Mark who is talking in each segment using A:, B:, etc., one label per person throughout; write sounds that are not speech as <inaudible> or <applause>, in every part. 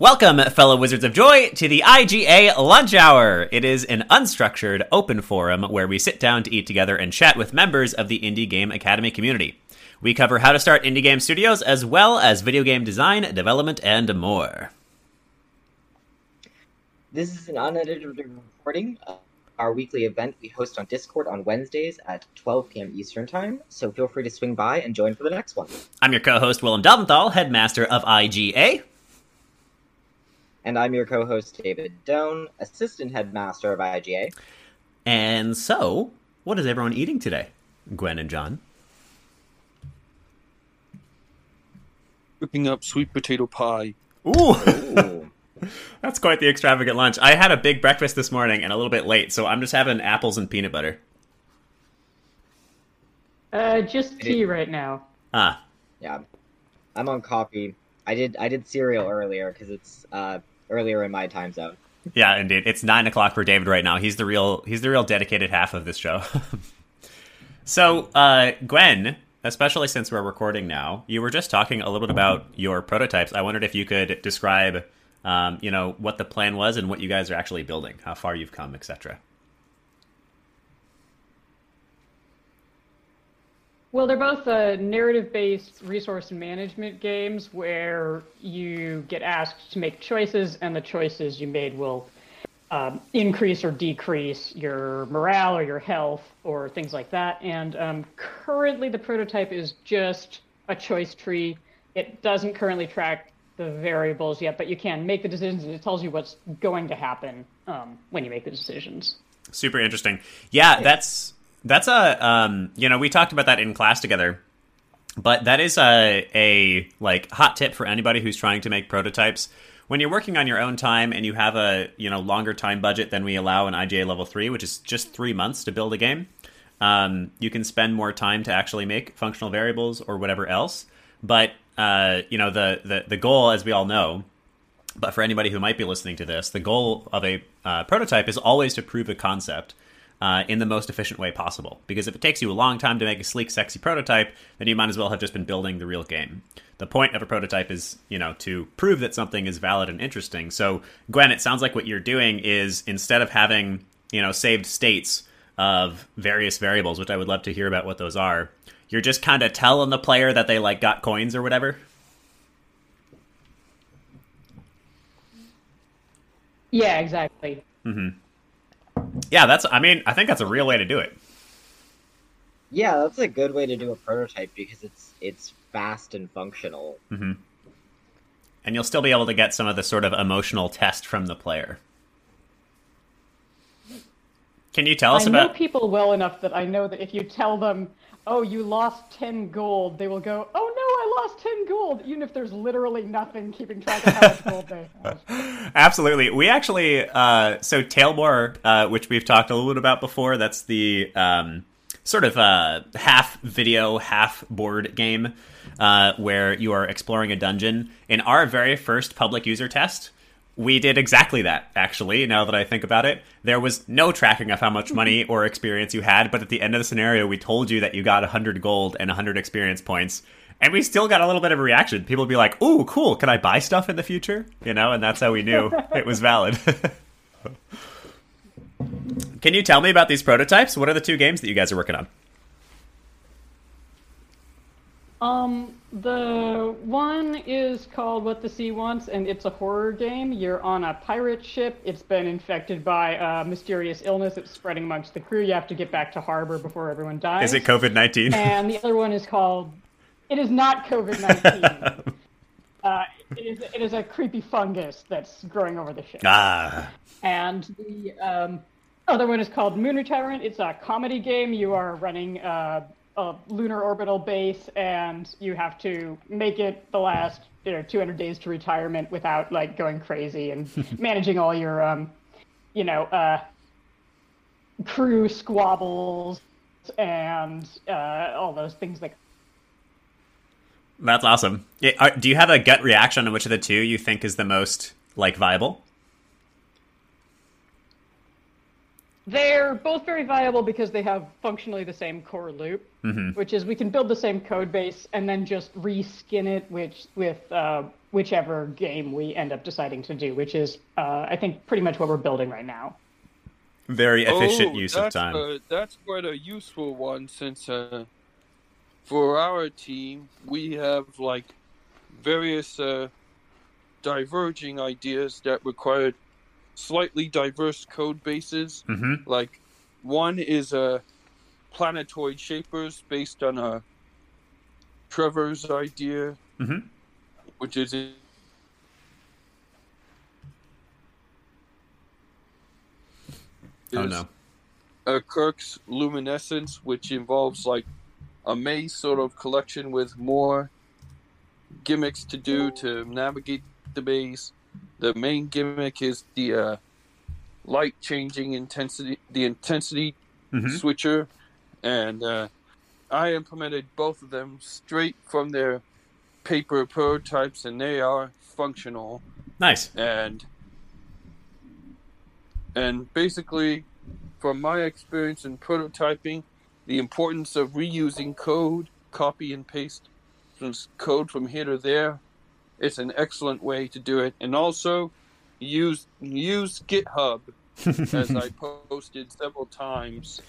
A: Welcome, fellow Wizards of Joy, to the IGA Lunch Hour. It is an unstructured, open forum where we sit down to eat together and chat with members of the Indie Game Academy community. We cover how to start indie game studios as well as video game design, development, and more.
B: This is an unedited recording of our weekly event we host on Discord on Wednesdays at 12 p.m. Eastern Time, so feel free to swing by and join for the next one.
A: I'm your co host, Willem Delventhal, headmaster of IGA.
B: And I'm your co host, David Doan, assistant headmaster of IGA.
A: And so, what is everyone eating today? Gwen and John.
C: Whipping up sweet potato pie.
A: Ooh!
B: Ooh. <laughs>
A: That's quite the extravagant lunch. I had a big breakfast this morning and a little bit late, so I'm just having apples and peanut butter.
D: Uh, just tea right now.
A: Ah,
B: yeah, I'm on coffee. I did I did cereal earlier because it's uh, earlier in my time zone.
A: yeah, indeed. It's nine o'clock for David right now. He's the real he's the real dedicated half of this show. <laughs> so, uh, Gwen, especially since we're recording now, you were just talking a little bit about your prototypes. I wondered if you could describe, um, you know, what the plan was and what you guys are actually building, how far you've come, etc.
D: Well, they're both uh, narrative-based resource management games where you get asked to make choices, and the choices you made will um, increase or decrease your morale or your health or things like that. And um, currently, the prototype is just a choice tree. It doesn't currently track the variables yet, but you can make the decisions, and it tells you what's going to happen um, when you make the decisions.
A: Super interesting. Yeah, that's that's a um, you know we talked about that in class together, but that is a a like hot tip for anybody who's trying to make prototypes. When you're working on your own time and you have a you know longer time budget than we allow in IGA level three, which is just three months to build a game, um, you can spend more time to actually make functional variables or whatever else. But uh, you know the, the the goal, as we all know, but for anybody who might be listening to this, the goal of a uh, prototype is always to prove a concept uh, in the most efficient way possible. Because if it takes you a long time to make a sleek, sexy prototype, then you might as well have just been building the real game. The point of a prototype is, you know, to prove that something is valid and interesting. So, Gwen, it sounds like what you're doing is instead of having, you know, saved states of various variables, which I would love to hear about what those are, you're just kind of telling the player that they like got coins or whatever.
D: Yeah, exactly.
A: Yeah, that's. I mean, I think that's a real way to do it.
B: Yeah, that's a good way to do a prototype because it's it's fast and functional. Mm-hmm.
A: and you'll still be able to get some of the sort of emotional test from the player. Can you tell us
D: I know
A: about?
D: people well enough that I know that if you tell them, "Oh, you lost ten gold," they will go, "Oh no, I lost ten gold," even if there's literally nothing keeping track of how much gold they <laughs> have.
A: Absolutely. We actually, uh, so Tailmore, uh, which we've talked a little bit about before, that's the um, sort of uh, half video, half board game uh, where you are exploring a dungeon. In our very first public user test, we did exactly that, actually, now that I think about it. There was no tracking of how much money or experience you had, but at the end of the scenario, we told you that you got 100 gold and 100 experience points. And we still got a little bit of a reaction. People would be like, ooh, cool, can I buy stuff in the future? You know, and that's how we knew it was valid. <laughs> can you tell me about these prototypes? What are the two games that you guys are working on?
D: Um, the one is called What the Sea Wants, and it's a horror game. You're on a pirate ship. It's been infected by a mysterious illness It's spreading amongst the crew. You have to get back to harbor before everyone dies.
A: Is it COVID 19?
D: and the other one is called. It is not COVID nineteen. <laughs> uh, it is it is a creepy fungus that's growing over the ship.
A: ah.
D: And the um, other one is called Lunar Tyrant. It's a comedy game. You are running uh, a lunar orbital base, and you have to make it the last you know 200 days to retirement without like going crazy and <laughs> managing all your um, you know uh, crew squabbles and uh, all those things that
A: That's awesome. Yeah, are- do you have a gut reaction on which of the two you think is the most like viable?
D: They're both very viable because they have functionally the same core loop, which is we can build the same code base and then just reskin it which, with uh, whichever game we end up deciding to do, which is, uh, I think, pretty much what we're building right now.
A: Very efficient
C: Oh,
A: use of
C: that's,
A: time.
C: Uh, that's quite a useful one since uh, for our team we have like various uh, diverging ideas that required slightly diverse code bases.
A: Mhm.
C: Like one is uh, planetoid shapers based on uh, Trevor's idea,
A: Mhm.
C: which is
A: Oh no.
C: uh, Kirk's Luminescence, which involves like a maze sort of collection with more gimmicks to do to navigate the maze. The main gimmick is the uh, light changing intensity, the intensity
A: Mhm.
C: switcher, and uh, I implemented both of them straight from their paper prototypes, and they are functional
A: Nice.
C: and and basically from my experience in prototyping the importance of reusing code copy and paste from code from here to there. It's an excellent way to do it. And also use use github as i <laughs> posted several times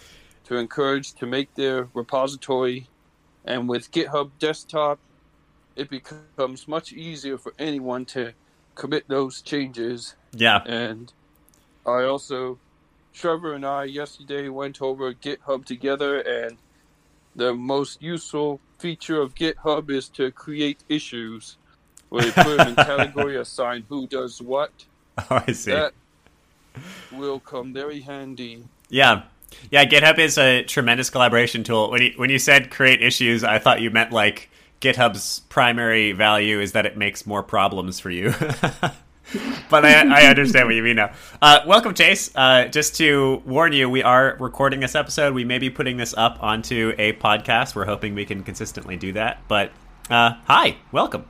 C: to encourage to make their repository. And with github desktop it becomes much easier for anyone to commit those changes.
A: Yeah.
C: and I also, Trevor and I yesterday went over GitHub together, and the most useful feature of GitHub is to create issues where you put them in category, <laughs> assign who does what.
A: Oh, I see.
C: That will come very handy.
A: Yeah. Yeah, GitHub is a tremendous collaboration tool. When you when you said create issues, I thought you meant like GitHub's primary value is that it makes more problems for you. <laughs> but I, I understand what you mean now. Uh, welcome, Chase. Uh, just to warn you, we are recording this episode. We may be putting this up onto a podcast. We're hoping we can consistently do that. But uh, hi, welcome.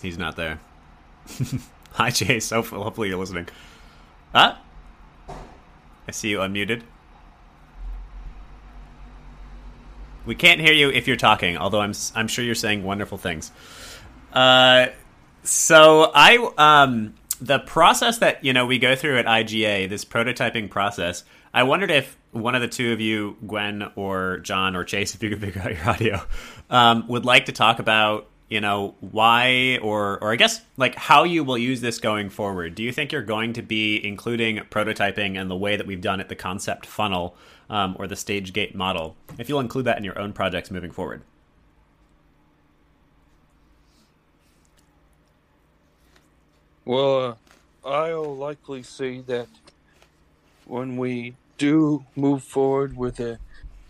A: He's not there. <laughs> Hi, Chase. Hopefully, hopefully you're listening. Huh? I see you unmuted. We can't hear you if you're talking, although I'm I'm sure you're saying wonderful things. Uh, so I um the process that you know we go through at IGA, this prototyping process. I wondered if one of the two of you, Gwen or John or Chase, if you could <laughs> figure out your audio, um, would like to talk about you know why or or I guess like how you will use this going forward. Do you think you're going to be including prototyping and the way that we've done it, the concept funnel um, or the stage gate model? If you'll include that in your own projects moving forward.
C: Well, uh, I'll likely say that when we do move forward with a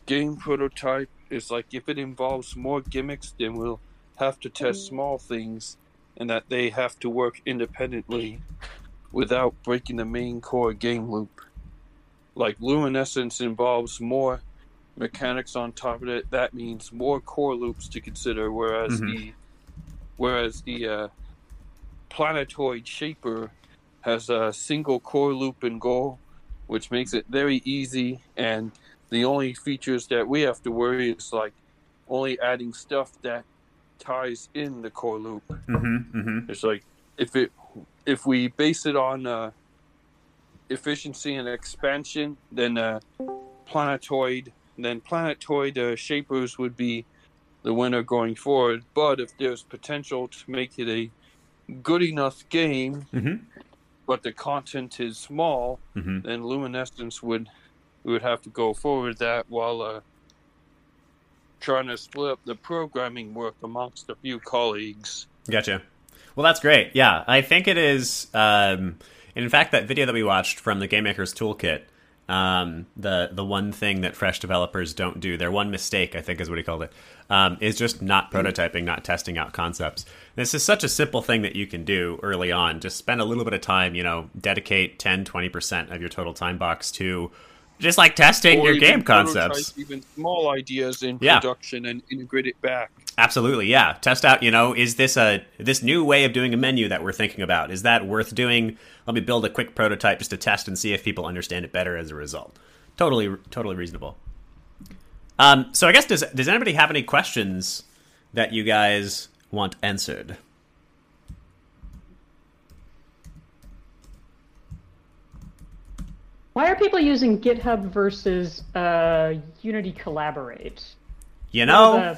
C: game prototype, it's like if it involves more gimmicks, then we'll have to test small things and that they have to work independently without breaking the main core game loop. Like Luminescence involves more mechanics on top of it, that means more core loops to consider, whereas
A: Mhm.
C: the whereas the uh, planetoid shaper has a single core loop and goal, which makes it very easy. And the only features that we have to worry is like only adding stuff that ties in the core loop.
A: Mm-hmm. Mm-hmm.
C: It's like if it if we base it on uh, efficiency and expansion, then uh, planetoid then planetoid uh, shapers would be the winner going forward. But if there's potential to make it a good enough game,
A: Mhm.
C: but the content is small,
A: Mhm.
C: then luminescence would we would have to go forward that while uh, trying to split up the programming work amongst a few colleagues.
A: Gotcha. Well, that's great. Yeah, I think it is um, in fact, that video that we watched from the Game Maker's Toolkit, um, the the one thing that fresh developers don't do, their one mistake, I think is what he called it, um, is just not prototyping, not testing out concepts. This is such a simple thing that you can do early on. Just spend a little bit of time, you know, dedicate 10, 20% of your total time box to just like testing
C: Or
A: your game concepts.
C: Even small ideas in
A: Yeah.
C: production and integrate it back.
A: Absolutely, yeah. Test out, you know, is this a this new way of doing a menu that we're thinking about? Is that worth doing? Let me build a quick prototype just to test and see if people understand it better as a result. Totally, totally reasonable. Um, so I guess does does anybody have any questions that you guys want answered?
D: Why are people using GitHub versus uh, Unity Collaborate?
A: You know,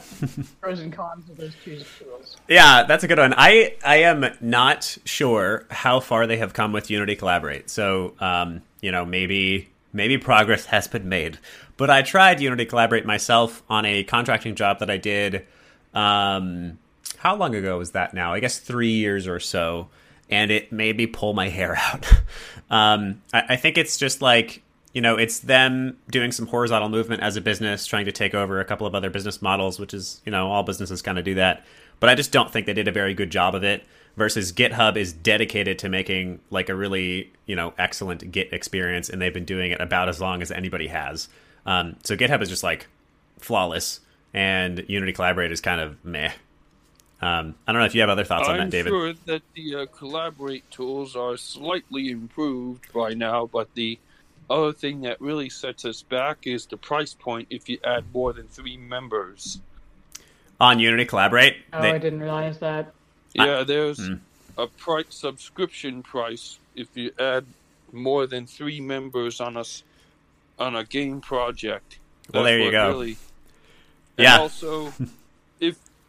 D: pros and cons of those two tools.
A: Yeah, that's a good one. I I am not sure how far they have come with Unity Collaborate. So, um, you know, maybe maybe progress has been made. But I tried Unity Collaborate myself on a contracting job that I did. Um, how long ago was that now? I guess three years or so, and it made me pull my hair <laughs> out. um, I, I think it's just like you know, it's them doing some horizontal movement as a business, trying to take over a couple of other business models, which is, you know, all businesses kind of do that. But I just don't think they did a very good job of it. Versus GitHub is dedicated to making like a really, you know, excellent Git experience, and they've been doing it about as long as anybody has. Um, so GitHub is just like flawless, and Unity Collaborate is kind of meh. Um, I don't know if you have other thoughts on
C: I'm
A: that, David.
C: I'm sure that the uh, collaborate tools are slightly improved by now, but the other thing that really sets us back is the price point if you add more than three members.
A: On Unity Collaborate,
D: Oh,
A: they-
D: I didn't realize that.
C: Yeah, there's
A: Hmm.
C: a price subscription price if you add more than three members on a s- on a game project.
A: Well, there you go.
C: Really, and
A: Yeah.
C: Also, if <laughs>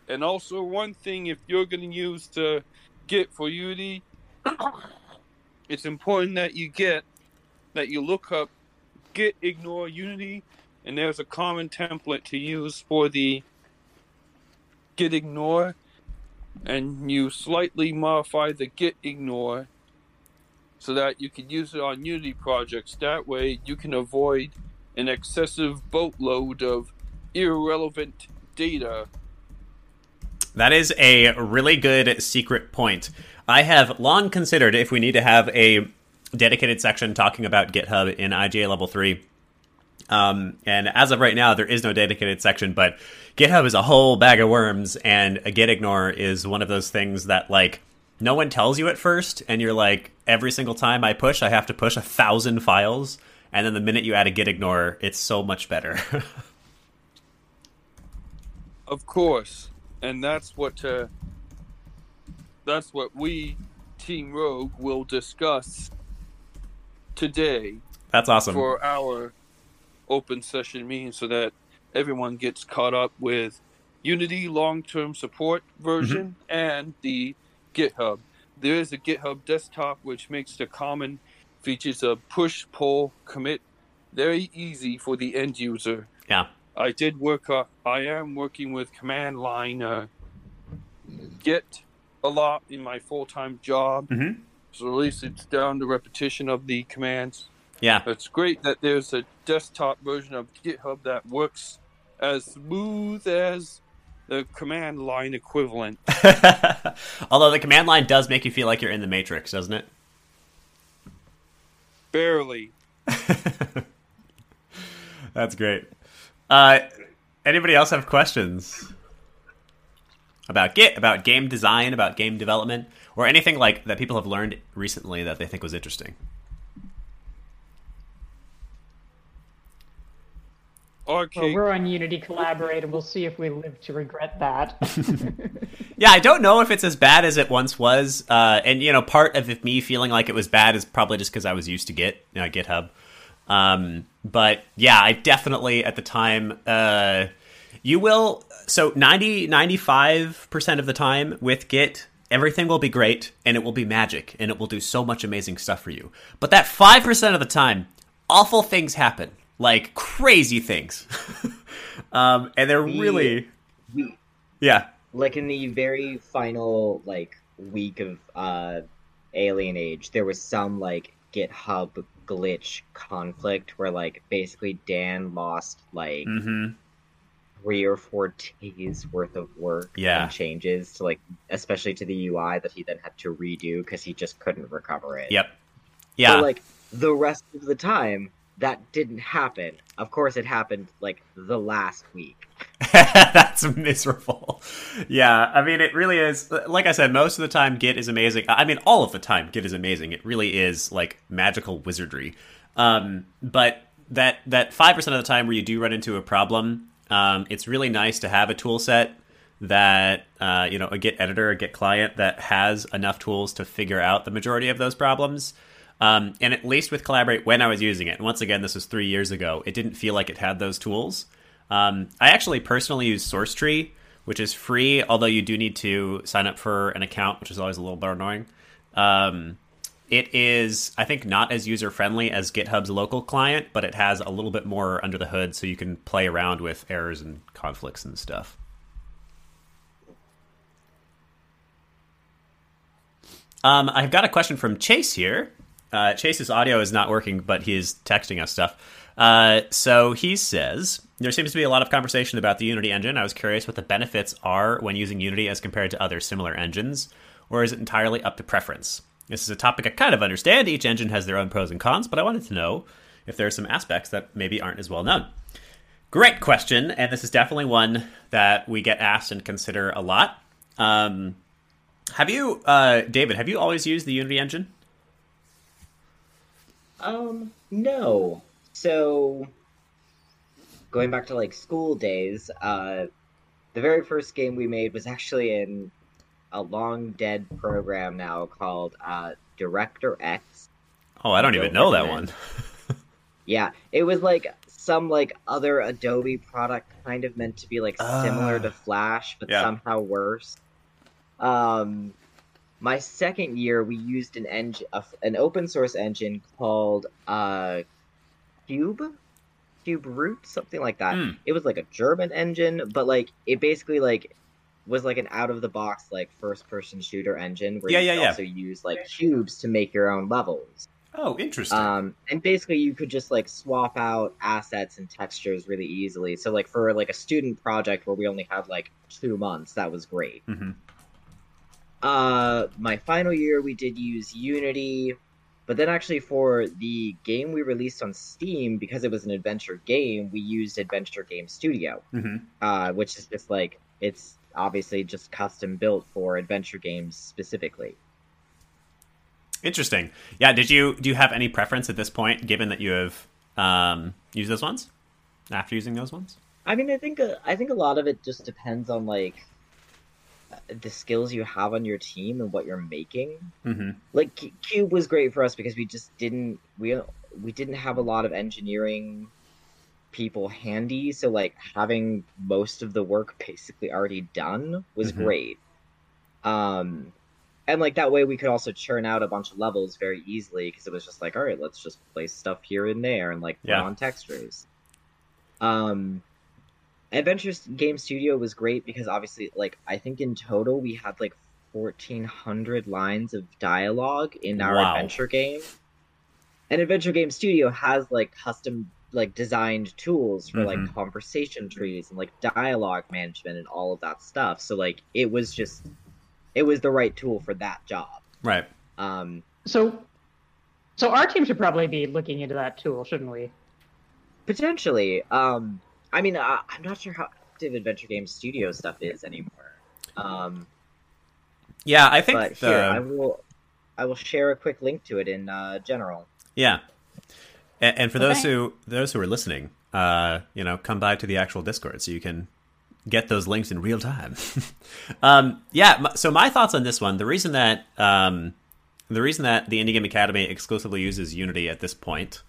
C: and also one thing, if you're going to use the Git for Unity, <coughs> it's important that you get that you look up Git ignore Unity, and there's a common template to use for the Git ignore, and you slightly modify the Git ignore so that you can use it on Unity projects. That way, you can avoid an excessive boatload of irrelevant data.
A: That is a really good secret point. I have long considered if we need to have a dedicated section talking about GitHub in IGA level 3. Um, and as of right now, there is no dedicated section, but GitHub is a whole bag of worms, and a git ignore is one of those things that, like, no one tells you at first, and you're like, every single time I push, I have to push a thousand files, and then the minute you add a git ignore, it's so much better. <laughs>
C: Of course, and that's what uh, that's what we Team Rogue will discuss today
A: That's awesome.
C: for our open session meeting, so that everyone gets caught up with Unity long-term support version and the GitHub. There is a GitHub desktop which makes the common features of push, pull, commit very easy for the end user.
A: yeah.
C: I did work. Uh, I am working with command line uh, Git a lot in my full time job.
A: Mhm.
C: So at least it's down to repetition of the commands.
A: Yeah.
C: It's great that there's a desktop version of GitHub that works as smooth as the command line equivalent. <laughs>
A: Although the command line does make you feel like you're in the Matrix, doesn't it?
C: Barely. <laughs>
A: That's great. Uh, anybody else have questions about Git, about game design, about game development, or anything like that people have learned recently that they think was interesting?
D: Well,
C: Okay.
D: we're on Unity Collaborate, and we'll see if we live to regret that. <laughs>
A: Yeah, I don't know if it's as bad as it once was, uh, and you know, part of me feeling like it was bad is probably just because I was used to Git, you know, GitHub. Um, but yeah, I definitely at the time, uh, you will. So 90, 95 percent of the time with Git, everything will be great and it will be magic and it will do so much amazing stuff for you. But that five percent of the time, awful things happen, like crazy things, <laughs> um, and they're
B: The-
A: really, yeah.
B: like in the very final like week of uh Alien Age, there was some like GitHub glitch conflict where like basically Dan lost like
A: hmm
B: three or four days worth of work
A: Yeah.
B: and changes to like especially to the UI that he then had to redo because he just couldn't recover it.
A: Yep. Yeah.
B: Like the rest of the time, that didn't happen. Of course, it happened like the last week. <laughs>
A: That's miserable. Yeah, I mean, it really is. Like I said, most of the time, Git is amazing. I mean, all of the time, Git is amazing. It really is like magical wizardry. Um, but that that five percent of the time where you do run into a problem, um, it's really nice to have a tool set that uh, you know a Git editor, a Git client that has enough tools to figure out the majority of those problems. Um, and at least with Collaborate, when I was using it, and once again, this was three years ago, it didn't feel like it had those tools. Um, I actually personally use SourceTree, which is free, although you do need to sign up for an account, which is always a little bit annoying. Um, it is, I think, not as user friendly as GitHub's local client, but it has a little bit more under the hood, so you can play around with errors and conflicts and stuff. Um, I've got a question from Chase here. Uh, Chase's audio is not working, but he is texting us stuff. Uh, so he says there seems to be a lot of conversation about the Unity engine. I was curious what the benefits are when using Unity as compared to other similar engines, or is it entirely up to preference? This is a topic I kind of understand. Each engine has their own pros and cons, but I wanted to know if there are some aspects that maybe aren't as well known. Great question, and this is definitely one that we get asked and consider a lot. Um, have you, uh, David? Have you always used the Unity engine?
B: Um, no. So, going back to like school days, uh, the very first game we made was actually in a long dead program now called uh, Director X.
A: Oh, I don't even know that one. <laughs>
B: Yeah, it was like some like other Adobe product, kind of meant to be like similar
A: Ah.
B: to Flash, but
A: Yeah.
B: somehow worse. Um, my second year, we used an engine, an open source engine called uh, Cube, Cube Root, something like that.
A: Hmm.
B: It was like a German engine, but like it basically like was like an out of the box like first person shooter engine where
A: Yeah,
B: you
A: yeah,
B: could
A: yeah.
B: also use like cubes to make your own levels.
A: Oh, interesting.
B: Um, and basically, you could just like swap out assets and textures really easily. So, like for like a student project where we only had like two months, that was great.
A: hmm
B: Uh, my final year, we did use Unity, but then actually for the game we released on Steam, because it was an adventure game, we used Adventure Game Studio,
A: hmm
B: uh, which is just like it's obviously just custom built for adventure games specifically.
A: Interesting. Yeah. Did you do you have any preference at this point, given that you have um, used those ones after using those ones?
B: I mean, I think uh, I think a lot of it just depends on like the skills you have on your team and what you're making.
A: hmm
B: Like Cube was great for us because we just didn't we we didn't have a lot of engineering people handy, so like having most of the work basically already done was
A: Mhm.
B: great. Um, and like that way we could also churn out a bunch of levels very easily because it was just like, all right, let's just place stuff here and there and like put
A: Yeah.
B: on textures. Um, Adventure Game Studio was great because obviously, like I think in total we had like fourteen hundred lines of dialogue in our
A: Wow.
B: adventure game. And Adventure Game Studio has like custom like designed tools for like
A: Mhm.
B: conversation trees and like dialogue management and all of that stuff. So like it was just it was the right tool for that job.
A: Right.
B: Um
D: So, so our team should probably be looking into that tool, shouldn't we?
B: potentially um I mean I, I'm not sure how active Adventure Game Studio stuff is anymore. Um
A: Yeah, I think
B: but
A: the
B: here I will I will share a quick link to it in uh, general.
A: yeah. And, and for those who those who are listening, uh, you know, come by to the actual Discord so you can get those links in real time. <laughs> um, yeah. So my thoughts on this one: the reason that um, the reason that the Indie Game Academy exclusively uses Unity at this point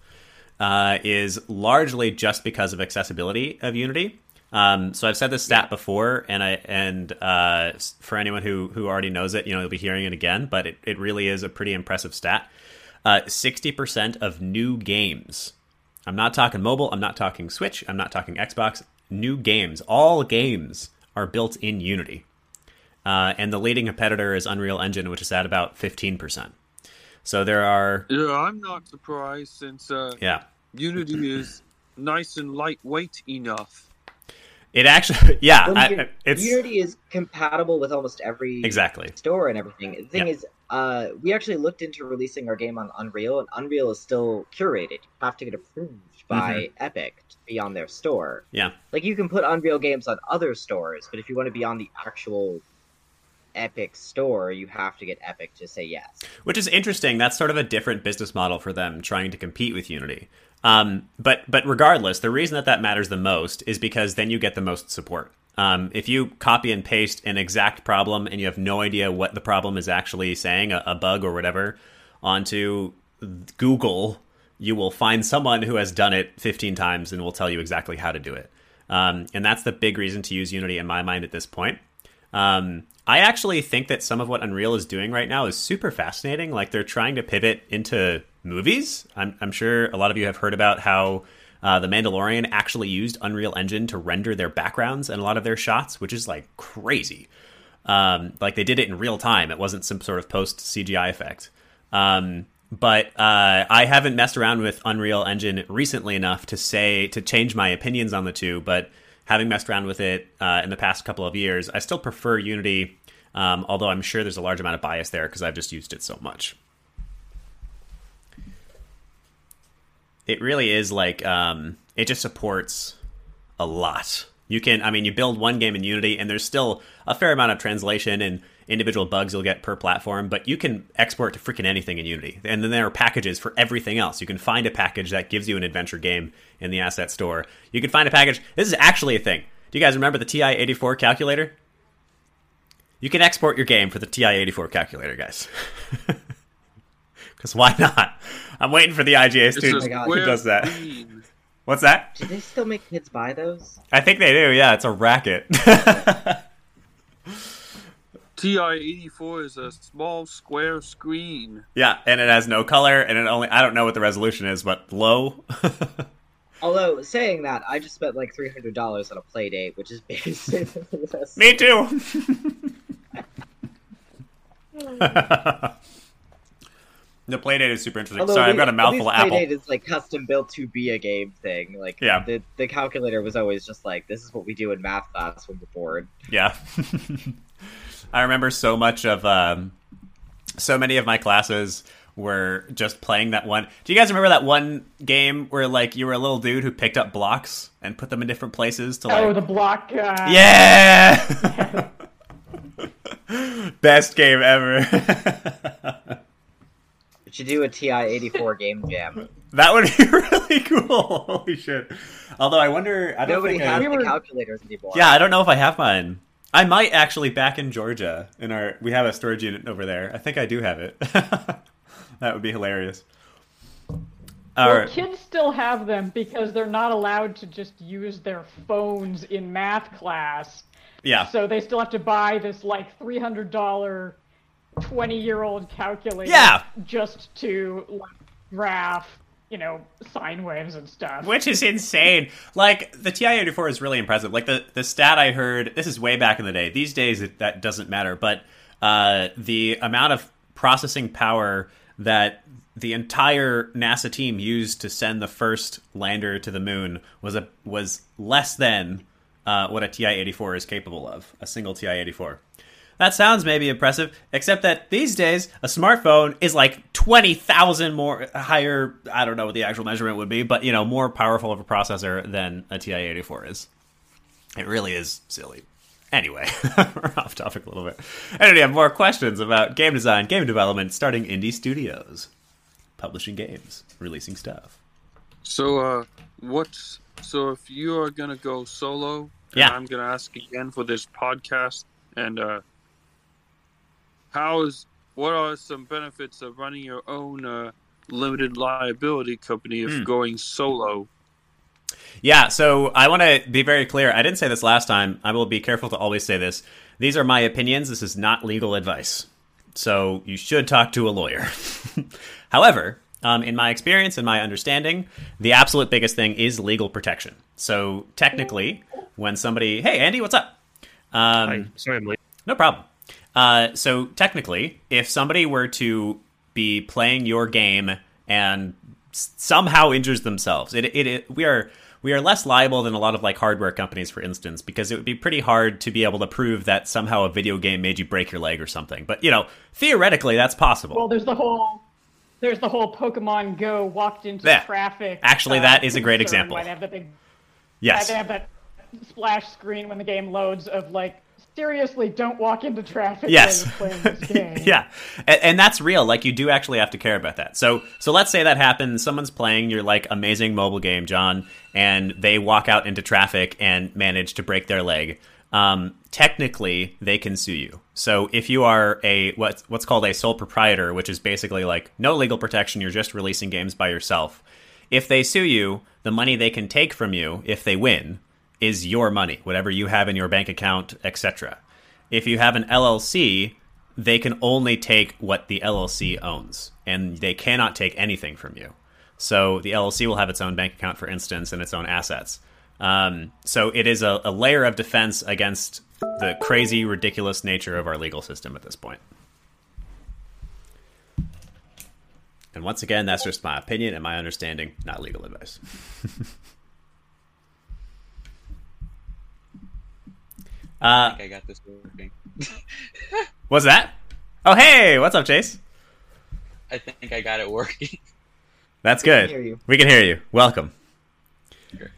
A: uh, is largely just because of accessibility of Unity. Um, so I've said this stat before, and I and uh, for anyone who who already knows it, you know, you'll be hearing it again. But it, it really is a pretty impressive stat. Uh, Sixty percent of new games. I'm not talking mobile. I'm not talking Switch. I'm not talking Xbox. New games. All games are built in Unity. Uh, and the leading competitor is Unreal Engine, which is at about 15%. So there are,
C: Yeah, I'm not surprised since uh,
A: yeah,
C: Unity is nice and lightweight enough.
A: it actually, <laughs> yeah,
B: Well,
A: I,
B: Uni-
A: it's
B: Unity is compatible with almost every
A: exactly.
B: store and everything. The thing
A: Yeah.
B: is, uh, we actually looked into releasing our game on Unreal, and Unreal is still curated. You have to get approved by
A: Mm-hmm.
B: Epic to be on their store.
A: Yeah.
B: Like you can put Unreal games on other stores, but if you want to be on the actual Epic store, you have to get Epic to say yes.
A: which is interesting. That's sort of a different business model for them trying to compete with Unity. Um, but but regardless, the reason that that matters the most is because then you get the most support. Um, if you copy and paste an exact problem and you have no idea what the problem is actually saying, a, a bug or whatever, onto Google, you will find someone who has done it 15 times and will tell you exactly how to do it. Um, and that's the big reason to use Unity in my mind at this point. Um, I actually think that some of what Unreal is doing right now is super fascinating. Like they're trying to pivot into movies. I'm, I'm sure a lot of you have heard about how uh, the Mandalorian actually used Unreal Engine to render their backgrounds and a lot of their shots, which is like crazy. Um, like they did it in real time. It wasn't some sort of post CGI effect. Um, but uh, I haven't messed around with Unreal Engine recently enough to say to change my opinions on the two. But having messed around with it uh, in the past couple of years, I still prefer Unity. Um, although I'm sure there's a large amount of bias there because I've just used it so much. It really is like um, it just supports a lot. You can, I mean, you build one game in Unity, and there's still a fair amount of translation and individual bugs you'll get per platform, but you can export to freaking anything in Unity. And then there are packages for everything else. You can find a package that gives you an adventure game in the asset store. You can find a package. This is actually a thing. Do you guys remember the TI 84 calculator? You can export your game for the TI 84 calculator, guys. <laughs> Because why not? I'm waiting for the IGA
C: It's
A: student oh
C: a
B: God.
A: who does that.
C: screen.
A: What's that?
B: Do they still make kids buy those?
A: I think they do. Yeah, it's a racket. <laughs>
C: TI-84 is a small square screen.
A: yeah, and it has no color, and it only I don't know what the resolution is, but low. <laughs>
B: Although saying that, I just spent like three hundred dollars on a Playdate, which is <laughs> basically this.
A: Me too. <laughs> the playdate is super interesting.
B: Although
A: Sorry, I've got a
B: at
A: mouthful of apple.
B: Playdate is like custom built to be a game thing. Like
A: Yeah.
B: the the calculator was always just like this is what we do in math class when we're bored.
A: Yeah. I remember so much of um, so many of my classes were just playing that one. Do you guys remember that one game where like you were a little dude who picked up blocks and put them in different places to like
D: Oh, the block guy.
A: Yeah. <laughs> Best game ever.
B: We should do a TI eighty four game jam.
A: that would be <laughs> really cool. Holy shit. Although I wonder I don't
B: Nobody
A: think
B: has
A: I,
D: We
B: the
D: were-
B: calculators anymore.
A: Yeah, I don't know if I have mine. I might actually back in Georgia in our we have a storage unit over there. I think I do have it. <laughs> that would be hilarious. All
D: Well,
A: right.
D: kids still have them because they're not allowed to just use their phones in math class.
A: Yeah.
D: So they still have to buy this like three hundred dollar, twenty year old calculator.
A: Yeah.
D: Just to like, graph, you know, sine waves and stuff.
A: Which is insane. Like the TI-84 is really impressive. Like the the stat I heard, this is way back in the day. These days it, that doesn't matter, but uh, the amount of processing power that the entire NASA team used to send the first lander to the moon was a was less than uh, what a TI-84 is capable of. A single TI-84. That sounds maybe impressive, except that these days a smartphone is like twenty thousand more higher. I don't know what the actual measurement would be, but you know, more powerful of a processor than a TI eighty four is. It really is silly. Anyway, we're <laughs> off topic a little bit. And we have more questions about game design, game development, starting indie studios, publishing games, releasing stuff.
C: So, uh, what's so if you are gonna go solo? and
A: Yeah.
C: I'm gonna ask again for this podcast, and uh, how is what are some benefits of running your own uh, limited liability company if
A: Hmm.
C: going solo?
A: Yeah, so I want to be very clear. I didn't say this last time. I will be careful to always say this. These are my opinions. This is not legal advice. So you should talk to a lawyer. <laughs> However, um, in my experience and my understanding, the absolute biggest thing is legal protection. So technically, when somebody, hey, Andy, what's up? Um,
E: Hi. Sorry, I'm late.
A: no problem. Uh, so technically, if somebody were to be playing your game and s- somehow injures themselves. It, it, it we are we are less liable than a lot of like hardware companies, for instance, because it would be pretty hard to be able to prove that somehow a video game made you break your leg or something. But you know, theoretically, that's possible.
D: Well, there's the whole there's the whole Pokemon Go walked into
A: Yeah.
D: traffic.
A: Actually,
D: uh,
A: that is a great example.
D: where They have that big,
A: yes,
D: they have that splash screen when the game loads of like seriously, don't walk into traffic
A: Yes.
D: playing this <laughs> game.
A: yeah, and, and that's real. Like you do actually have to care about that. So, so let's say that happens. Someone's playing your like amazing mobile game, John, and they walk out into traffic and manage to break their leg. Um, technically, they can sue you. So, if you are a what's what's called a sole proprietor, which is basically like no legal protection, you're just releasing games by yourself. If they sue you, the money they can take from you if they win is your money, whatever you have in your bank account, etc. If you have an LLC, they can only take what the LLC owns, and they cannot take anything from you. So the LLC will have its own bank account, for instance, and its own assets. Um, so it is a, a layer of defense against the crazy, ridiculous nature of our legal system at this point. And once again, that's just my opinion and my understanding, not legal advice. <laughs> uh,
E: I got this working. <laughs>
A: what's that? Oh, hey, what's up, Chase?
E: I think I got it working.
A: That's
B: We can
A: good.
B: hear you.
A: We can hear you. Welcome.
E: Sure.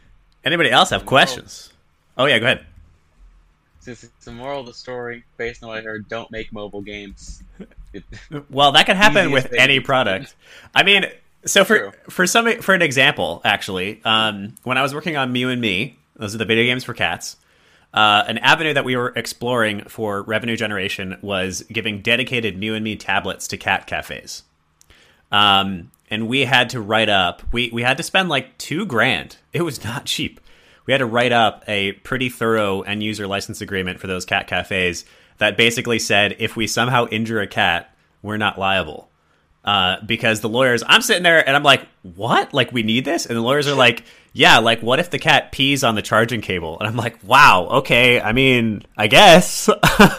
A: Anybody else have
E: Well-
A: questions? Oh yeah, go ahead.
E: Since it's the moral of the story, based on what I heard, don't make mobile games. <laughs>
A: Well, that can happen with
E: way.
A: any product. I mean, so for
E: True.
A: for some for an example, actually, um, when I was working on Mew and Me, those are the video games for cats. Uh, an avenue that we were exploring for revenue generation was giving dedicated Mew and Me tablets to cat cafes. Um, and we had to write up. We we had to spend like two grand. It was not cheap. We had to write up a pretty thorough end user license agreement for those cat cafes that basically said if we somehow injure a cat, we're not liable. Uh, because the lawyers, I'm sitting there and I'm like, what? Like, we need this? And the lawyers are like, yeah, like, what if the cat pees on the charging cable? And I'm like, wow, okay. I mean, I guess.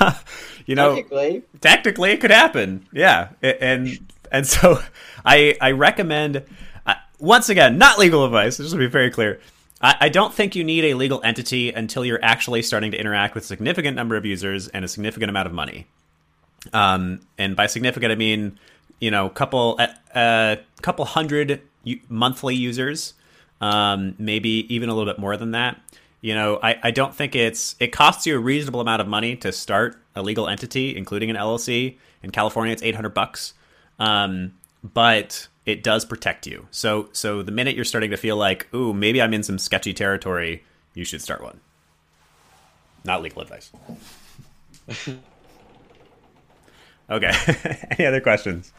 A: <laughs> you know,
B: Technically,
A: technically it could happen yeah and and so <laughs> i i recommend uh, once again not legal advice just to be very clear I, I don't think you need a legal entity until you're actually starting to interact with a significant number of users and a significant amount of money um, and by significant i mean you know couple a uh, couple hundred monthly users um, maybe even a little bit more than that. You know I, I don't think it's it costs you a reasonable amount of money to start a legal entity including an llc in california it's 800 bucks. Um, but it does protect you. So so the minute you're starting to feel like ooh maybe i'm in some sketchy territory you should start one. Not legal advice. <laughs> Okay. <laughs> Any other questions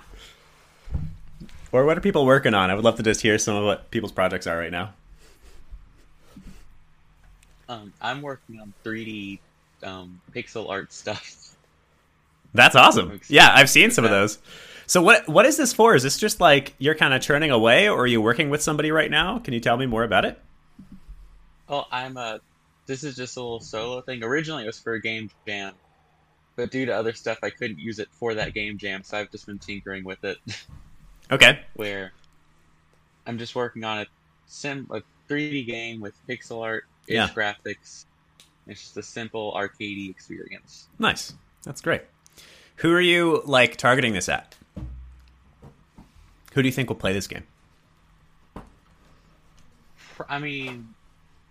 A: or what are people working on i would love to just hear some of what people's projects are right now
E: um, I'm working on 3D um, pixel art stuff.
A: That's awesome. Yeah, I've seen some of those. So what what is this for? Is this just like you're kind of turning away, or are you working with somebody right now? Can you tell me more about it?
E: Well, I'm a. This is just a little solo thing. Originally, it was for a game jam, but due to other stuff, I couldn't use it for that game jam. So I've just been tinkering with it. <laughs>
A: Okay.
E: where I'm just working on a sim a 3D game with pixel art,
A: Yeah.
E: graphics. It's just a simple arcadey experience.
A: Nice. That's great. Who are you like targeting this at? Who do you think will play this game?
E: I mean,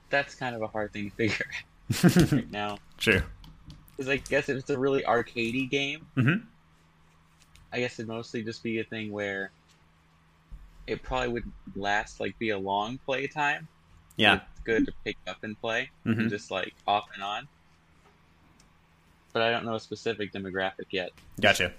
E: that's kind of a hard thing to figure out <laughs> <laughs> right now.
A: True.
E: Because I guess if it's a really arcadey game,
A: Mhm.
E: I guess it'd mostly just be a thing where it probably wouldn't last like be a long play time.
A: Yeah.
E: It's good to pick up and play,
A: Mhm.
E: and just like off and on. But I don't know a specific demographic yet.
A: Gotcha.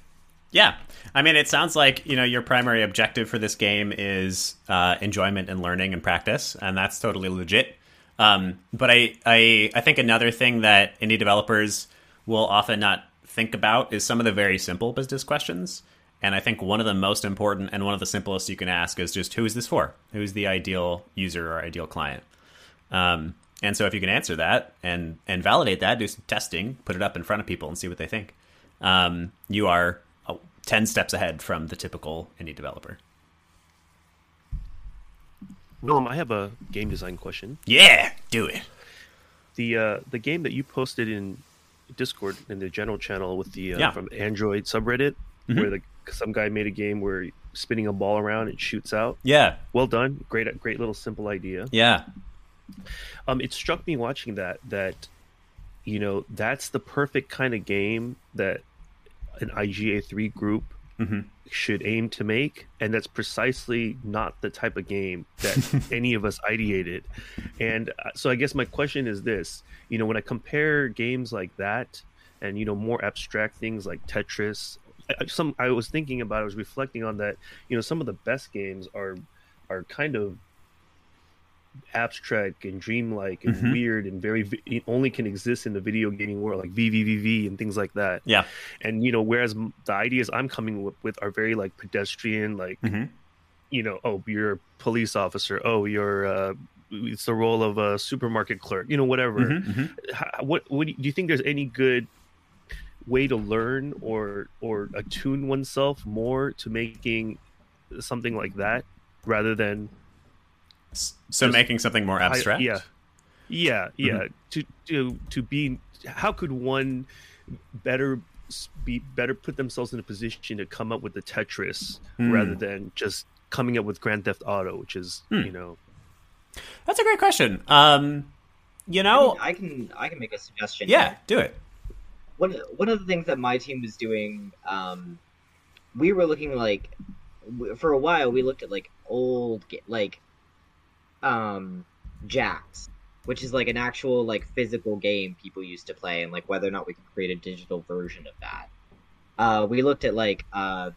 A: Yeah, I mean, it sounds like you know your primary objective for this game is uh, enjoyment and learning and practice, and that's totally legit. Um, but I, I, I think another thing that indie developers will often not think about is some of the very simple business questions. And I think one of the most important and one of the simplest you can ask is just who is this for? Who's the ideal user or ideal client? Um, and so if you can answer that and and validate that, do some testing, put it up in front of people and see what they think. Um, you are uh, ten steps ahead from the typical indie developer.
F: Willem, I have a game design question.
A: Yeah, do it.
F: The uh, the game that you posted in Discord in the general channel with the uh,
A: Yeah.
F: from Android subreddit, where the some guy made a game where spinning a ball around it shoots out.
A: Yeah,
F: Well done, great great little simple idea.
A: yeah,
F: Um, it struck me watching that that you know that's the perfect kind of game that an IGA three group
A: Mhm.
F: should aim to make, and that's precisely not the type of game that <laughs> any of us ideated. And uh, so, I guess my question is this: you know, when I compare games like that and you know more abstract things like Tetris, I- some I was thinking about, I was reflecting on that. You know, some of the best games are are kind of abstract and dreamlike and
A: Mhm.
F: weird and very only can exist in the video gaming world like VVVVVV and things like that.
A: yeah.
F: And you know, whereas the ideas I'm coming with, with are very like pedestrian, like
A: Mhm.
F: you know, oh, you're a police officer. Oh, you're uh, it's the role of a supermarket clerk. You know, whatever.
A: Mhm, mhm.
F: How, what what do you think? There's any good way to learn or or attune oneself more to making something like that rather than
A: So making something more
F: I-
A: abstract.
F: yeah, yeah, yeah.
A: Mm-hmm.
F: To to to be, how could one better be better put themselves in a position to come up with the Tetris
A: Hmm.
F: rather than just coming up with Grand Theft Auto, which is
A: Hmm.
F: you know
A: That's a great question. Um, you know,
B: I can I can make a suggestion.
A: yeah,
B: here.
A: do it.
B: One one of the things that my team was doing, um, we were looking like for a while we looked at like old like um Jax, which is like an actual like physical game people used to play, and like whether or not we could create a digital version of that. Uh, we looked at like uh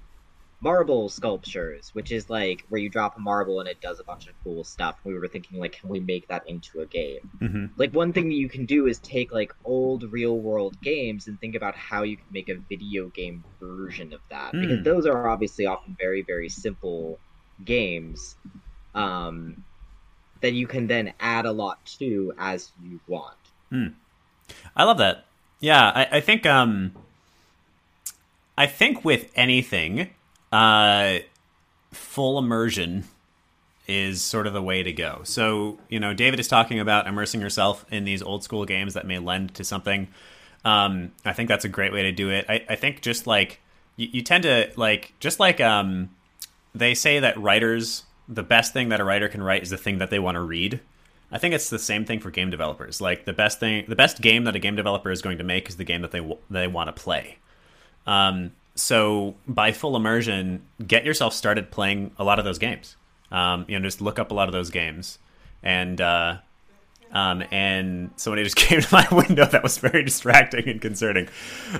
B: marble sculptures, which is like where you drop a marble and it does a bunch of cool stuff. We were thinking like, can we make that into a game?
A: hmm
B: like one thing that you can do is take like old real world games and think about how you can make a video game version of that because
A: Hmm.
B: those are obviously often very very simple games um that you can then add a lot to as you want
A: I love that. Yeah, I, I think um, I think with anything, uh, full immersion is sort of the way to go. So you know, David is talking about immersing yourself in these old school games that may lend to something. Um, I think that's a great way to do it. I, I think just like you, you tend to like just like um, they say that writers the best thing that a writer can write is the thing that they want to read. I think it's the same thing for game developers. Like the best thing, the best game that a game developer is going to make is the game that they they want to play. Um, so by full immersion, get yourself started playing a lot of those games. Um, you know, just look up a lot of those games, and uh, um, and somebody just <laughs> came to my window that was very distracting and concerning.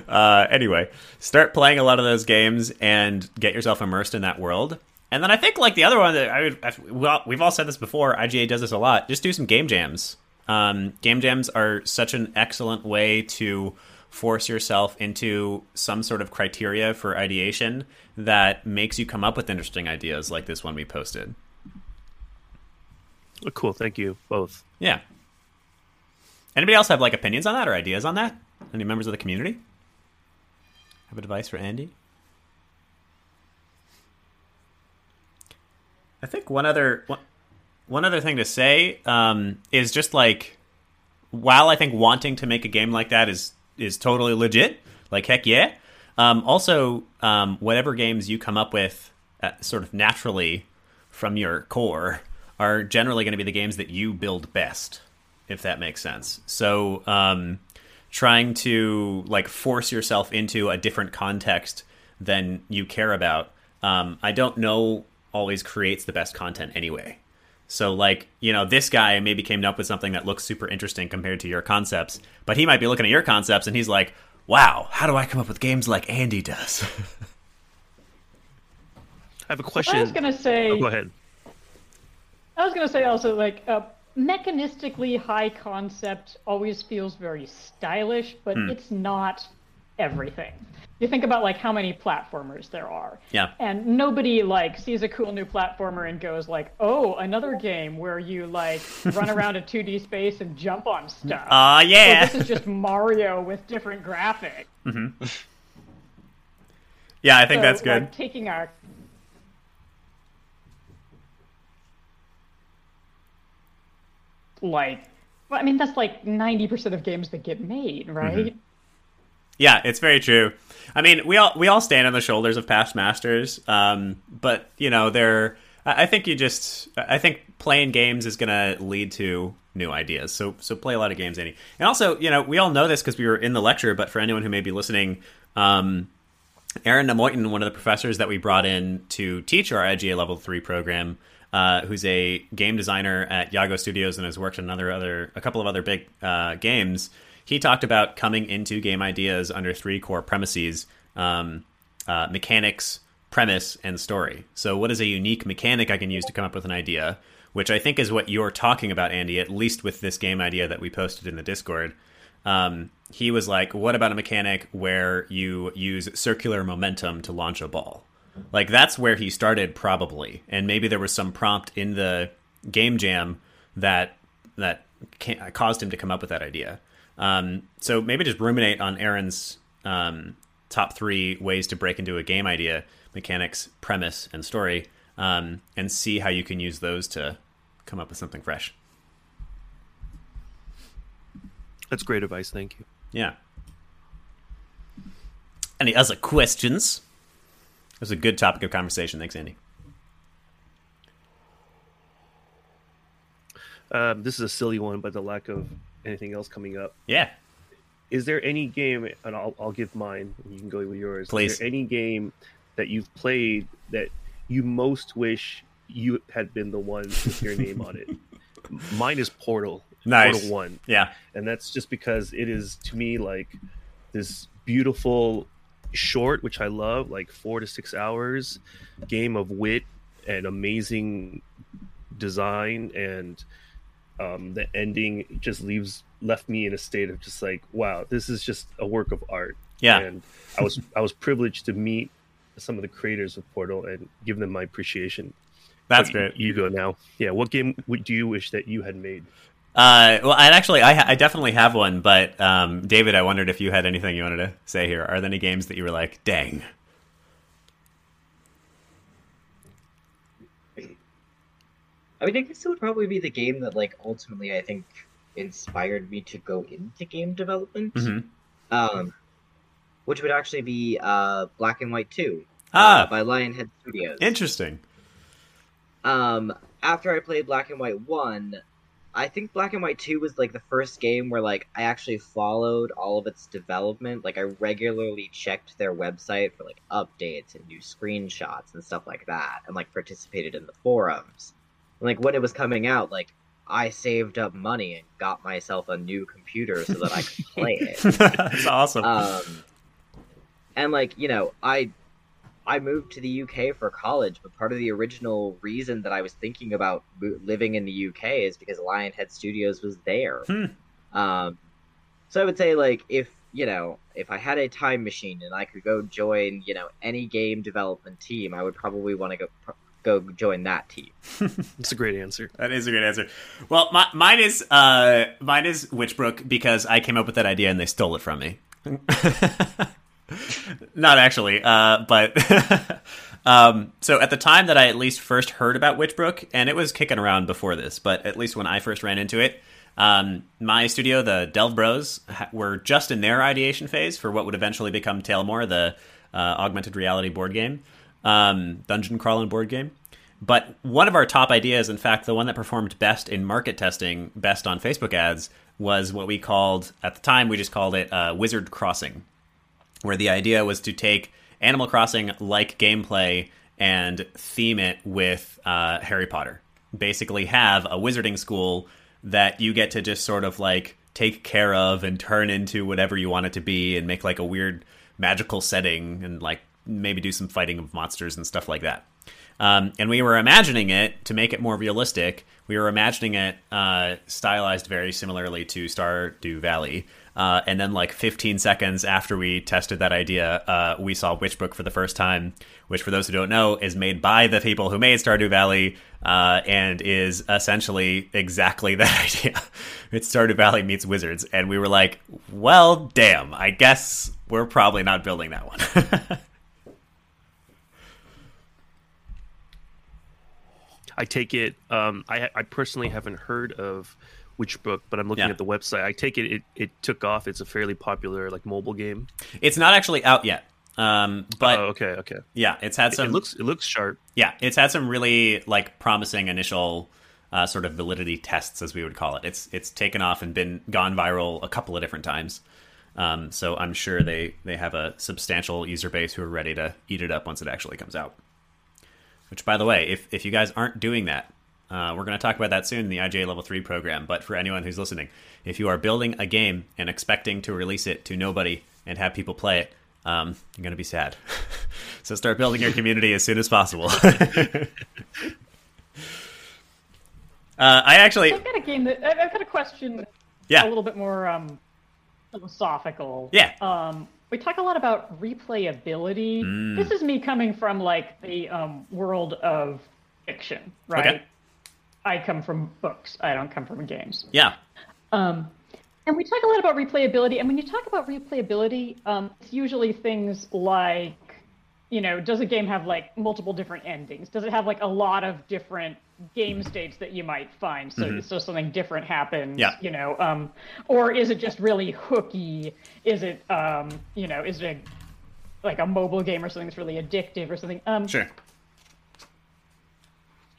A: Uh, anyway, start playing a lot of those games and get yourself immersed in that world. And then I think like the other one that I would, well, we've all said this before. IGA does this a lot. Just do some game jams. Um, game jams are such an excellent way to force yourself into some sort of criteria for ideation that makes you come up with interesting ideas like this one we posted.
F: oh, cool. Thank you both.
A: Yeah. Anybody else have like opinions on that or ideas on that? Any members of the community? Have advice for Andy? I think one other one, one other thing to say um, is just like while I think wanting to make a game like that is is totally legit, like heck yeah. Um, also, um, whatever games you come up with, uh, sort of naturally from your core, are generally going to be the games that you build best, if that makes sense. So, um, trying to like force yourself into a different context than you care about, um, I don't know always creates the best content anyway. So, like, you know, this guy maybe came up with something that looks super interesting compared to your concepts, but he might be looking at your concepts and he's like, wow, how do I come up with games like Andy does? <laughs>
F: I have a question.
D: I was gonna say.
F: Oh, go ahead.
D: I was gonna say also like uh, mechanistically high concept always feels very stylish, but
A: Hmm.
D: it's not everything. You think about like how many platformers there are,
A: yeah.
D: and nobody like sees a cool new platformer and goes like, "Oh, another game where you like run <laughs> around a 2D space and jump on stuff." Oh,
A: yeah.
D: this is just <laughs> Mario with different graphics. Mm-hmm.
A: Yeah, I think
D: So,
A: that's good.
D: Like, taking our like, well, I mean, that's like ninety percent of games that get made, right? Mm-hmm.
A: Yeah, it's very true. I mean, we all we all stand on the shoulders of past masters, um, but you know, they're. I think you just. I think playing games is going to lead to new ideas. So so play a lot of games, Andy. And also, you know, we all know this because we were in the lecture. But for anyone who may be listening, um, Aaron Nemoitin, one of the professors that we brought in to teach our IGA Level Three program, uh, who's a game designer at Yago Studios and has worked on another other a couple of other big uh, games. He talked about coming into game ideas under three core premises: um, uh, mechanics, premise, and story. So, what is a unique mechanic I can use to come up with an idea? Which I think is what you're talking about, Andy. At least with this game idea that we posted in the Discord um, he was like, "What about a mechanic where you use circular momentum to launch a ball?" Like that's where he started, probably, and maybe there was some prompt in the game jam that that ca- caused him to come up with that idea. Um, so maybe just ruminate on Aaron's um, top three ways to break into a game idea: mechanics, premise, and story, um, and see how you can use those to come up with something fresh.
F: That's great advice. Thank you.
A: Yeah. Any other questions? It was a good topic of conversation. Thanks, Andy.
F: Um, this is a silly one, but the lack of anything else coming up.
A: Yeah.
F: Is there any game, and I'll, I'll give mine, and you can go with yours.
A: Please.
F: Is there any game that you've played that you most wish you had been the one with your name on it? <laughs> Mine is Portal.
A: Nice.
F: Portal 1.
A: Yeah.
F: And that's just because it is, to me, like this beautiful short, which I love, like four to six hours game of wit and amazing design and um, the ending just leaves left me in a state of just like wow this is just a work of art
A: Yeah.
F: and i was i was privileged to meet some of the creators of portal and give them my appreciation
A: That's
F: But
A: great.
F: you go now yeah what game would do you wish that you had made
A: Uh, well, I actually, I, ha- I definitely have one, but um, David, I wondered if you had anything you wanted to say here. Are there any games that you were like, dang?
B: I mean, I guess it would probably be the game that, like, ultimately I think inspired me to go into game development.
A: Mhm.
B: Um, which would actually be uh, Black and White Two
A: Ah.
B: uh, by Lionhead Studios.
A: Interesting.
B: Um, after I played Black and White One, I think Black and White Two was like the first game where like I actually followed all of its development. Like I regularly checked their website for like updates and new screenshots and stuff like that, and like participated in the forums. And, like when it was coming out, like I saved up money and got myself a new computer so that I could <laughs> play it.
A: That's awesome.
B: Um, and like you know, I I moved to the UK for college, but part of the original reason that I was thinking about living in the UK is because Lionhead Studios was there.
A: Hmm.
B: Um, so I would say like if you know if I had a time machine and I could go join you know any game development team, I would probably want to go go join that team. <laughs>
F: it's a great answer
A: That is a great answer. Well, my, mine is uh, mine is Witchbrook because I came up with that idea and they stole it from me. <laughs> Not actually, uh, but <laughs> um, so at the time that I at least first heard about Witchbrook, and it was kicking around before this, but at least when I first ran into it, um, my studio, the Delve Bros, ha- were just in their ideation phase for what would eventually become Tailmore, the uh, augmented reality board game, um, dungeon crawling board game. But one of our top ideas, in fact, the one that performed best in market testing, best on Facebook ads, was what we called, at the time, we just called it uh, Wizard Crossing, where the idea was to take Animal Crossing like gameplay and theme it with uh, Harry Potter. Basically, have a wizarding school that you get to just sort of like take care of and turn into whatever you want it to be and make like a weird magical setting and like maybe do some fighting of monsters and stuff like that. Um, and we were imagining it to make it more realistic. We were imagining it uh, stylized very similarly to Stardew Valley. Uh, and then, like 15 seconds after we tested that idea, uh, we saw Witchbrook for the first time, which, for those who don't know, is made by the people who made Stardew Valley uh, and is essentially exactly <laughs> that idea. it's Stardew Valley meets Wizards. And we were like, well, damn, I guess we're probably not building that one. <laughs>
F: I take it. Um, I I personally haven't heard of Witchbrook, but I'm looking
A: Yeah.
F: at the website. I take it, it it took off. It's a fairly popular like mobile game.
A: It's not actually out yet, um, but
F: oh, okay, okay.
A: yeah, it's had some.
F: it looks it looks sharp.
A: Yeah, it's had some really like promising initial uh, sort of validity tests, as we would call it. It's it's taken off and been gone viral a couple of different times. Um, so I'm sure they they have a substantial user base who are ready to eat it up once it actually comes out. Which, by the way, if if you guys aren't doing that, uh, we're going to talk about that soon in the IGA Level Three program. But for anyone who's listening, if you are building a game and expecting to release it to nobody and have people play it, um, you're going to be sad. <laughs> so start building your community as soon as possible. <laughs> Uh, I actually,
D: I've got a game that I've got a question.
A: Yeah.
D: A little bit more um, philosophical.
A: Yeah.
D: Um, we talk a lot about replayability.
A: Mm.
D: This is me coming from like the um, world of fiction, right?
A: Okay.
D: I come from books. I don't come from games.
A: yeah,
D: Um, and we talk a lot about replayability. And when you talk about replayability, um, it's usually things like, you know, does a game have like multiple different endings? Does it have like a lot of different game states that you might find? So, so something different happens.
A: Yeah.
D: You know, um, or is it just really hooky? Is it, um, you know, is it a, like a mobile game or something that's really addictive or something? Um,
A: sure.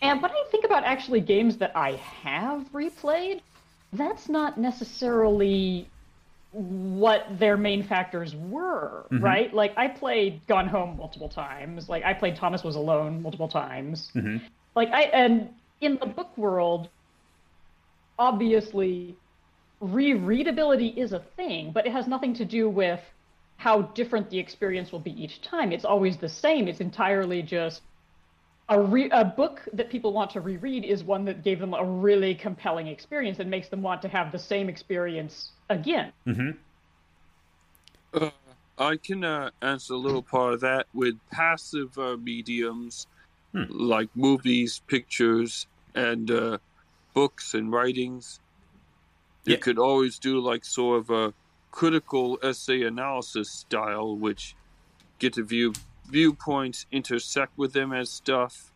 D: and when I think about actually games that I have replayed, that's not necessarily what their main factors were, right? Like I played Gone Home multiple times. Like I played Thomas Was Alone multiple times. Like I and in the book world, obviously rereadability is a thing, but it has nothing to do with how different the experience will be each time. It's always the same. It's entirely just a, re- a book that people want to reread is one that gave them a really compelling experience and makes them want to have the same experience again.
C: Uh, I can uh, answer a little part of that with passive uh, mediums like movies, pictures, and uh, books and writings. You
A: Yeah.
C: could always do like sort of a critical essay analysis style, which get to view viewpoints intersect with them as stuff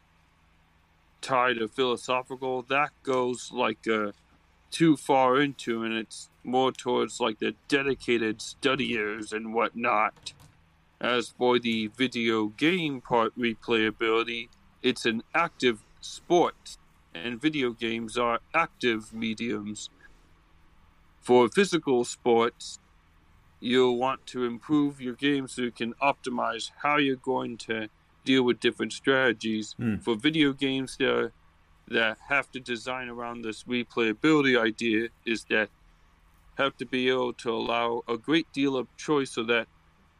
C: tied to philosophical. That goes like uh, too far into, and it's more towards like the dedicated studiers and whatnot. As for the video game part replayability, it's an active sport, and video games are active mediums. For physical sports, you'll want to improve your game so you can optimize how you're going to deal with different strategies. Hmm. For video games that, that have to design around this replayability idea is that have to be able to allow a great deal of choice so that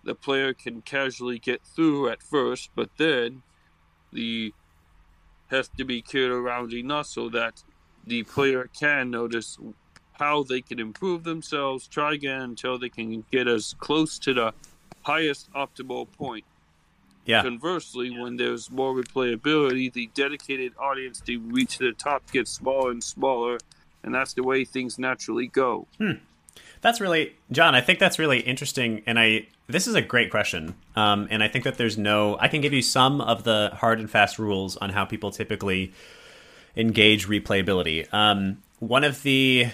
C: the player can casually get through at first, but then the has to be carried around enough so that the player can notice how they can improve themselves, try again until they can get as close to the highest optimal point.
A: Yeah.
C: Conversely, when there's more replayability, the dedicated audience to reach the top gets smaller and smaller, and that's the way things naturally go. Hmm.
A: That's really John. I think that's really interesting, and I this is a great question. Um, and I think that there's no. I can give you some of the hard and fast rules on how people typically engage replayability. Um, one of the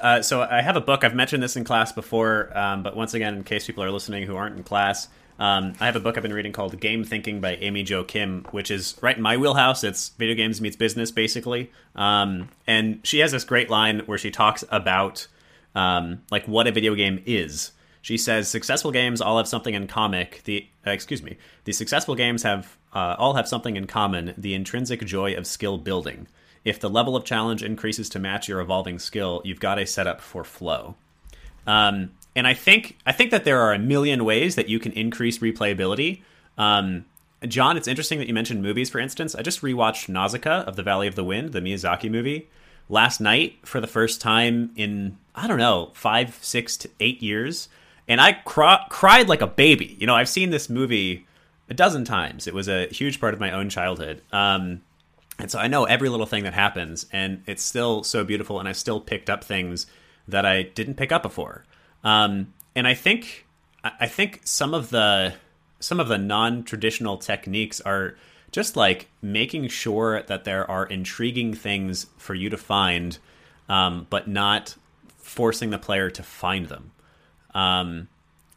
A: uh, so I have a book. I've mentioned this in class before, um, but once again, in case people are listening who aren't in class, um, I have a book I've been reading called Game Thinking by Amy Jo Kim, which is right in my wheelhouse. It's video games meets business, basically. Um, and she has this great line where she talks about um, like what a video game is. She says successful games all have something in common. The uh, excuse me, the successful games have uh, all have something in common: the intrinsic joy of skill building. If the level of challenge increases to match your evolving skill, you've got a setup for flow. Um, and I think I think that there are a million ways that you can increase replayability. Um, John, it's interesting that you mentioned movies. For instance, I just rewatched Nausicaa of the Valley of the Wind, the Miyazaki movie, last night for the first time in I don't know five, six to eight years, and I cry- cried like a baby. You know, I've seen this movie a dozen times. It was a huge part of my own childhood. Um, and so I know every little thing that happens, and it's still so beautiful, and I still picked up things that I didn't pick up before. Um, and I think I think some of the some of the non-traditional techniques are just like making sure that there are intriguing things for you to find, um, but not forcing the player to find them. Um,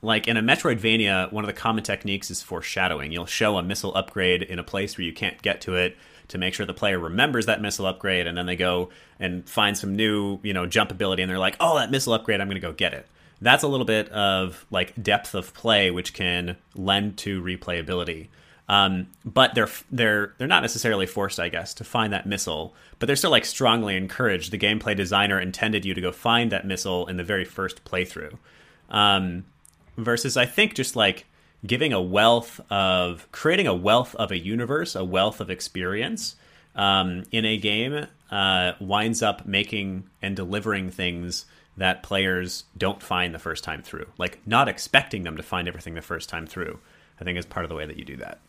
A: like in a Metroidvania, one of the common techniques is foreshadowing. You'll show a missile upgrade in a place where you can't get to it to make sure the player remembers that missile upgrade, and then they go and find some new, you know, jump ability, and they're like, "Oh, that missile upgrade, I'm going to go get it." That's a little bit of like depth of play, which can lend to replayability. Um, but they're they're they're not necessarily forced, I guess, to find that missile. But they're still like strongly encouraged. The gameplay designer intended you to go find that missile in the very first playthrough. Um, versus, I think, just like giving a wealth of creating a wealth of a universe, a wealth of experience um, in a game uh, winds up making and delivering things that players don't find the first time through. Like not expecting them to find everything the first time through, I think is part of the way that you do that.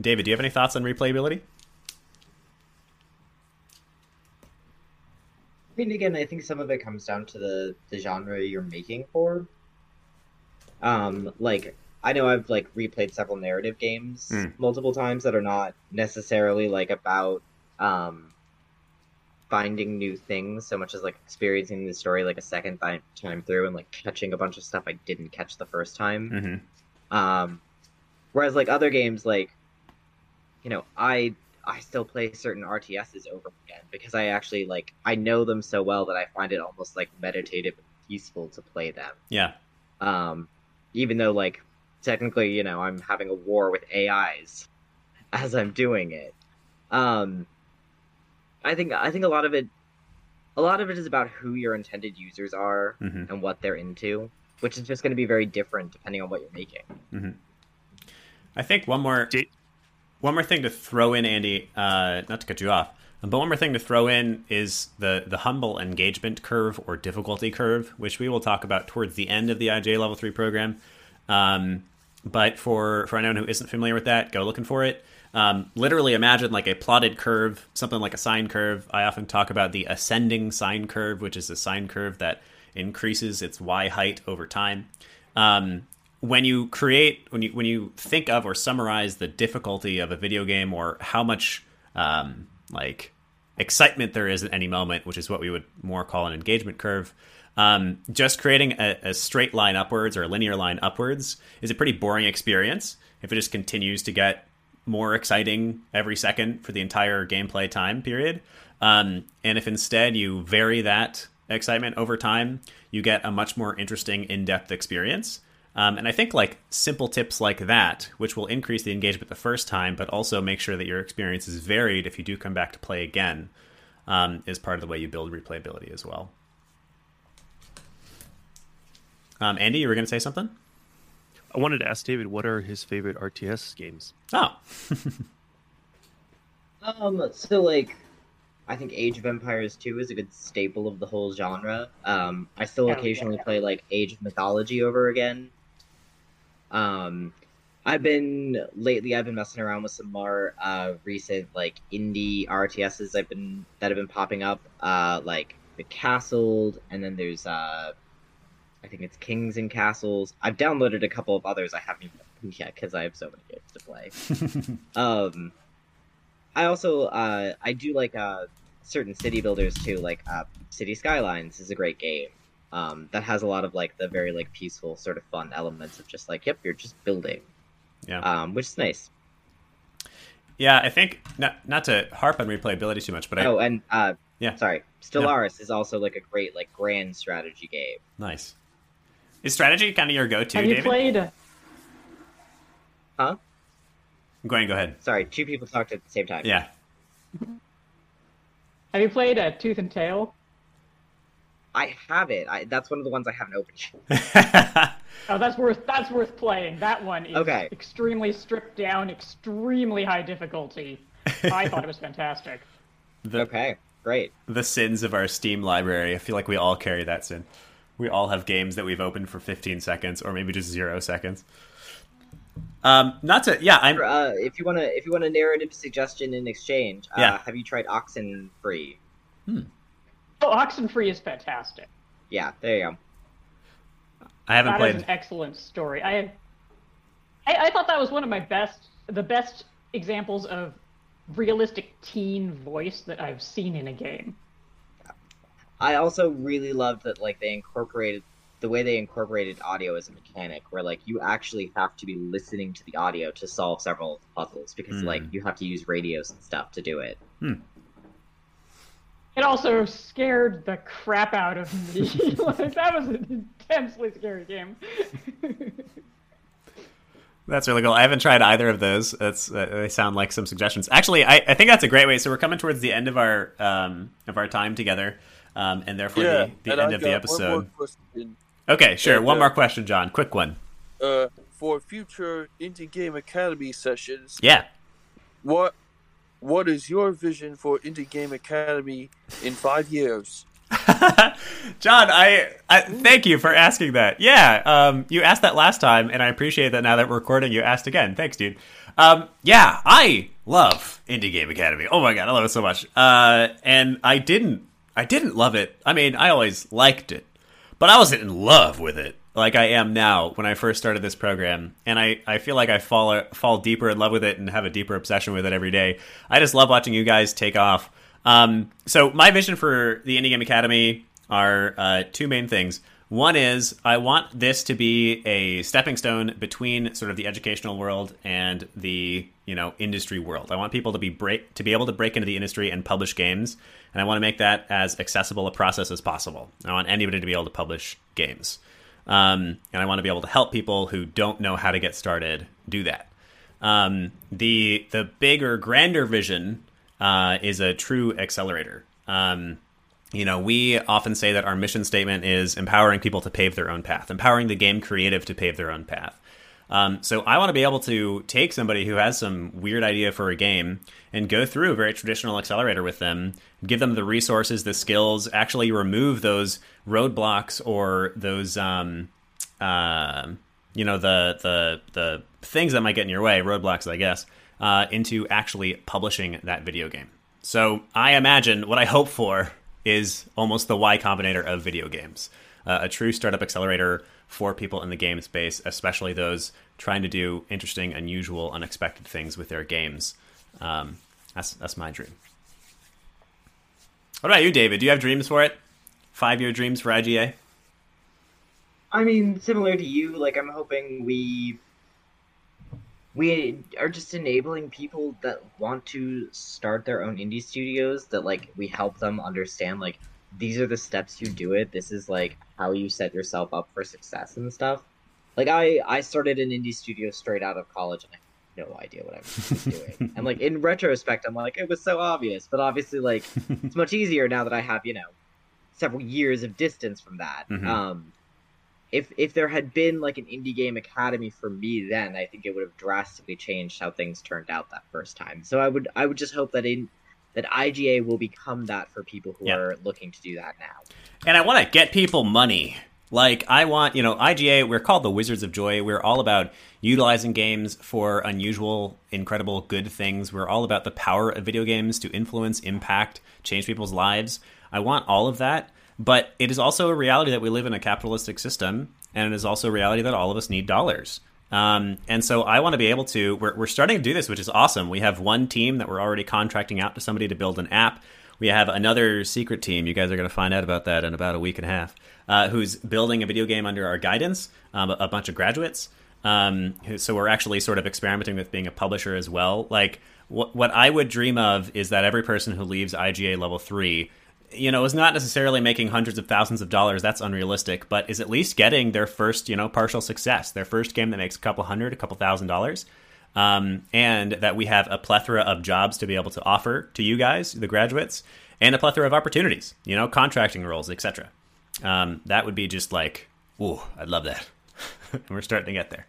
A: David, do you have any thoughts on replayability?
B: I mean, again, I think some of it comes down to the the genre you're making for. Um, like I know I've like replayed several narrative games
A: Mm.
B: multiple times that are not necessarily like about um finding new things so much as like experiencing the story like a second time time through and like catching a bunch of stuff I didn't catch the first time.
A: Mm-hmm.
B: Um, whereas like other games, like you know, I I still play certain RTSs over again because I actually like I know them so well that I find it almost like meditative and peaceful to play them.
A: Yeah.
B: Um, even though like technically, you know, I'm having a war with AIs as I'm doing it. Um, I think I think a lot of it, a lot of it is about who your intended users are
A: Mhm.
B: and what they're into, which is just going to be very different depending on what you're making.
A: Mm-hmm. I think one more
F: Da-
A: one more thing to throw in, Andy. Uh, not to cut you off, but one more thing to throw in is the the humble engagement curve or difficulty curve, which we will talk about towards the end of the IGA Level Three program. Um, but for for anyone who isn't familiar with that, go looking for it. Um, literally imagine like a plotted curve, something like a sine curve. I often talk about the ascending sine curve, which is a sine curve that increases its y height over time. Um, when you create, when you when you think of or summarize the difficulty of a video game or how much um, like excitement there is at any moment, which is what we would more call an engagement curve. Um, just creating a, a straight line upwards or a linear line upwards is a pretty boring experience if it just continues to get more exciting every second for the entire gameplay time period. Um, and if instead you vary that excitement over time, you get a much more interesting, in depth experience. Um, and I think like simple tips like that, which will increase the engagement the first time, but also make sure that your experience is varied if you do come back to play again, um, is part of the way you build replayability as well. Um, Andy, you were going to say something?
F: I wanted to ask David what are his favorite RTS games.
A: Oh, <laughs>
B: Um, so like, I think Age of Empires 2 is a good staple of the whole genre. Um, I still occasionally play like Age of Mythology over again. Um, I've been lately. I've been messing around with some more uh recent like indie RTSs. I've been that have been popping up. Uh, like the Castled, and then there's uh, I think it's Kings and Castles. I've downloaded a couple of others I haven't even <laughs> opened yet because I have so many games to play. <laughs> um, I also uh I do like uh certain city builders too. Like uh, City Skylines is a great game. Um, that has a lot of like the very like peaceful sort of fun elements of just like yep you're just building,
A: yeah.
B: um, which is nice.
A: yeah, I think not not to harp on replayability too much, but I
B: Oh, and uh,
A: Yeah.
B: sorry, Stellaris is also like a great like grand strategy game.
A: nice. Is strategy kind of your go-to,
D: Have you
A: David?
D: played?
B: Huh?
A: Go ahead, go ahead.
B: Sorry, two people talked at the same time.
A: Yeah. <laughs>
D: Have you played uh, Tooth and Tail?
B: I have it. I, that's one of the ones I haven't opened. <laughs>
D: Oh, that's worth that's worth playing. That one is
B: Okay.
D: extremely stripped down, extremely high difficulty. I thought it was fantastic.
A: the,
B: okay, great.
A: the sins of our Steam library. I feel like we all carry that sin. We all have games that we've opened for 15 seconds or maybe just zero seconds. Um, not to, yeah, I'm,
B: Uh, if you want to, if you want a narrative suggestion in exchange, uh,
A: Yeah.
B: have you tried Oxen Free?
D: Oh, Oxenfree is fantastic.
B: Yeah, there you go.
A: I haven't
D: That is
A: played.
D: an excellent story. I I, I thought that was one of my best, the best examples of realistic teen voice that I've seen in a game.
B: I also really loved that like they incorporated the way they incorporated audio as a mechanic, where like you actually have to be listening to the audio to solve several of the puzzles because
A: Hmm.
B: like you have to use radios and stuff to do it.
D: It also scared the crap out of me. like <laughs> <laughs> that was an intensely scary game. <laughs>
A: That's really cool. I haven't tried either of those. That's uh, they sound like some suggestions. Actually, I, I think that's a great way. So we're coming towards the end of our um, of our time together, um, and therefore
C: yeah,
A: the, the end
C: I
A: of the episode.
C: One more question.
A: Okay, sure.
C: And,
A: One
C: uh,
A: more question, John. Quick one.
C: Uh, for future Indie Game Academy sessions,
A: Yeah.
C: what what is your vision for Indie Game Academy in five years? <laughs>
A: John, I, I thank you for asking that. Yeah, um, you asked that last time, and I appreciate that now that we're recording, you asked again. Thanks, dude. Um, yeah, I love Indie Game Academy. Oh my god, I love it so much. Uh, and I didn't, I didn't love it. I mean, I always liked it, but I wasn't in love with it like I am now when I first started this program. And I, I feel like I fall fall deeper in love with it and have a deeper obsession with it every day. I just love watching you guys take off. Um, so my vision for the Indie Game Academy are uh, two main things. One is I want this to be a stepping stone between sort of the educational world and the you know industry world. I want people to be break to be able to break into the industry and publish games, and I want to make that as accessible a process as possible. I want anybody to be able to publish games, um, and I want to be able to help people who don't know how to get started do that. Um, the the bigger, grander vision uh, is a true accelerator. Um, you know, we often say that our mission statement is empowering people to pave their own path, empowering the game creative to pave their own path. Um, so I want to be able to take somebody who has some weird idea for a game and go through a very traditional accelerator with them, give them the resources, the skills, actually remove those roadblocks or those, um, uh, you know, the the the things that might get in your way, roadblocks, I guess, uh, into actually publishing that video game. So I imagine what I hope for is almost the Y Combinator of video games, uh, a true startup accelerator for people in the game space, especially those trying to do interesting, unusual, unexpected things with their games. Um, that's that's my dream. What about you, David? Do you have dreams for it? Five year dreams for IGA?
B: I mean, similar to you, like I'm hoping we we are just enabling people that want to start their own indie studios that like we help them understand like these are the steps you do it. This is like how you set yourself up for success and stuff. Like I I started an indie studio straight out of college and I no idea what I was doing. and like in retrospect I'm like it was so obvious, but obviously like it's much easier now that I have, you know, several years of distance from that.
A: Mhm.
B: Um if if there had been like an indie game academy for me then i think it would have drastically changed how things turned out that first time so i would i would just hope that in that iga will become that for people who are looking to do that now
A: and I want to get people money. Like I want, you know, IGA. We're called the Wizards of Joy. We're all about utilizing games for unusual, incredible, good things. We're all about the power of video games to influence, impact, change people's lives. I want all of that, but it is also a reality that we live in a capitalistic system, and it is also a reality that all of us need dollars. Um, and so I want to be able to. We're, we're starting to do this, which is awesome. We have one team that we're already contracting out to somebody to build an app. We have another secret team. You guys are going to find out about that in about a week and a half. Uh, who's building a video game under our guidance? Um, a, bunch of graduates. Um, so we're actually sort of experimenting with being a publisher as well. Like what what I would dream of is that every person who leaves IGA level three you know, is not necessarily making hundreds of thousands of dollars. That's unrealistic, but is at least getting their first, you know, partial success, their first game that makes a couple hundred, a couple thousand dollars. Um, and that we have a plethora of jobs to be able to offer to you guys, the graduates, and a plethora of opportunities, you know, contracting roles, etc. Um, that would be just like, ooh, I'd love that. <laughs> and we're starting to get there.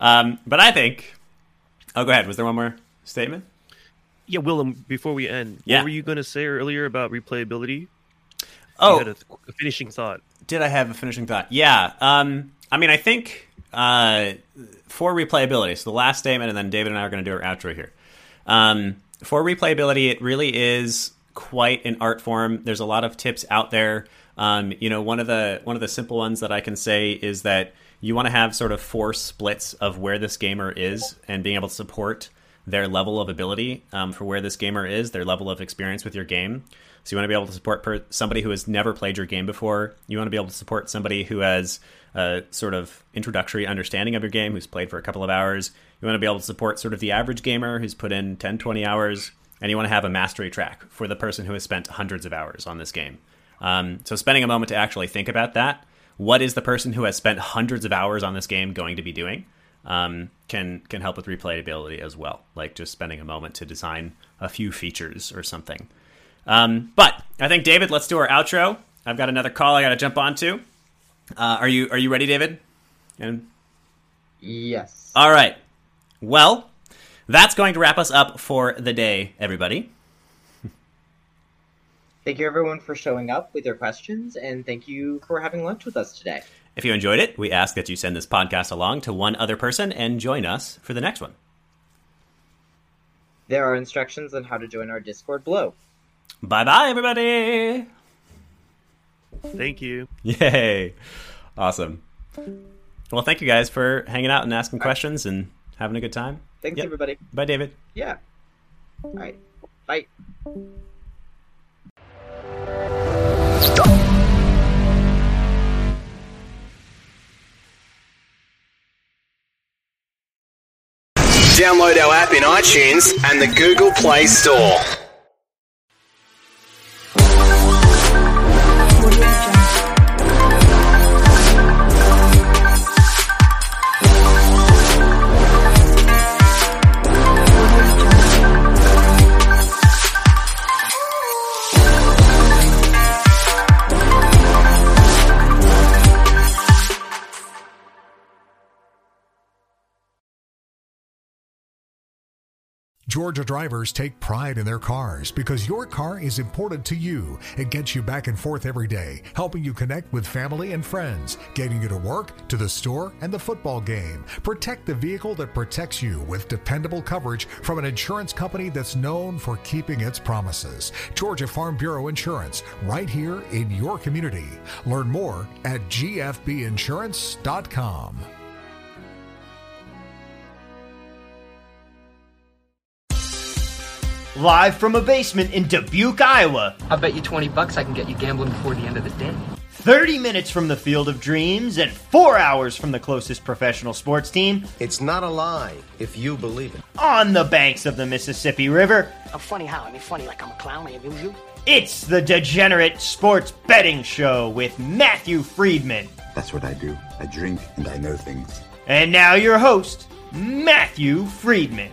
A: Um, but I think, oh, go ahead. Was there one more statement?
F: Yeah, Willem. Before we end,
A: Yeah.
F: what were you going to say earlier about replayability?
A: Oh,
F: a, a finishing thought.
A: did I have a finishing thought? Yeah. Um, I mean, I think uh, for replayability, so the last statement, and then David and I are going to do our outro here. Um, for replayability, it really is quite an art form. There's a lot of tips out there. Um, you know, one of the one of the simple ones that I can say is that you want to have sort of four splits of where this gamer is and being able to support their level of ability um, for where this gamer is, their level of experience with your game. So you want to be able to support per- somebody who has never played your game before. You want to be able to support somebody who has a sort of introductory understanding of your game, who's played for a couple of hours. You want to be able to support sort of the average gamer who's put in 10, 20 hours. And you want to have a mastery track for the person who has spent hundreds of hours on this game. Um, so spending a moment to actually think about that. What is the person who has spent hundreds of hours on this game going to be doing? Um, can can help with replayability as well. Like just spending a moment to design a few features or something. Um, but I think David, let's do our outro. I've got another call I got to jump onto. Uh, are you are you ready, David? And
B: Yes.
A: all right. Well, that's going to wrap us up for the day, everybody.
B: Thank you everyone for showing up with your questions, and thank you for having lunch with us today.
A: If you enjoyed it, we ask that you send this podcast along to one other person and join us for the next one.
B: There are instructions on how to join our Discord below.
A: Bye bye, everybody.
F: Thank you.
A: Yay. Awesome. Well, thank you guys for hanging out and asking questions and having a good time.
B: Thanks,
A: Yep.
B: everybody.
A: Bye, David.
B: Yeah. All right. Bye.
G: Download our app in iTunes and the Google Play Store.
H: Georgia drivers take pride in their cars because your car is important to you. It gets you back and forth every day, helping you connect with family and friends, getting you to work, to the store, and the football game. Protect the vehicle that protects you with dependable coverage from an insurance company that's known for keeping its promises. Georgia Farm Bureau Insurance, right here in your community. Learn more at gfbinsurance.com.
I: Live from a basement in Dubuque, Iowa.
J: I bet you 20 bucks I can get you gambling before the end of the day.
I: 30 minutes from the field of dreams and four hours from the closest professional sports team.
K: It's not a lie if you believe it.
I: On the banks of the Mississippi River.
L: I'm funny how? I mean, funny like I'm a clown. I amuse you.
I: It's the Degenerate Sports Betting Show with Matthew Friedman.
M: That's what I do. I drink and I know things.
I: And now your host, Matthew Friedman.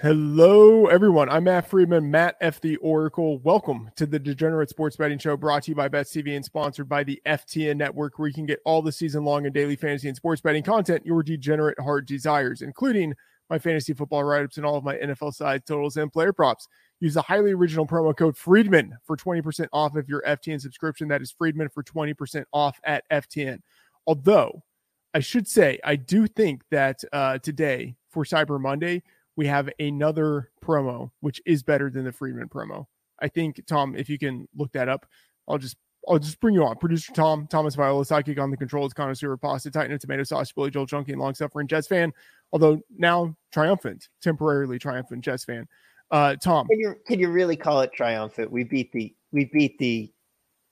N: Hello, everyone. I'm Matt Friedman, Matt F. the Oracle. Welcome to the Degenerate Sports Betting Show brought to you by BetCV and sponsored by the FTN Network, where you can get all the season long and daily fantasy and sports betting content your degenerate heart desires, including my fantasy football write ups and all of my NFL side totals and player props. Use the highly original promo code Friedman for 20% off of your FTN subscription. That is Friedman for 20% off at FTN. Although, I should say, I do think that uh, today for Cyber Monday, we have another promo which is better than the Friedman promo. I think Tom, if you can look that up, I'll just I'll just bring you on. Producer Tom, Thomas Viola, sidekick on the controls, connoisseur of pasta, titan of tomato sauce, Billy Joel Junkie, and long suffering Jets fan. Although now triumphant, temporarily triumphant Jets fan. Uh, Tom,
I: Can you can you really call it triumphant? We beat the we beat the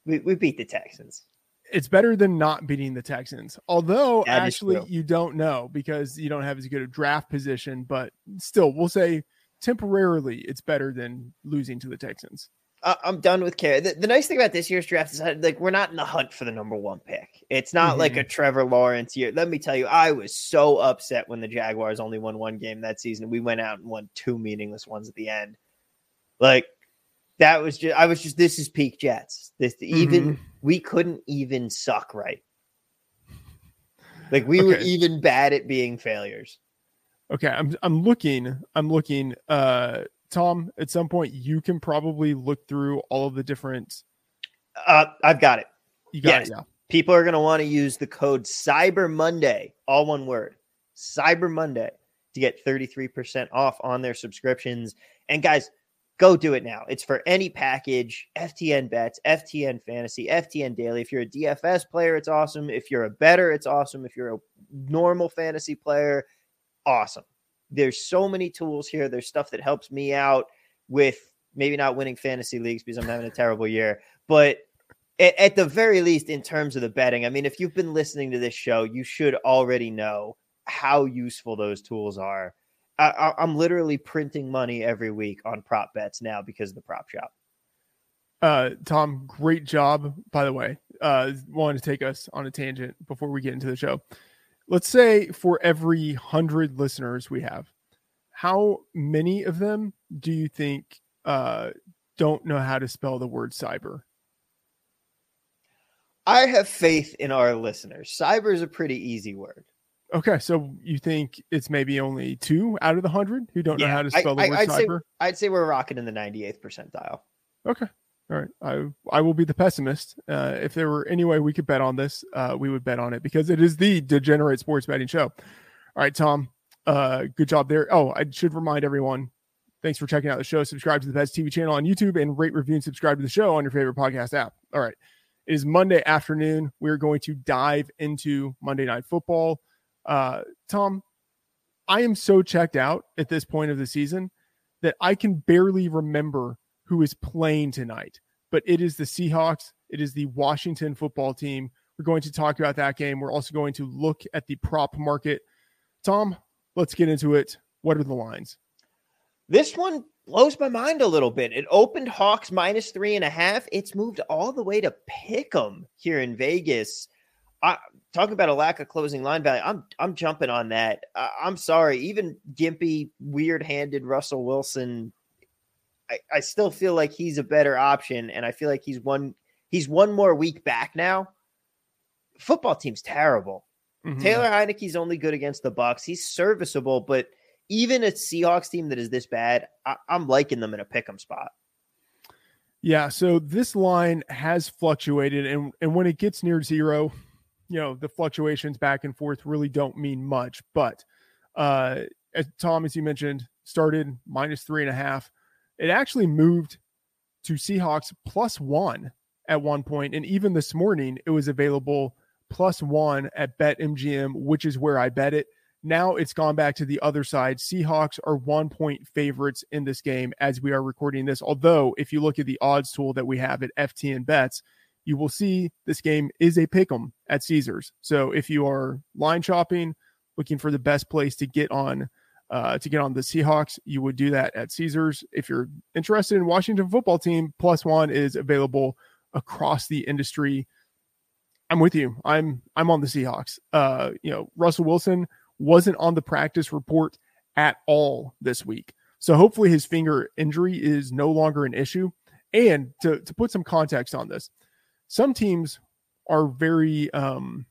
I: we, we beat the Texans.
N: It's better than not beating the Texans. Although
I: That
N: actually you don't know because you don't have as good a draft position, but still we'll say temporarily it's better than losing to the Texans.
I: Uh, I'm done with care. The, the nice thing about this year's draft is that, like we're not in the hunt for the number one pick. It's not like a Trevor Lawrence year. Let me tell you, I was so upset when the Jaguars only won one game that season. We went out and won two meaningless ones at the end. Like that was just I was just this is peak Jets. This even we couldn't even suck right. Like we were even bad at being failures.
N: Okay, I'm I'm looking. I'm looking. Uh, Tom, at some point you can probably look through all of the different.
I: Uh, I've got it.
N: You got
I: Yes.
N: it. Yeah.
I: People are going to want to use the code Cyber Monday, all one word, Cyber Monday, to get 33% off on their subscriptions. And guys, go do it now. It's for any package, FTN bets, FTN fantasy, FTN daily. If you're a DFS player, it's awesome. If you're a bettor, it's awesome. If you're a normal fantasy player, awesome. There's so many tools here. There's stuff that helps me out with maybe not winning fantasy leagues because I'm having a terrible year, but at, the very least, in terms of the betting, I mean, if you've been listening to this show, you should already know how useful those tools are. I, am literally printing money every week on prop bets now because of the prop shop.
N: Uh, Tom, great job, by the way. Uh, wanted to take us on a tangent before we get into the show. Let's say for every hundred listeners we have, how many of them do you think uh, don't know how to spell the word cyber?
I: I have faith in our listeners. Cyber is a pretty easy word.
N: Okay, so you think it's maybe only two out of the hundred who don't yeah, know how to spell I, the word
I: I'd
N: cyber?
I: Say, I'd say we're rocking in the 98th percentile.
N: Okay, all right. I I will be the pessimist. Uh, if there were any way we could bet on this, uh, we would bet on it because it is the degenerate sports betting show. All right, Tom. Uh, good job there. Oh, I should remind everyone. Thanks for checking out the show. Subscribe to the Best TV channel on YouTube and rate, review, and subscribe to the show on your favorite podcast app. All right. It is Monday afternoon. We're going to dive into Monday Night Football. Uh, Tom, I am so checked out at this point of the season that I can barely remember who is playing tonight. But it is the Seahawks, it is the Washington football team. We're going to talk about that game. We're also going to look at the prop market. Tom, let's get into it. What are the lines?
I: This one blows my mind a little bit. It opened Hawks minus three and a half. It's moved all the way to pick 'em here in Vegas. I, talk about a lack of closing line value. I'm I'm jumping on that. I, am sorry, even gimpy, weird-handed Russell Wilson. I, I still feel like he's a better option, and I feel like he's one he's one more week back now. Football team's terrible. Mm-hmm. Taylor Heinicke's only good against the Bucs. He's serviceable, but even a Seahawks team that is this bad, I, I'm liking them in a pick'em spot.
N: Yeah, so this line has fluctuated, and and when it gets near zero, you know the fluctuations back and forth really don't mean much. But uh, as Tom, as you mentioned, started minus three and a half. It actually moved to Seahawks plus one at one point, and even this morning it was available plus one at BetMGM, which is where I bet it. Now it's gone back to the other side. Seahawks are one point favorites in this game as we are recording this. Although, if you look at the odds tool that we have at FTN Bets, you will see this game is a pick 'em at Caesars. So if you are line shopping, looking for the best place to get on uh, to get on the Seahawks, you would do that at Caesars. If you're interested in Washington football team, plus one is available across the industry. I'm with you. I'm I'm on the Seahawks. Uh, you know, Russell Wilson wasn't on the practice report at all this week. So hopefully his finger injury is no longer an issue. And to, to put some context on this, some teams are very um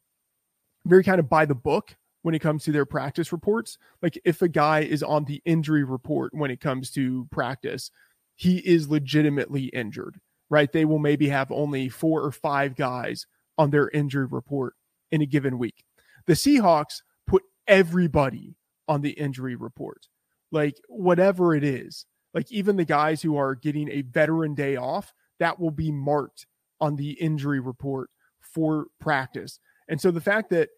N: very kind of by the book when it comes to their practice reports. Like if a guy is on the injury report when it comes to practice, he is legitimately injured, right? They will maybe have only four or five guys on their injury report in a given week. The Seahawks put everybody on the injury report, like whatever it is. Like even the guys who are getting a veteran day off, that will be marked on the injury report for practice. And so the fact that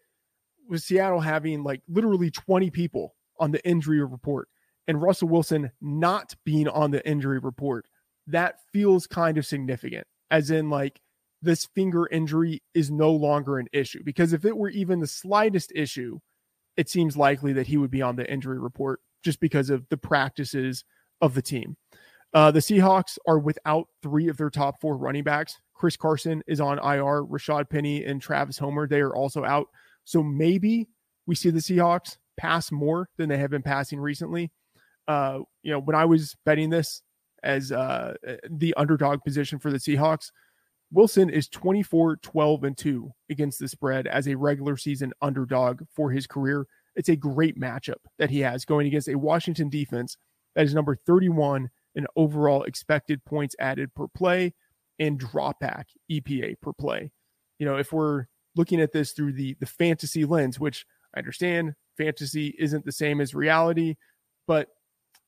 N: with Seattle having like literally 20 people on the injury report and Russell Wilson not being on the injury report, that feels kind of significant, as in like this finger injury is no longer an issue. Because if it were even the slightest issue, it seems likely that he would be on the injury report just because of the practices of the team. Uh, the Seahawks are without three of their top four running backs. Chris Carson is on IR. Rashaad Penny and Travis Homer, they are also out. So maybe we see the Seahawks pass more than they have been passing recently. Uh, you know, when I was betting this as uh, the underdog position for the Seahawks, Wilson is 24, 12, and 2 against the spread as a regular season underdog for his career. It's a great matchup that he has going against a Washington defense that is number 31 in overall expected points added per play and drop back EPA per play. You know, if we're looking at this through the the fantasy lens, which I understand fantasy isn't the same as reality, but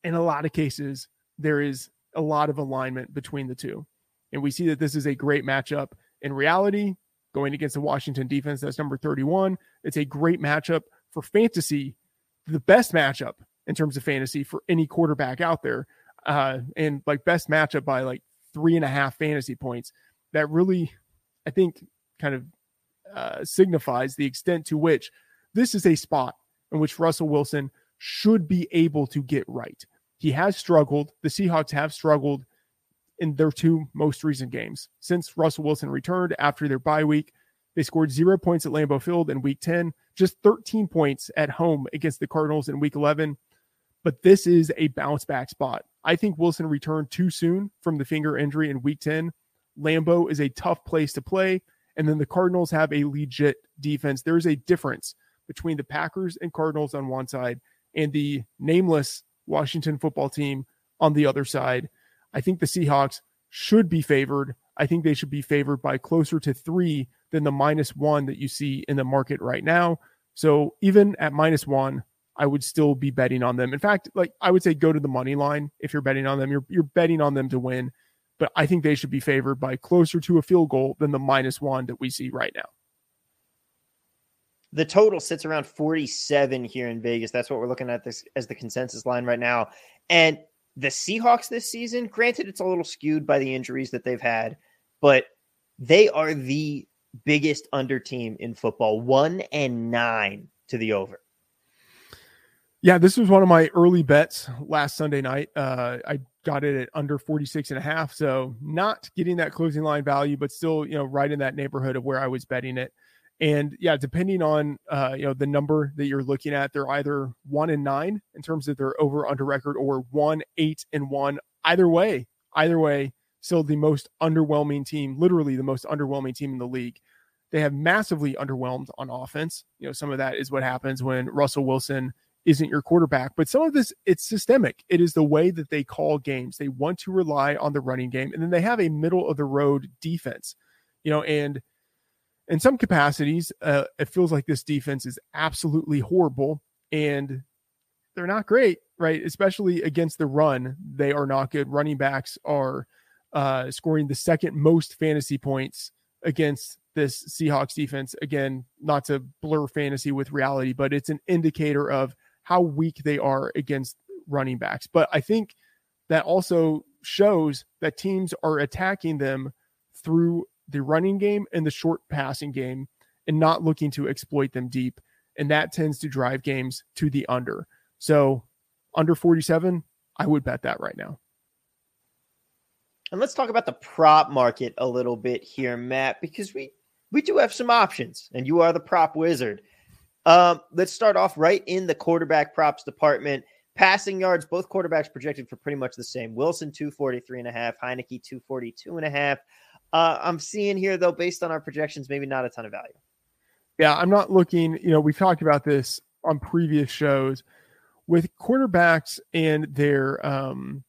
N: in a lot of cases there is a lot of alignment between the two. And we see that this is a great matchup in reality, going against the Washington defense that's number 31. It's a great matchup for fantasy, the best matchup in terms of fantasy for any quarterback out there. Uh, and like best matchup by like three and a half fantasy points. That really, I think, kind of uh, signifies the extent to which this is a spot in which Russell Wilson should be able to get right. He has struggled. The Seahawks have struggled in their two most recent games. Since Russell Wilson returned after their bye week, they scored zero points at Lambeau Field in week 10, just 13 points at home against the Cardinals in week 11. But this is a bounce back spot. I think Wilson returned too soon from the finger injury in week 10. Lambeau is a tough place to play. And then the Cardinals have a legit defense. There is a difference between the Packers and Cardinals on one side and the nameless Washington football team on the other side. I think the Seahawks should be favored. I think they should be favored by closer to three than the minus one that you see in the market right now. So even at minus one, I would still be betting on them. In fact, like I would say go to the money line if you're betting on them. You're you're betting on them to win, but I think they should be favored by closer to a field goal than the minus one that we see right now.
I: The total sits around 47 here in Vegas. That's what we're looking at this as the consensus line right now. And the Seahawks this season, granted, it's a little skewed by the injuries that they've had, but they are the biggest under team in football, one and nine to the over.
N: Yeah, this was one of my early bets last Sunday night. Uh, I got it at under 46 and a half. So not getting that closing line value, but still, you know, right in that neighborhood of where I was betting it. And yeah, depending on uh, you know the number that you're looking at, they're either one and nine in terms of their over under record, or one eight and one. Either way, either way, still the most underwhelming team, literally the most underwhelming team in the league. They have massively underwhelmed on offense. You know, some of that is what happens when Russell Wilson isn't your quarterback, but some of this it's systemic. It is the way that they call games. They want to rely on the running game, and then they have a middle of the road defense. You know, and in some capacities, uh, it feels like this defense is absolutely horrible and they're not great, right? Especially against the run, they are not good. Running backs are uh, scoring the second most fantasy points against this Seahawks defense. Again, not to blur fantasy with reality, but it's an indicator of how weak they are against running backs. But I think that also shows that teams are attacking them through the running game and the short passing game and not looking to exploit them deep. And that tends to drive games to the under. So under 47, I would bet that right now.
I: And let's talk about the prop market a little bit here, Matt, because we we do have some options, and you are the prop wizard. Um, let's start off right in the quarterback props department. Passing yards, both quarterbacks projected for pretty much the same. Wilson 243 and a half, Heinicke 242 and a half. Uh, I'm seeing here though, based on our projections, maybe not a ton of value.
N: Yeah, I'm not looking. You know, we've talked about this on previous shows with quarterbacks and their um,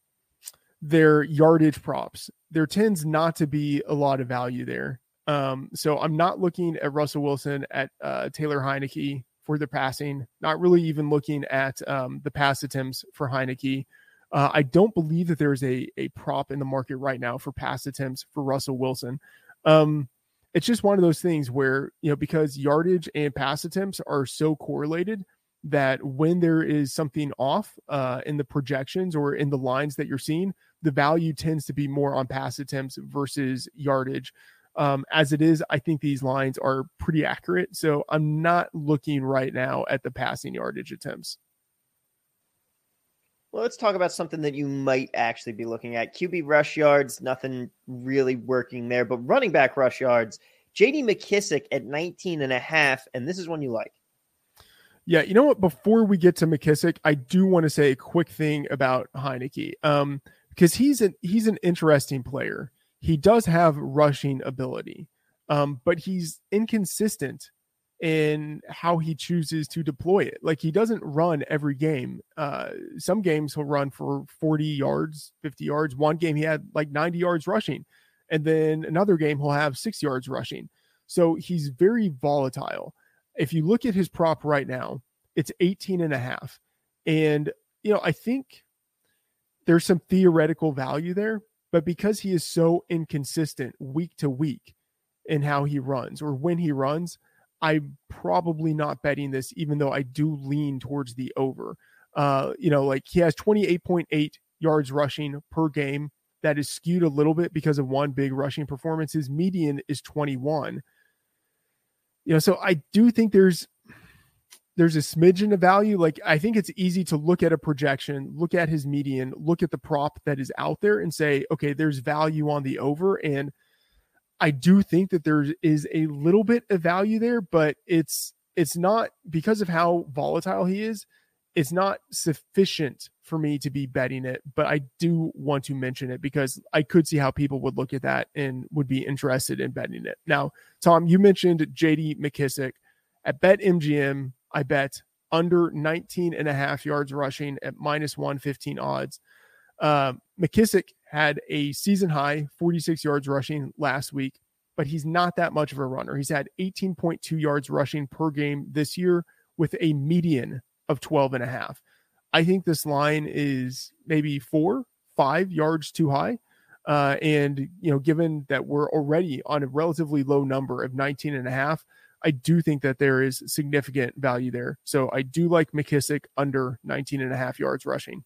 N: their yardage props. There tends not to be a lot of value there. Um, so I'm not looking at Russell Wilson at uh, Taylor Heinicke for the passing. Not really even looking at um, the pass attempts for Heinicke. Uh, I don't believe that there's a a prop in the market right now for pass attempts for Russell Wilson. Um, it's just one of those things where you know because yardage and pass attempts are so correlated that when there is something off uh, in the projections or in the lines that you're seeing, the value tends to be more on pass attempts versus yardage. Um, as it is, I think these lines are pretty accurate. So I'm not looking right now at the passing yardage attempts.
I: Well, let's talk about something that you might actually be looking at. QB rush yards, nothing really working there, but running back rush yards, JD McKissic at 19 and a half, and this is one you like.
N: Yeah, you know what? Before we get to McKissic, I do want to say a quick thing about Heinicke, um, because he's an he's an interesting player. He does have rushing ability, um, but he's inconsistent in how he chooses to deploy it. Like he doesn't run every game. Uh, some games he'll run for 40 yards, 50 yards. One game he had like 90 yards rushing. And then another game he'll have six yards rushing. So he's very volatile. If you look at his prop right now, it's 18 and a half. And, you know, I think there's some theoretical value there, but because he is so inconsistent week to week in how he runs or when he runs, I'm probably not betting this, even though I do lean towards the over. Uh, you know, like he has 28.8 yards rushing per game. That is skewed a little bit because of one big rushing performance. His median is 21. You know, so I do think there's there's a smidgen of value. Like I think it's easy to look at a projection, look at his median, look at the prop that is out there and say, okay, there's value on the over. And I do think that there is a little bit of value there, but it's it's not because of how volatile he is, it's not sufficient for me to be betting it, but I do want to mention it because I could see how people would look at that and would be interested in betting it. Now, Tom, you mentioned JD McKissic at BetMGM. I bet under 19 and a half yards rushing at minus 115 odds. Uh, McKissic had a season high 46 yards rushing last week, but he's not that much of a runner. He's had 18.2 yards rushing per game this year with a median of 12 and a half. I think this line is maybe four, five yards too high. Uh, and, you know, given that we're already on a relatively low number of 19 and a half, I do think that there is significant value there. So I do like McKissic under 19 and a half yards rushing.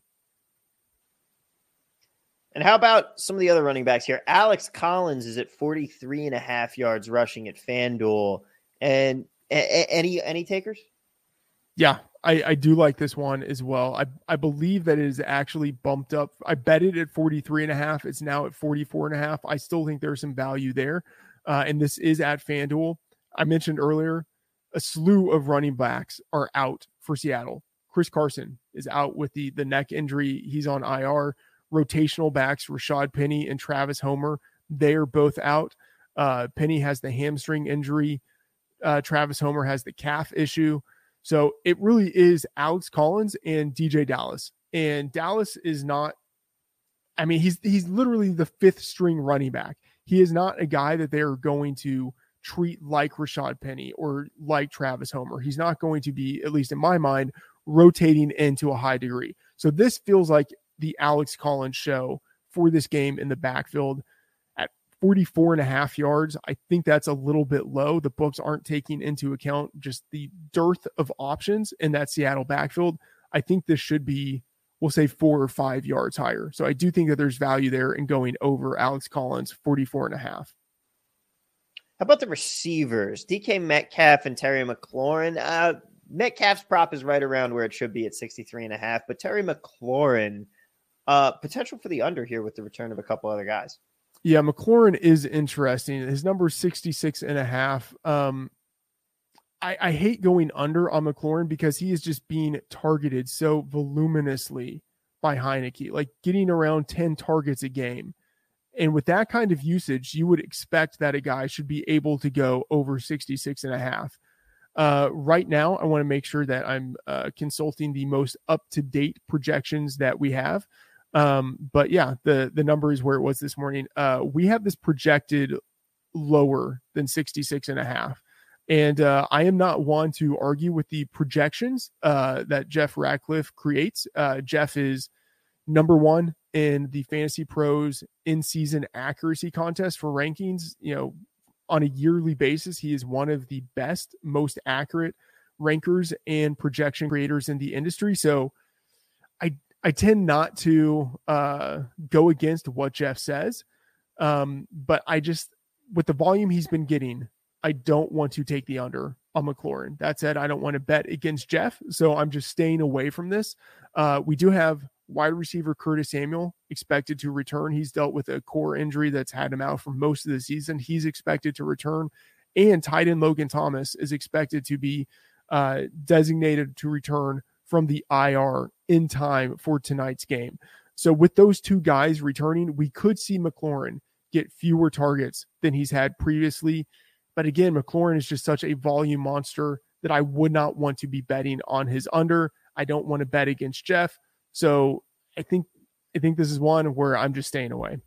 I: And how about some of the other running backs here? Alex Collins is at 43 and a half yards rushing at FanDuel. And a- any any takers?
N: Yeah, I, I do like this one as well. I, I believe that it is actually bumped up. I bet it at 43 and a half. It's now at 44 and a half. I still think there's some value there. Uh, and this is at FanDuel. I mentioned earlier, a slew of running backs are out for Seattle. Chris Carson is out with the the neck injury. He's on IR. Rotational backs, Rashaad Penny and Travis Homer, they are both out. Uh, Penny has the hamstring injury. Uh, Travis Homer has the calf issue. So it really is Alex Collins and DeeJay Dallas. And Dallas is not, I mean, he's he's literally the fifth string running back. He is not a guy that they're going to treat like Rashaad Penny or like Travis Homer. He's not going to be, at least in my mind, rotating into a high degree. So this feels like the Alex Collins show for this game in the backfield at 44 and a half yards. I think that's a little bit low. The books aren't taking into account just the dearth of options in that Seattle backfield. I think this should be, we'll say, four or five yards higher. So I do think that there's value there in going over Alex Collins 44 and a half.
I: How about the receivers? DK Metcalf and Terry McLaurin. Uh, Metcalf's prop is right around where it should be at 63 and a half, but Terry McLaurin, uh, potential for the under here with the return of a couple other guys.
N: Yeah, McLaurin is interesting. His number is 66 and a half. Um, I, I hate going under on McLaurin because he is just being targeted so voluminously by Heinicke, like getting around 10 targets a game. And with that kind of usage, you would expect that a guy should be able to go over 66 and a half. Uh, right now, I want to make sure that I'm uh, consulting the most up to date projections that we have. Um, but yeah, the the number is where it was this morning. Uh, we have this projected lower than 66 and a half. And uh, I am not one to argue with the projections uh, that Jeff Ratcliffe creates. Uh, Jeff is number one in the Fantasy Pros in season accuracy contest for rankings. You know, on a yearly basis, he is one of the best, most accurate rankers and projection creators in the industry. So I I tend not to uh, go against what Jeff says, um, but I just with the volume he's been getting, I don't want to take the under on McLaurin. That said, I don't want to bet against Jeff, so I'm just staying away from this. Uh, we do have wide receiver Curtis Samuel expected to return. He's dealt with a core injury that's had him out for most of the season. He's expected to return, and tight end Logan Thomas is expected to be uh, designated to return from the IR in time for tonight's game. So, with those two guys returning, we could see McLaurin get fewer targets than he's had previously. But again, McLaurin is just such a volume monster that I would not want to be betting on his under. I don't want to bet against Jeff. So, I think I think this is one where I'm just staying away.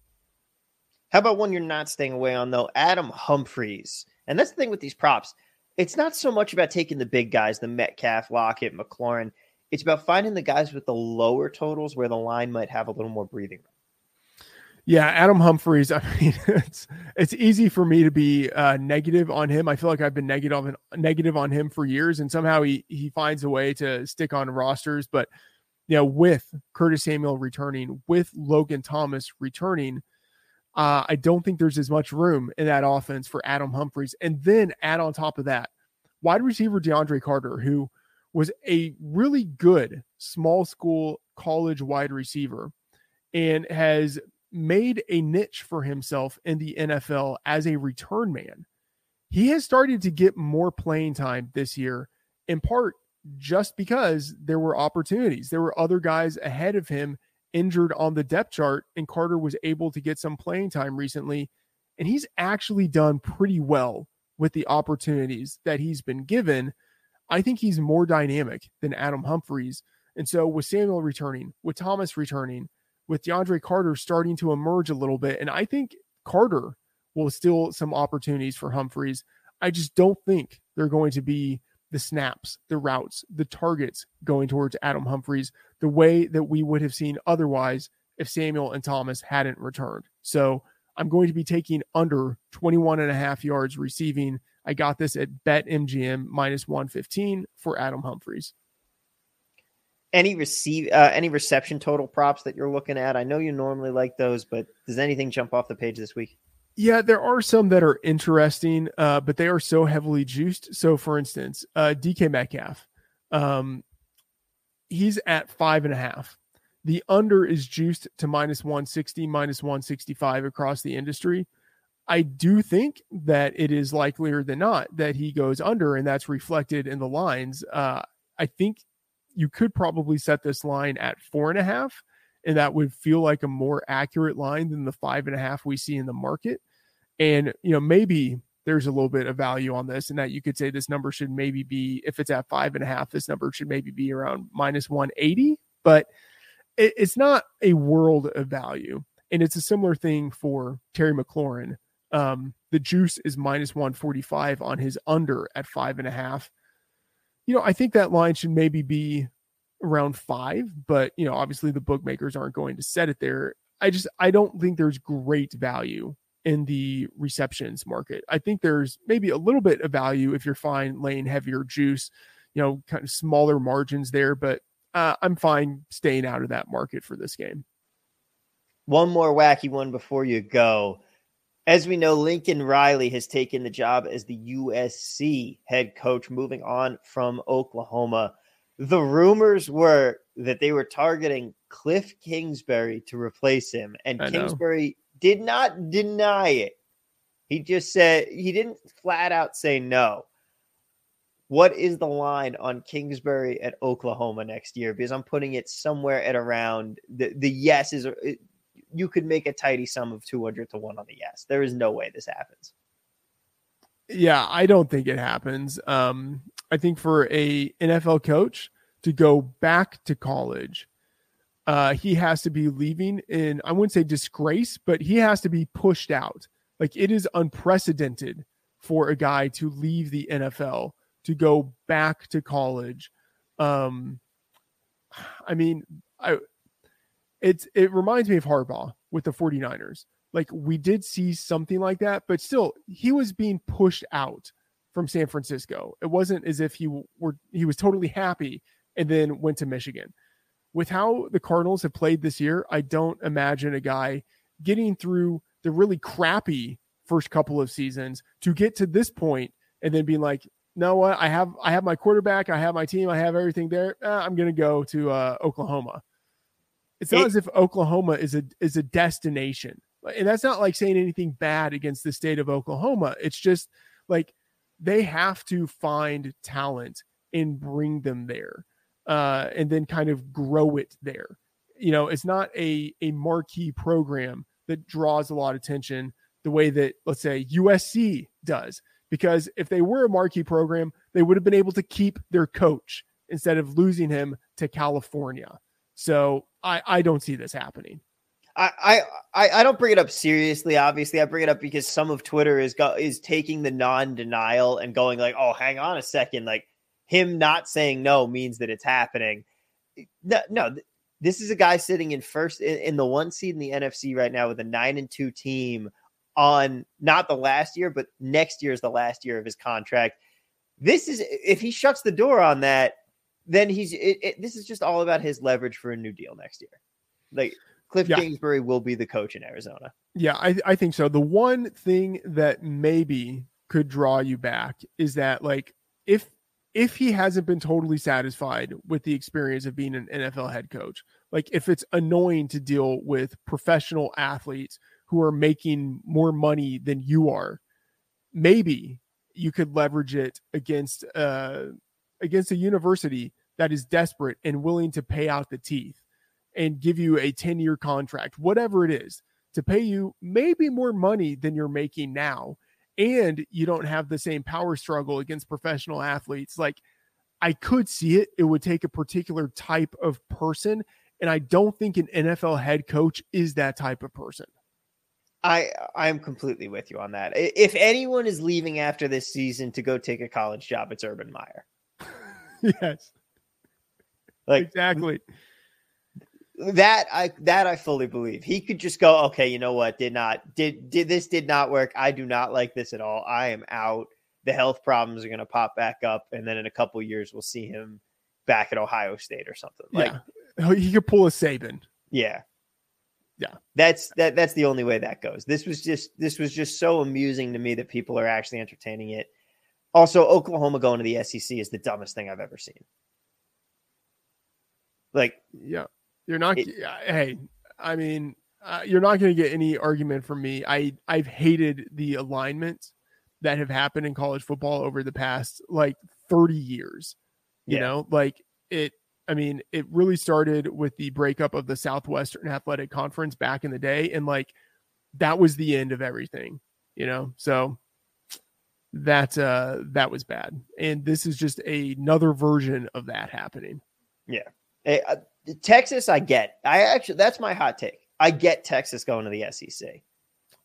I: How about one you're not staying away on though? Adam Humphries. And that's the thing with these props. It's not so much about taking the big guys, the Metcalf, Lockett, McLaurin. It's about finding the guys with the lower totals where the line might have a little more breathing room.
N: Yeah, Adam Humphries. <laughs> I mean, it's it's easy for me to be uh, negative on him. I feel like I've been negative on negative on him for years, and somehow he he finds a way to stick on rosters. But you know, with Curtis Samuel returning, with Logan Thomas returning, uh, I don't think there's as much room in that offense for Adam Humphries. And then add on top of that, wide receiver DeAndre Carter, who was a really good small school college wide receiver and has made a niche for himself in the NFL as a return man. He has started to get more playing time this year, in part just because there were opportunities. There were other guys ahead of him injured on the depth chart, and Carter was able to get some playing time recently. And he's actually done pretty well with the opportunities that he's been given. I think he's more dynamic than Adam Humphries. And so, with Samuel returning, with Thomas returning, with DeAndre Carter starting to emerge a little bit, and I think Carter will still some opportunities for Humphries. I just don't think they're going to be the snaps, the routes, the targets going towards Adam Humphries the way that we would have seen otherwise if Samuel and Thomas hadn't returned. So I'm going to be taking under 21 and a half yards receiving. I got this at bet MGM minus 115 for Adam Humphries.
I: Any receive uh, any reception total props that you're looking at? I know you normally like those, but does anything jump off the page this week?
N: Yeah, there are some that are interesting, uh, but they are so heavily juiced. So, for instance, uh, DK Metcalf, um, he's at five and a half. The under is juiced to minus 160, minus 165 across the industry. I do think that it is likelier than not that he goes under, and that's reflected in the lines. Uh, I think you could probably set this line at four and a half, and that would feel like a more accurate line than the five and a half we see in the market. And, you know, maybe there's a little bit of value on this, and that you could say this number should maybe be, if it's at five and a half, this number should maybe be around minus 180. But it, it's not a world of value. And it's a similar thing for Terry McLaurin. Um, the juice is minus 145 on his under at five and a half. You know, I think that line should maybe be around five, but you know, obviously the bookmakers aren't going to set it there. I just I don't think there's great value in the receptions market. I think there's maybe a little bit of value if you're fine laying heavier juice, you know, kind of smaller margins there, but uh, I'm fine staying out of that market for this game.
I: One more wacky one before you go. As we know, Lincoln Riley has taken the job as the USC head coach, moving on from Oklahoma. The rumors were that they were targeting Cliff Kingsbury to replace him, and Kingsbury did not deny it. He just said he didn't flat out say no. What is the line on Kingsbury at Oklahoma next year? Because I'm putting it somewhere at around the the yes is you could make a tidy sum of 200 to 1 on the yes. There is no way this happens.
N: Yeah, I don't think it happens. Um, I think for a NFL coach to go back to college uh, he has to be leaving in, I wouldn't say disgrace, but he has to be pushed out. Like it is unprecedented for a guy to leave the NFL to go back to college. Um, I mean, I it's it reminds me of Harbaugh with the 49ers. Like we did see something like that, but still he was being pushed out from San Francisco. It wasn't as if he were he was totally happy and then went to Michigan with how the Cardinals have played this year, I don't imagine a guy getting through the really crappy first couple of seasons to get to this point and then being like, no, what I have, I have my quarterback, I have my team, I have everything there. Eh, I'm going to go to uh, Oklahoma. It's not it, as if Oklahoma is a is a destination, and that's not like saying anything bad against the state of Oklahoma. It's just like they have to find talent and bring them there uh, and then kind of grow it there. You know, it's not a a marquee program that draws a lot of attention the way that let's say USC does. Because if they were a marquee program, they would have been able to keep their coach instead of losing him to California. So I, I don't see this happening.
I: I, I I don't bring it up seriously. Obviously, I bring it up because some of Twitter is go, is taking the non denial and going like, "Oh, hang on a second, like him not saying no means that it's happening. no, no. This is a guy sitting in first in, in the one seed in the NFC right now with a nine and two team on not the last year, but next year is the last year of his contract. This is if he shuts the door on that, then he's it, it, this is just all about his leverage for a new deal next year. Like Cliff
N: Yeah.
I: Kingsbury will be the coach in Arizona.
N: Yeah, I, I think so. The one thing that maybe could draw you back is that like if if he hasn't been totally satisfied with the experience of being an NFL head coach, like if it's annoying to deal with professional athletes who are making more money than you are, maybe you could leverage it against uh against a university that is desperate and willing to pay out the teeth and give you a 10 year contract, whatever it is, to pay you maybe more money than you're making now. And you don't have the same power struggle against professional athletes. Like, I could see it. It would take a particular type of person. And I don't think an NFL head coach is that type of person.
I: I I am completely with you on that. If anyone is leaving after this season to go take a college job, it's Urban Meyer. <laughs>
N: yes.
I: Like
N: exactly.
I: That I that I fully believe. He could just go, okay, you know what? Did not did did this did not work. I do not like this at all. I am out. The health problems are going to pop back up, and then in a couple years we'll see him back at Ohio State or something. Like,
N: yeah. He could pull a Saban.
I: yeah,
N: Yeah.
I: that's that. That's the only way that goes. This was just this was just so amusing to me that people are actually entertaining it. Also, Oklahoma going to the SEC is the dumbest thing I've ever seen. Like,
N: Yeah. You're not, hey, I mean, uh, you're not going to get any argument from me. I, I've hated the alignments that have happened in college football over the past like 30 years. You
I: Yeah.
N: know, like it, I mean, it really started with the breakup of the Southwestern Athletic Conference back in the day. And like that was the end of everything, you know? So that, uh, that was bad. And this is just another version of that happening.
I: Yeah. Hey, uh, Texas, I get. I actually, that's my hot take. I get Texas going to the SEC.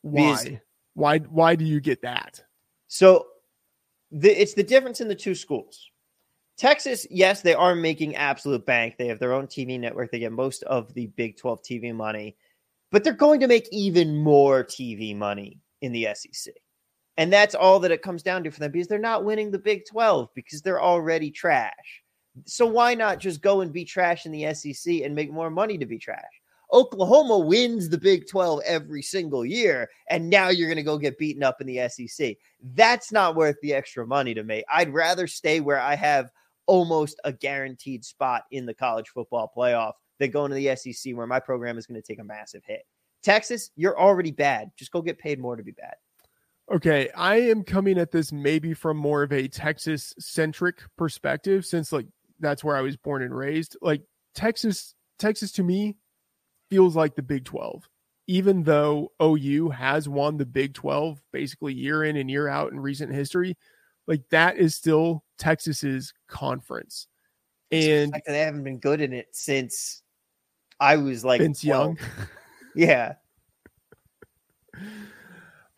I: Because-
N: Why? Why? Why do you get that?
I: So the, it's the difference in the two schools. Texas, yes, they are making absolute bank. They have their own TV network. They get most of the Big 12 TV money, but they're going to make even more TV money in the SEC. And that's all that it comes down to for them because they're not winning the Big 12 because they're already trash. So why not just go and be trash in the SEC and make more money to be trash? Oklahoma wins the Big 12 every single year, and now you're going to go get beaten up in the SEC. That's not worth the extra money to me. I'd rather stay where I have almost a guaranteed spot in the college football playoff than going to the SEC where my program is going to take a massive hit. Texas, you're already bad. Just go get paid more to be bad.
N: Okay, I am coming at this maybe from more of a Texas centric perspective since like that's where I was born and raised. Like Texas Texas to me feels like the Big 12. Even though OU has won the Big 12 basically year in and year out in recent history, like that is still Texas's conference. And
I: Like, they haven't been good in it since I was like
N: Vince Young.
I: Yeah. <laughs>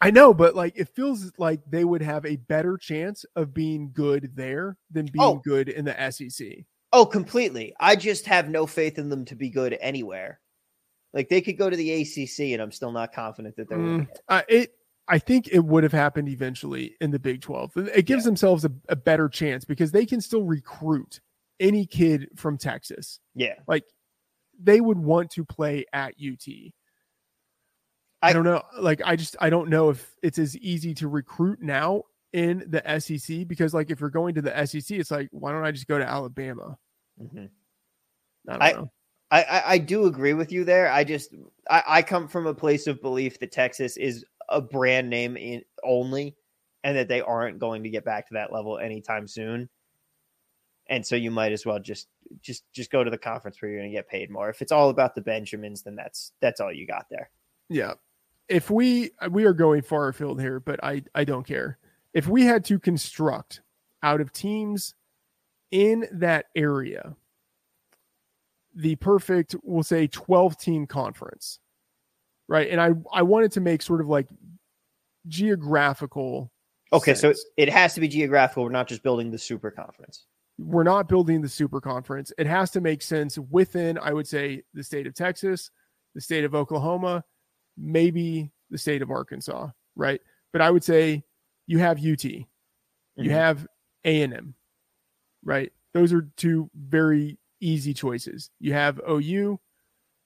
N: I know, but like it feels like they would have a better chance of being good there than being
I: Oh.
N: good in the SEC.
I: Oh, completely. I just have no faith in them to be good anywhere. Like they could go to the ACC, and I'm still not confident that they're.
N: Mm,
I: it.
N: uh, it, I think it would have happened eventually in the Big 12. It gives themselves a, a better chance because they can still recruit any kid from Texas.
I: Yeah.
N: Like they would want to play at UT. I, don't know. Like I just I don't know if it's as easy to recruit now in the SEC because like if you're going to the SEC, it's like why don't I just go to Alabama?
I: Mhm.
N: I
I: I. I, I I do agree with you there. I just I, I come from a place of belief that Texas is a brand name in only, and that they aren't going to get back to that level anytime soon. And so you might as well just just just go to the conference where you're going to get paid more. If it's all about the Benjamins, then that's that's all you got there.
N: Yeah. If we we are going far afield here, but I I don't care. If we had to construct out of teams in that area the perfect we'll say 12 team conference. Right? And I I wanted to make sort of like geographical
I: Okay,
N: sense.
I: so it has to be geographical. We're not just building the super conference.
N: we're not building the super conference. It has to make sense within, I would say, the state of Texas, the state of Oklahoma, maybe the state of Arkansas, right? But I would say you have UT, you
I: Mhm.
N: have A and M, right? Those are two very easy choices. You have OU,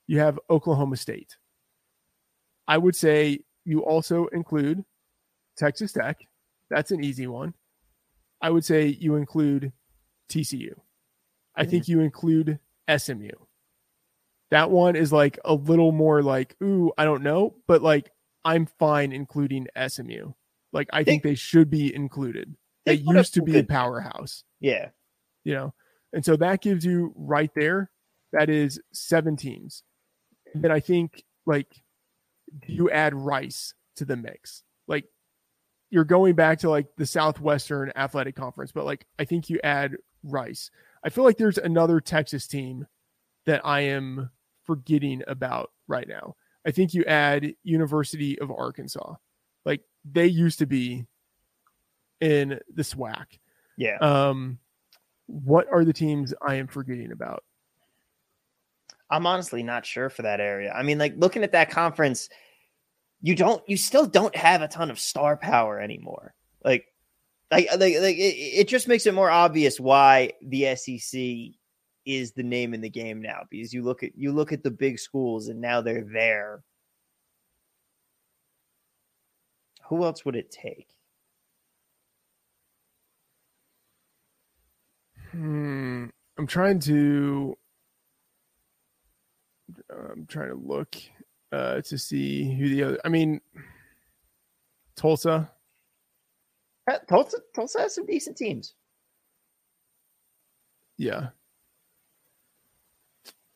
N: you have Oklahoma State. I would say you also include Texas Tech. That's an easy one. I would say you include TCU. I think you include SMU. That one is like a little more like, ooh, I don't know, but like I'm fine including SMU. Like I think they should be included. They
I: they
N: used to be a powerhouse,
I: Yeah.
N: you know. And so that gives you right there, that is seven teams. And then I think like do you add Rice to the mix? Like you're going back to like the Southwestern Athletic Conference, but like I think you add Rice. I feel like there's another Texas team that I am forgetting about right now. I think you add University of Arkansas. Like they used to be in the SWAC.
I: Yeah.
N: Um what are the teams I am forgetting about?
I: I'm honestly not sure for that area. I mean, like looking at that conference, you don't, you still don't have a ton of star power anymore. Like, like, like, like it, it just makes it more obvious why the SEC is the name in the game now. Because you look at you look at the big schools, and now they're there. Who else would it take?
N: Hmm. I'm trying to. I'm trying to look uh, to see who the other. I mean, Tulsa.
I: Uh, Tulsa, Tulsa has some decent teams.
N: Yeah.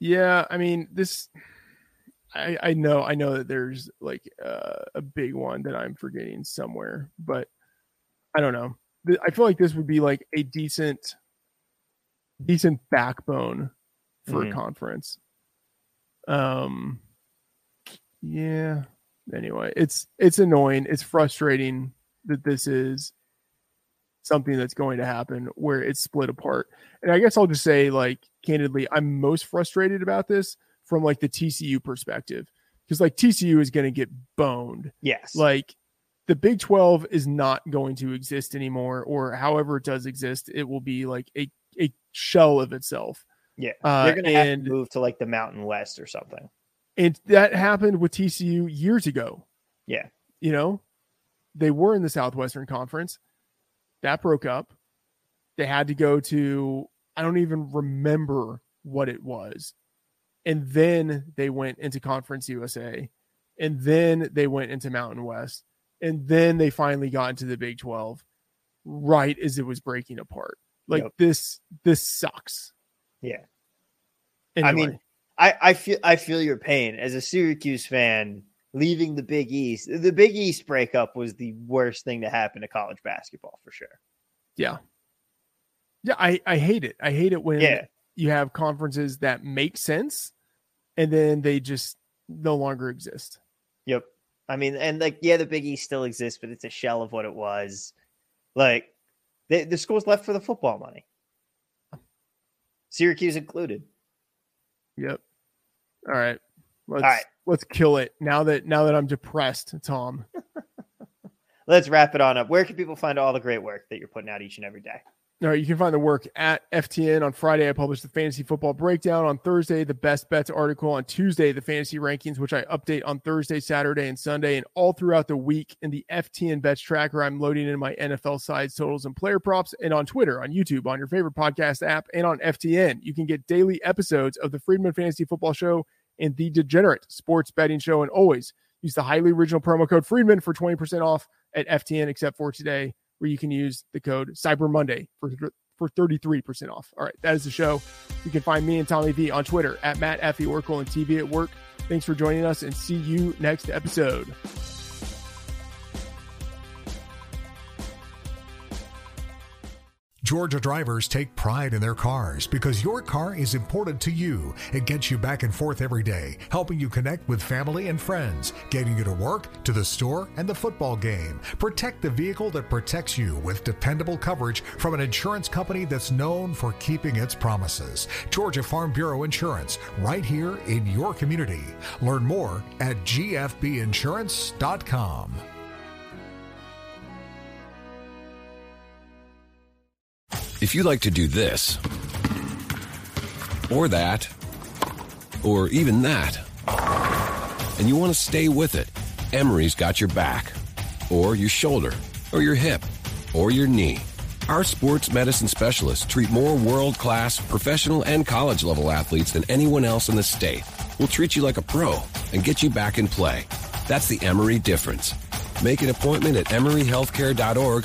N: Yeah. I mean, this. I I know I know that there's like uh, a big one that I'm forgetting somewhere, but I don't know. I feel like this would be like a decent, decent backbone for
I: Mhm.
N: a conference. Um. Yeah. Anyway, it's it's annoying. It's frustrating that this is something that's going to happen where it's split apart. And I guess I'll just say, like, candidly, I'm most frustrated about this from like the TCU perspective. Because like TCU is going to get boned.
I: Yes.
N: Like the Big 12 is not going to exist anymore, or however it does exist, it will be like a, a shell of itself.
I: Yeah,
N: Uh,
I: they're gonna have
N: and-
I: to move to like the Mountain West or something.
N: And that happened with TCU years ago.
I: Yeah,
N: You know, they were in the Southwestern Conference. That broke up. They had to go to, I don't even remember what it was. And then they went into Conference USA. And then they went into Mountain West. And then they finally got into the Big 12 right as it was breaking apart. Like
I: Yep.
N: this, this sucks.
I: yeah.
N: Anyway,
I: I mean, I, I feel I feel your pain as a Syracuse fan. Leaving the Big East, the Big East breakup was the worst thing to happen to college basketball for sure.
N: Yeah. Yeah, I, I hate it. I hate it when
I: Yeah.
N: you have conferences that make sense and then they just no longer exist.
I: Yep. I mean, and like, yeah, the Big East still exists, but it's a shell of what it was. Like, the, the school's left for the football money, Syracuse included.
N: Yep. All right. Let's
I: right.
N: Let's kill it. Now that now that I'm depressed, Tom. <laughs>
I: Let's wrap it on up. Where can people find all the great work that you're putting out each and every day?
N: All right, you can find the work at FTN on Friday. I publish the fantasy football breakdown on Thursday, the best bets article on Tuesday, the fantasy rankings, which I update on Thursday, Saturday, and Sunday, and all throughout the week in the FTN bets tracker. I'm loading in my NFL sides, totals, and player props, and on Twitter, on YouTube, on your favorite podcast app, and on FTN. You can get daily episodes of the Freedman Fantasy Football Show and the Degenerate Sports Betting Show, and always use the highly original promo code Freedman for 20% off at FTN, except for today, where you can use the code Cyber Monday for for 33% off. All right, that is the show. You can find me and Tommy V on Twitter at Matt Effie Oracle and TV at Work. Thanks for joining us and see you next episode.
H: Georgia drivers take pride in their cars because your car is important to you. It gets you back and forth every day, helping you connect with family and friends, getting you to work, to the store, and the football game. Protect the vehicle that protects you with dependable coverage from an insurance company that's known for keeping its promises. Georgia Farm Bureau Insurance, right here in your community. Learn more at gfbinsurance.com.
O: If you like to do this, or that, or even that, and you want to stay with it, Emory's got your back, or your shoulder, or your hip, or your knee. Our sports medicine specialists treat more world class, professional, and college level athletes than anyone else in the state. We'll treat you like a pro and get you back in play. That's the Emory difference. Make an appointment at emoryhealthcare.org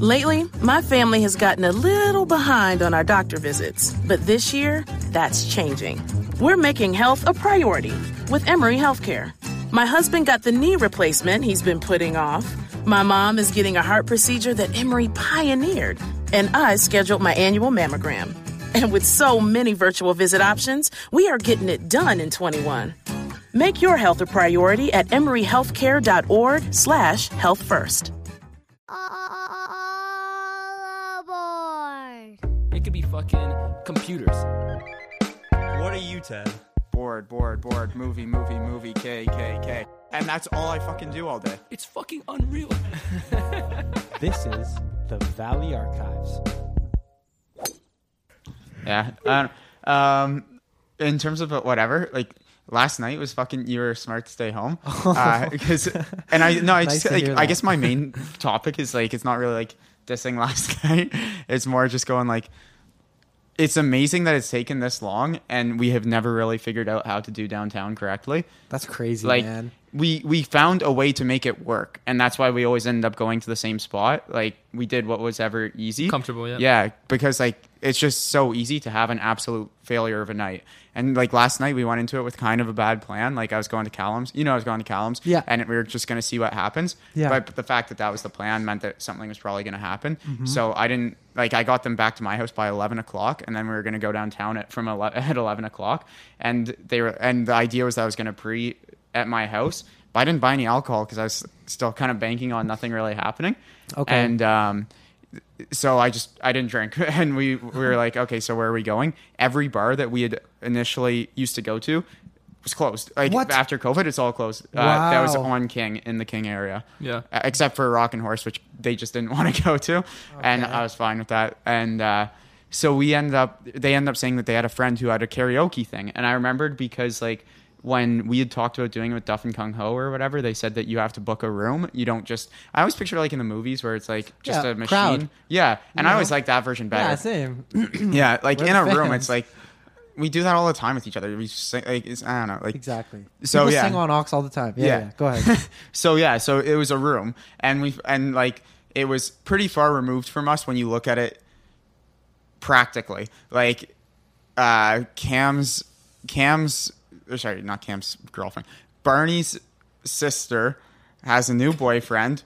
P: Lately, my family has gotten a little behind on our doctor visits, but this year, that's changing. We're making health a priority with Emory Healthcare. My husband got the knee replacement he's been putting off. My mom is getting a heart procedure that Emory pioneered, and I scheduled my annual mammogram. And with so many virtual visit options, we are getting it done in 21. Make your health a priority at emoryhealthcare.org slash health first.
J: Could be fucking computers.
Q: What are you, Ted? Bored, bored, bored. Movie, movie, movie. K, K, K. And that's all I fucking do all day.
J: It's fucking unreal. <laughs>
R: This is the Valley Archives.
Q: Yeah. Um, um, in terms of whatever, like last night was fucking. You were smart to stay home <laughs> because, and I no, I
R: Nice
Q: just like I guess my main <laughs> topic is like it's not really like dissing last night. It's more just going like. It's amazing that it's taken this long, and we have never really figured out how to do downtown correctly.
R: That's crazy,
Q: like,
R: man.
Q: We we found a way to make it work, and that's why we always end up going to the same spot. Like we did what was ever easy,
J: Comfortable, yeah.
Q: Yeah, because like it's just so easy to have an absolute failure of a night. And like last night, we went into it with kind of a bad plan. Like I was going to Callum's, you know, I was going to Callum's,
R: Yeah.
Q: and we were just going to see what happens.
R: Yeah.
Q: But, but the fact that that was the plan meant that something was probably going to happen.
R: Mhm.
Q: So I didn't like I got them back to my house by eleven o'clock, and then we were going to go downtown at from 11, <laughs> at eleven o'clock. And they were, and the idea was that I was going to pre at my house, but I didn't buy any alcohol because I was still kind of banking on nothing really happening.
R: Okay.
Q: And um, so I just I didn't drink, <laughs> and we we were like, okay, so where are we going? Every bar that we had initially used to go to was closed. Like
J: What?
Q: after COVID, it's all closed. Uh, that was on King in the King area.
J: Yeah.
Q: Uh, except for Rock and Horse, which they just didn't <laughs> want to go to, and I was fine with that. And uh, so we ended up they ended up saying that they had a friend who had a karaoke thing, and I remembered because like when we had talked about doing it with Duff and Kung Ho or whatever, they said that you have to book a room. You don't just. I always picture like in the movies where it's like just
R: Yeah,
Q: a machine.
R: crowd.
Q: Yeah, and
R: You
Q: I always like that version better.
R: Yeah, same. <clears throat>
Q: yeah, like
R: We're
Q: in a room, it's like we do that all the time with each other. We sing, like it's, I don't know, like
R: Exactly.
Q: So
R: People
Q: yeah,
R: sing on aux all the time. Yeah, yeah. Go ahead. <laughs>
Q: so yeah, so it was a room, and we and like it was pretty far removed from us when you look at it practically. Like uh, Cam's Cam's sorry, not Cam's girlfriend. Barney's sister has a new boyfriend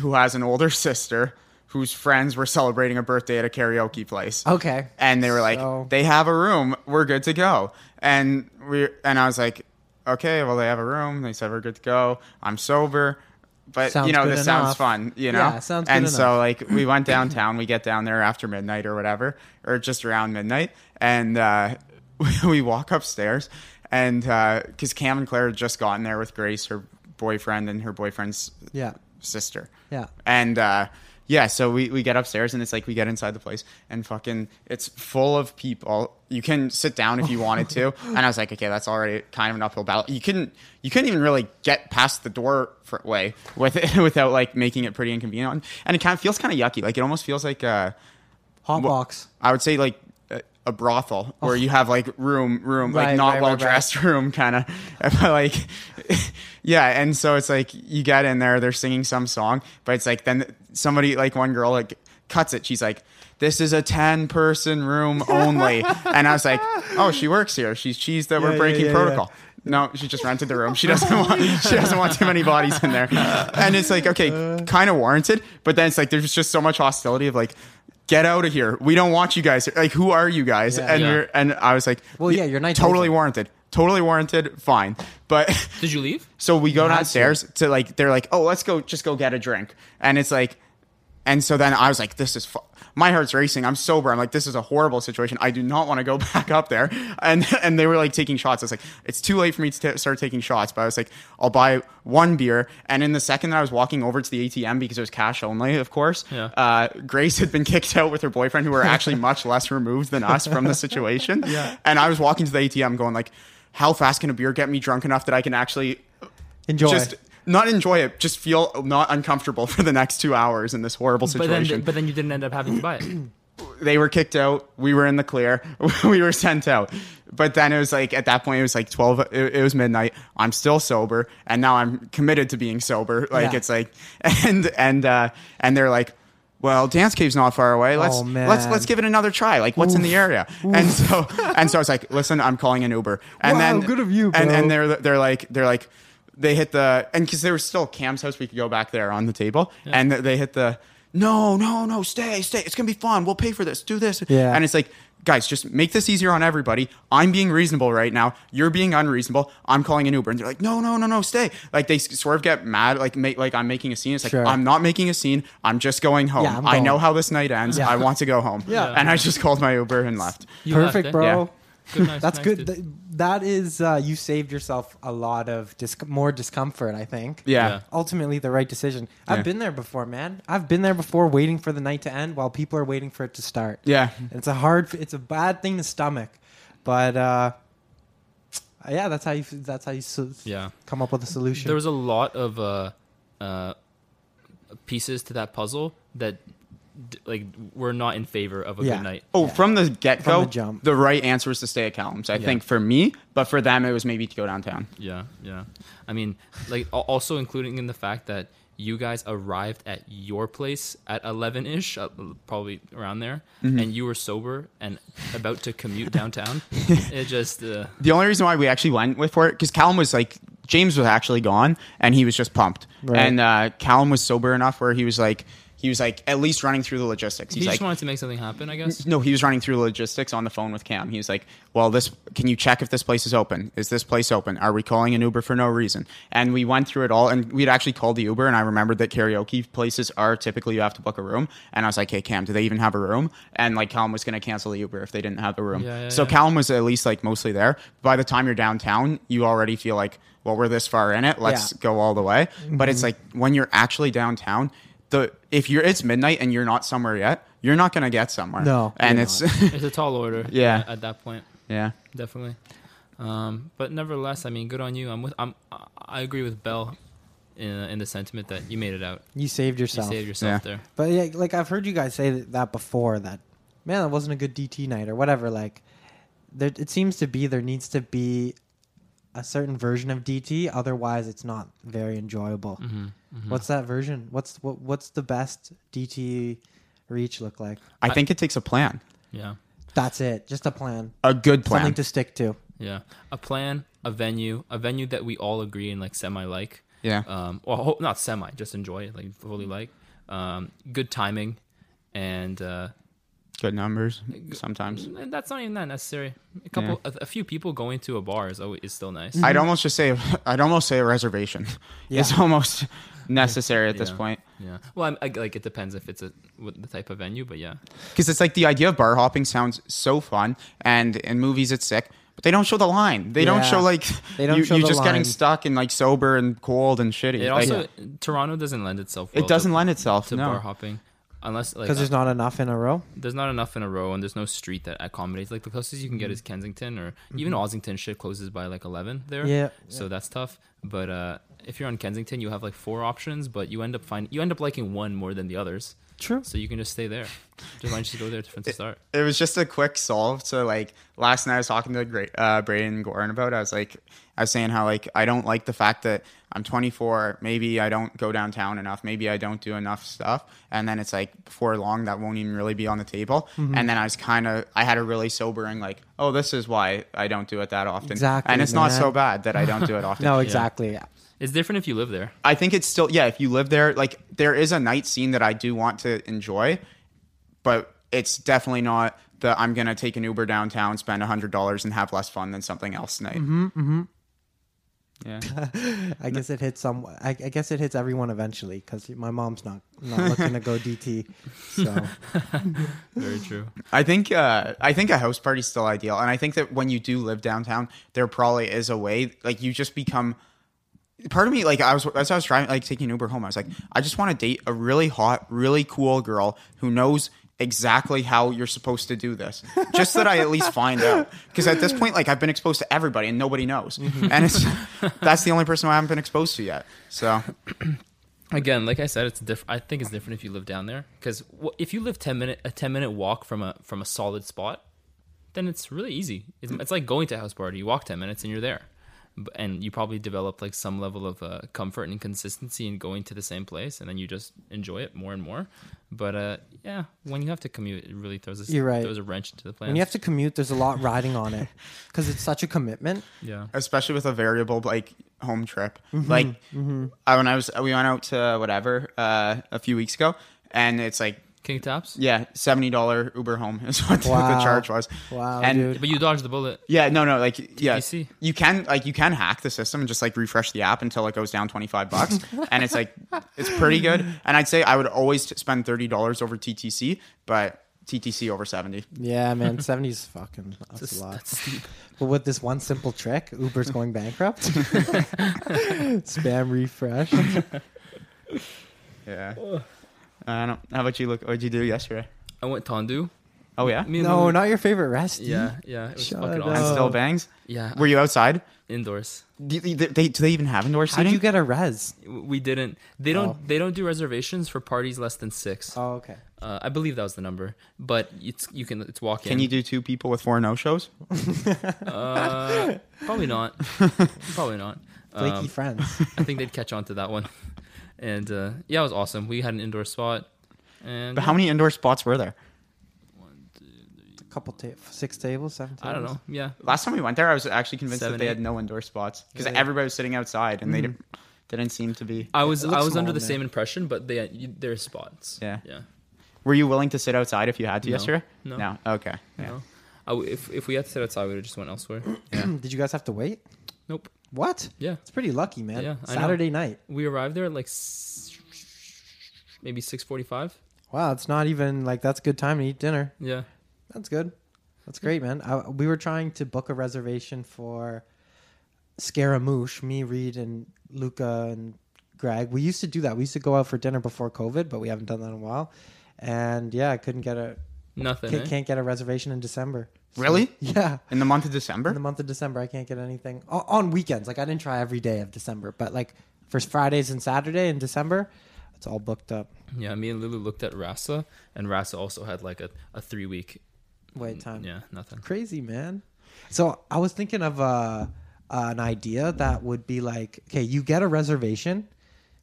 Q: who has an older sister whose friends were celebrating a birthday at a karaoke place.
R: Okay.
Q: And they were like,
R: So-
Q: they have a room. We're good to go. And we and I was like, okay, well they have a room. They said we're good to go. I'm sober. But
R: Sounds
Q: you know, this sounds fun, you know?
R: Yeah, sounds
Q: And so
R: enough.
Q: like we went <clears throat> downtown, we get down there after midnight or whatever, or just around midnight, and uh, <laughs> we walk upstairs, and because Cam and Claire had just gotten there with Grace, her boyfriend, and her boyfriend's
R: Yeah.
Q: sister.
R: Yeah.
Q: And uh, yeah, so we, we get upstairs and it's like we get inside the place and fucking it's full of people. You can sit down if you wanted to, <laughs> and I was like, okay, that's already kind of an uphill battle. You couldn't you couldn't even really get past the doorway with it <laughs> without like making it pretty inconvenient, and it kind of feels kind of yucky. Like it almost feels like a
R: hot box.
Q: I would say like a, brothel where oh. you have like room room
R: Right,
Q: like not
R: right, right,
Q: well dressed <laughs> room kind of <laughs> like <laughs> yeah and so it's like you get in there they're singing some song but it's like then somebody like one girl like cuts it. She's like this is a 10 person room only. And i was like oh she works here. She's cheese that
R: Yeah,
Q: we're
R: yeah,
Q: breaking
R: yeah,
Q: protocol. No she just rented the room. She doesn't want she doesn't want too many bodies in there. And it's like okay uh. kind of warranted but then it's like there's just so much hostility of like get out of here we don't want you guys like who are you guys
R: Yeah.
Q: and
R: Yeah.
Q: you're and i was like
R: Well, yeah, your night's
Q: totally warranted totally warranted fine but
S: Did you leave? <laughs>
Q: so we go
S: You
Q: downstairs to. like they're like, oh, let's go, just go get a drink, and it's like, and so then I was like, this is fu- my heart's racing. I'm sober. I'm like, this is a horrible situation. I do not want to go <laughs> back up there. And and they were like taking shots. I was like, it's too late for me to ta- start taking shots. But I was like, I'll buy one beer. And in the second that I was walking over to the ATM because it was cash only, of course,
S: Yeah.
Q: uh, Grace had been <laughs> kicked out with her boyfriend, who were actually much less removed than us from the <laughs> situation.
R: Yeah.
Q: And I was walking to the ATM, going like, how fast can a beer get me drunk enough that I can actually
R: Enjoy.
Q: just not enjoy it, just feel not uncomfortable <laughs> for the next two hours in this horrible situation.
S: But
Q: situation.
S: then, but then you didn't end up having to buy it. <clears throat>
Q: they were kicked out. We were in the clear. <laughs> we were sent out. But then it was like at that point it was like twelve. It, it was midnight. I'm still sober, and now I'm committed to being sober. <laughs> Like
R: Yeah.
Q: it's like, and and uh, and they're like. Well, dance cave's not far away. Let's
R: Oh,
Q: let's let's give it another try. Like, what's in the area? And so and so I was like, listen, I'm calling an Uber. And
R: Wow,
Q: then
R: good of you,
Q: And
R: bro.
Q: and they're they're like they're like they hit the and because there was still Cam's house, we could go back there on the table, and they hit the no no no stay stay. It's gonna be fun. We'll pay for this. Do this.
R: Yeah.
Q: And it's like guys, just make this easier on everybody. I'm being reasonable right now. You're being unreasonable. I'm calling an Uber, and they're like, no, no, no, no, stay. Like they s- sort of get mad, like make like I'm making a scene. It's like
R: Sure.
Q: I'm not making a scene. I'm just going home.
R: Yeah, I'm
Q: I know how this night ends.
R: Yeah.
Q: I want to go home.
R: Yeah.
Q: And I just called my Uber and left.
R: Perfect, bro.
Q: Yeah. <laughs>
S: Good, nice,
R: That's
S: nice,
R: good.
S: dude.
R: Th- That is, uh, you saved yourself a lot of dis- more discomfort. I think.
Q: Yeah. Yeah.
R: Ultimately, the right decision.
Q: Yeah.
R: I've been there before, man. I've been there before, waiting for the night to end while people are waiting for it to start.
Q: Yeah.
R: It's a hard. It's a bad thing to stomach, but uh, yeah, that's how you. That's how you. So-
S: Yeah.
R: Come up with a solution.
S: There was a lot of uh, uh, pieces to that puzzle that d- like we're not in favor of a
R: Yeah.
S: good night.
Q: Oh, from the get go,
R: the
Q: the, right answer was to stay at Callum's. I
S: Yeah.
Q: think for me, but for them, it was maybe to go downtown.
S: Yeah, yeah. I mean, like also including in the fact that you guys arrived at your place at 11 ish, uh, probably around there,
Q: Mhm.
S: and you were sober and about to commute downtown. <laughs> it just uh,
Q: The only reason why we actually went with for it because Callum was like James was actually gone and he was just pumped,
S: Right.
Q: and uh, Callum was sober enough where he was like he was like at least running through the logistics.
S: he just
Q: like.
S: wanted to make something happen, I guess.
Q: No, he was running through logistics on the phone with Cam. He was like, "Well, this can you check if this place is open? Is this place open? Are we calling an Uber for no reason?" And we went through it all, and we'd actually called the Uber, and I remembered that karaoke places are typically you have to book a room, and I was like, "Hey, Cam, do they even have a room?" And like Callum was going to cancel the Uber if they didn't have a room.
S: Yeah, yeah,
Q: so
S: yeah.
Q: Callum was at least like mostly there. By the time you're downtown, you already feel like, "Well, we're this far in it. Let's
R: Yeah.
Q: go all the way." But it's
R: Mhm.
Q: like when you're actually downtown. The if you're it's midnight and you're not somewhere yet, you're not gonna get somewhere.
R: No,
Q: and it's <laughs>
S: it's a tall order. <laughs>
Q: Yeah.
S: at that point.
Q: Yeah.
S: definitely. Um, but nevertheless, I mean, good on you. I'm with. I'm. I agree with Bell in in the sentiment that you made it out.
R: You saved yourself.
S: You saved yourself there.
R: But yeah, like I've heard you guys say that before. That man, that wasn't a good DT night or whatever. Like, there, it seems to be there needs to be a certain version of DT. Otherwise, it's not very enjoyable.
S: Mhm, mhm.
R: What's that version? What's what, What's the best DT reach look like?
Q: I think it takes a plan.
S: Yeah.
R: That's it. Just a plan.
Q: A good plan.
R: Something to stick to.
S: Yeah, a plan, a venue, a venue that we all agree and like semi like.
Q: Yeah.
S: Um, well, not semi, just enjoy it, like fully like. Um, good timing, and uh,
Q: Good numbers sometimes.
S: and that's not even that necessary. A couple, a, a few people going to a bar is always is still nice.
Q: I'd almost just say <laughs> I'd almost say a reservation.
S: Yeah.
Q: It's almost necessary at this
S: Yeah,
Q: point.
S: Yeah. Well, I'm, I, like it depends if it's a what the type of venue, but yeah.
Q: Because it's like the idea of bar hopping sounds so fun, and in movies it's sick, but they don't show the line. They don't show like
R: They don't
Q: you,
R: show
Q: you
R: the
Q: just getting stuck and like sober and cold and shitty.
S: It
Q: Like,
S: also Toronto doesn't lend itself.
Q: It doesn't
S: to,
Q: lend itself,
S: to
Q: no.
S: bar hopping. Unless like
R: Because there's
S: uh,
R: not enough in a row.
S: there's not enough in a row and there's no street that accommodates like the closest you can get is Kensington or even
R: Mhm.
S: Ossington shit closes by like 11 there
R: Yeah,
S: so
R: yeah.
S: that's tough but uh if you're on Kensington you have like four options but you end up find you end up liking one more than the others
R: True.
S: so you can just stay there just why don't you just go there from the start
Q: it was just a quick solve. So like last night I was talking to Gra- uh, Braden Gorin about. It. I was like, I was saying how like I don't like the fact that I'm 24. Maybe I don't go downtown enough. Maybe I don't do enough stuff. And then it's like before long that won't even really be on the table.
R: Mhm.
Q: And then I was kind of I had a really sobering like, oh, this is why I don't do it that often.
R: Exactly,
Q: And it's not so bad that I don't do it <laughs> often.
R: no, exactly. Yeah.
S: it's different if you live there
Q: I think it's still yeah. If you live there, like there is a night scene that I do want to enjoy, but it's definitely not the I'm gonna take an Uber downtown, spend a hundred dollars, and have less fun than something else night.
R: Mm-hmm, mm-hmm.
Q: Yeah. <laughs>
R: I guess it hits some. I, I guess it hits everyone eventually because my mom's not not looking to go <laughs> DT. So <laughs>
S: very true
Q: I think uh, I think a house party's still ideal, and I think that when you do live downtown, there probably is a way like you just become. Part of me, like I was as I was driving, like taking Uber home, I was like, I just want to date a really hot, really cool girl who knows exactly how you're supposed to do this, just that I at least find out. Because at this point, like I've been exposed to everybody and nobody knows, mm-hmm. and it's that's the only person I haven't been exposed to yet. So. <clears throat>
S: Again like i said it's different i think it's different if you live down there. Because if you live 10 minute a 10 minute walk from a from a solid spot then it's really easy. It's, it's like going to a house party. You walk 10 minutes and you're there and you probably develop like some level of uh, comfort and consistency in going to the same place and then you just enjoy it more and more but uh yeah when you have to commute it really throws a,
R: You're right.
S: throws a wrench into the plan
R: when you have to commute, there's a lot <laughs> riding on it because it's such a commitment.
S: yeah
Q: especially with a variable like home trip.
R: Mhm,
Q: Like
R: mhm.
Q: I, when I was we went out to whatever uh, a few weeks ago, and it's like
S: King Taps
Q: yeah seventy dollar Uber home is what the- the charge was.
R: Wow,
Q: and
R: dude.
S: but you dodged the bullet
Q: yeah no no like yeah
S: TTC.
Q: you can like you can hack the system and just like refresh the app until it goes down twenty five bucks, <laughs> and it's like it's pretty good. And I'd say I would always spend thirty dollars over TTC, but TTC over seventy.
R: Yeah, man, <laughs> seventy is fucking that's
S: That's-
R: a lot.
S: that's steep. <laughs>
R: But with this one simple trick, Uber's going bankrupt. Spam refresh.
Q: Yeah. I don't. How about you? Look, what'd you do yesterday?
S: i went tondu
Q: Oh yeah.
S: Me and
R: No,
S: Lulu-
R: not your favorite rest.
S: yeah yeah it was
R: Shut
S: fucking
R: up.
Q: And
S: awesome
Q: still bangs.
S: yeah
Q: Were you outside?
S: indoors
Q: Do they, they, do they even have indoor
R: How'd
Q: seating?
R: you get a res?
S: we didn't they don't
R: Oh.
S: they don't do reservations for parties less than six
R: Oh, okay.
S: uh, i believe that was the number but it's you can it's walk in
Q: Can you do two people with four no shows? <laughs>
S: uh, probably not <laughs> probably not
R: Flaky
S: Um,
R: friends.
S: i think they'd catch on to that one and uh, yeah it was awesome we had an indoor spot and
Q: But how many indoor spots were there?
R: A couple ta- six tables, seven tables.
S: i don't know yeah
Q: Last time we went there, I was actually convinced
S: Seven,
Q: that they had no indoor spots because
R: Yeah.
Q: everybody was sitting outside and they
R: Mhm.
Q: didn't, didn't seem to be.
S: i was i was under the
R: in
S: same impression but they you, there's spots
Q: Yeah.
S: yeah
Q: Were you willing to sit outside if you had to
S: No.
Q: yesterday?
S: No.
Q: No. Okay. Yeah.
S: no. I w if, if we had to sit outside we would have just went elsewhere <clears throat>
R: Did you guys have to wait?
S: Nope
R: What?
S: yeah
R: It's pretty lucky, man.
S: Yeah, I know.
R: Saturday night.
S: we arrived there at like s- maybe 6.45
R: Wow, it's not even like that's a good time to eat dinner.
S: yeah
R: That's good. That's great, man. I, we were trying to book a reservation for Scaramouche, me, Reed, and Luca and Greg. We used to do that. We used to go out for dinner before COVID, but we haven't done that in a while. And yeah, I couldn't get a
S: nothing
R: can't,
S: eh?
R: can't get a reservation in December. So-
Q: Really?
R: Yeah.
Q: In the month of December?
R: In the month of December, I can't get anything O- on weekends. Like I didn't try every day of December, but like for Fridays and Saturday in December, it's all booked up.
S: Yeah, me and Lulu looked at Rasa, and Rasa also had like a, a three week
R: Wait time.
S: Yeah, nothing.
R: Crazy man. So I was thinking of uh, an idea that would be like, okay, you get a reservation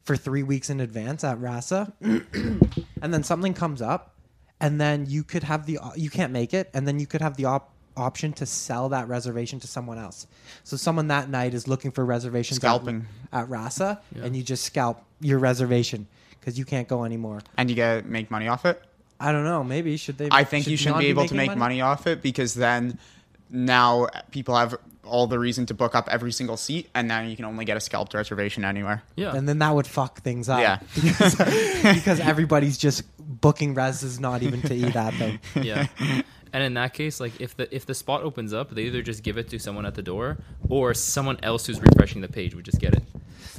R: for three weeks in advance at Rasa, <clears throat> and then something comes up, and then you could have the you can't make it, and then you could have the op- option to sell that reservation to someone else. So someone that night is looking for reservations at-
Q: Scalping.
R: at, Rasa,
Q: Yeah.
R: and you just scalp your reservation because you can't go anymore.
Q: And you get make money off it?
R: I don't know. Maybe should they?
Q: I think you should
R: Beyond
Q: be able to
R: making
Q: make money? off it because then now people have all the reason to book up every single seat, and now you can only get a scalped reservation anywhere.
S: Yeah.
R: And then that would fuck things up.
Q: Yeah.
R: Because, <laughs> because everybody's just booking reses not even to eat at them. <laughs>
S: yeah. And in that case, like if the if the spot opens up, they either just give it to someone at the door, or someone else who's refreshing the page would just get it.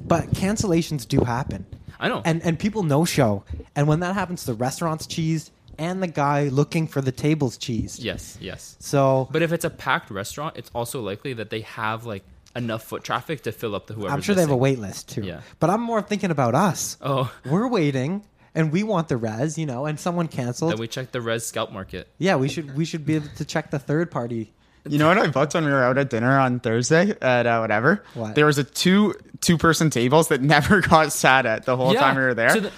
R: But cancellations do happen.
S: I know.
R: And and people no show. And when that happens, the restaurant's cheesed and the guy looking for the table's cheesed.
S: Yes, yes.
R: So,
S: but if it's a packed restaurant, it's also likely that they have like enough foot traffic to fill up the whoever.
R: I'm sure they have a wait list too.
S: Yeah.
R: But I'm more thinking about us.
S: Oh.
R: We're waiting and we want the res, you know, and someone canceled.
S: Then we check the res scalp market.
R: yeah, we should we should be able to check the third party.
Q: You know what I booked when we were out at dinner on Thursday at uh, whatever?
R: What?
Q: There was a two two person tables that <laughs> never got sat at the whole
S: Yeah,
Q: time we were there.
S: to the-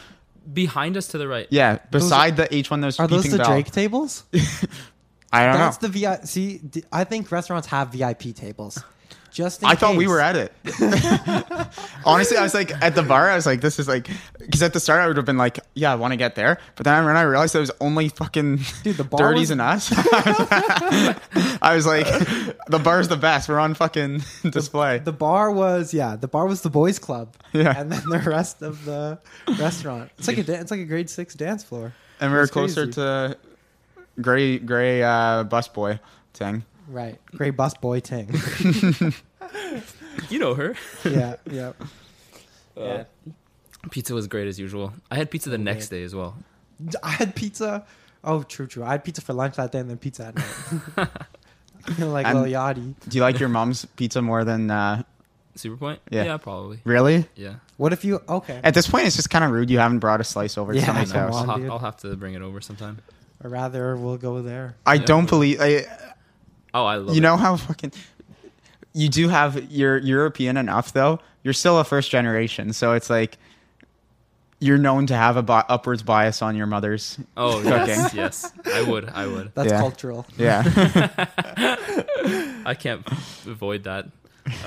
S: behind us to the right.
Q: yeah, beside the H one that was
R: Are those
Q: peeping
R: the
Q: Bell.
R: Drake tables? <laughs>
Q: I don't
R: That's
Q: know.
R: the VIP. See, d- I think restaurants have VIP tables. Just in
Q: I thought we were at it. <laughs> Honestly, I was like at the bar. I was like, "This is like," because at the start I would have been like, "Yeah, I want to get there," but then when I realized it was only fucking
R: Dude, the bar
Q: dirties
R: was-
Q: and us, <laughs> <laughs> I was like, "The bar's the best. We're on fucking display."
R: The bar was yeah, the bar was the boys' club.
Q: Yeah.
R: and then the rest of the restaurant. It's like a it's like a grade six dance floor.
Q: and we were closer
R: crazy.
Q: to gray gray uh, bus boy thing.
R: Right. Gray bus boy ting. <laughs>
S: You know her.
R: yeah, <laughs> yeah.
S: Uh, Pizza was great as usual. I had pizza the next day as well.
R: I had pizza. Oh, true, true. I had pizza for lunch that day and then pizza at night. I <laughs> feel like
Q: And
R: Lil Yachty.
Q: Do you like your mom's pizza more than? Uh,
S: Superpoint?
Q: Yeah.
S: Yeah, probably.
Q: Really?
S: Yeah.
R: What if you okay?
Q: At this point, it's just kind of rude. You haven't brought a slice over to
R: Yeah,
Q: somebody's
R: come
Q: house.
S: I'll, ha- I'll have to bring it over sometime.
R: Or rather, we'll go there.
Q: I
S: Yeah.
Q: don't believe. I,
S: Oh, I love
Q: you
S: it.
Q: know how fucking you do have you're European enough though. You're still a first generation, so it's like you're known to have a bi- upwards bias on your mother's
S: Oh
Q: cooking.
S: yes, yes. I would. I would. <laughs>
R: That's
Q: Yeah.
R: cultural.
Q: Yeah. <laughs>
S: I can't avoid that.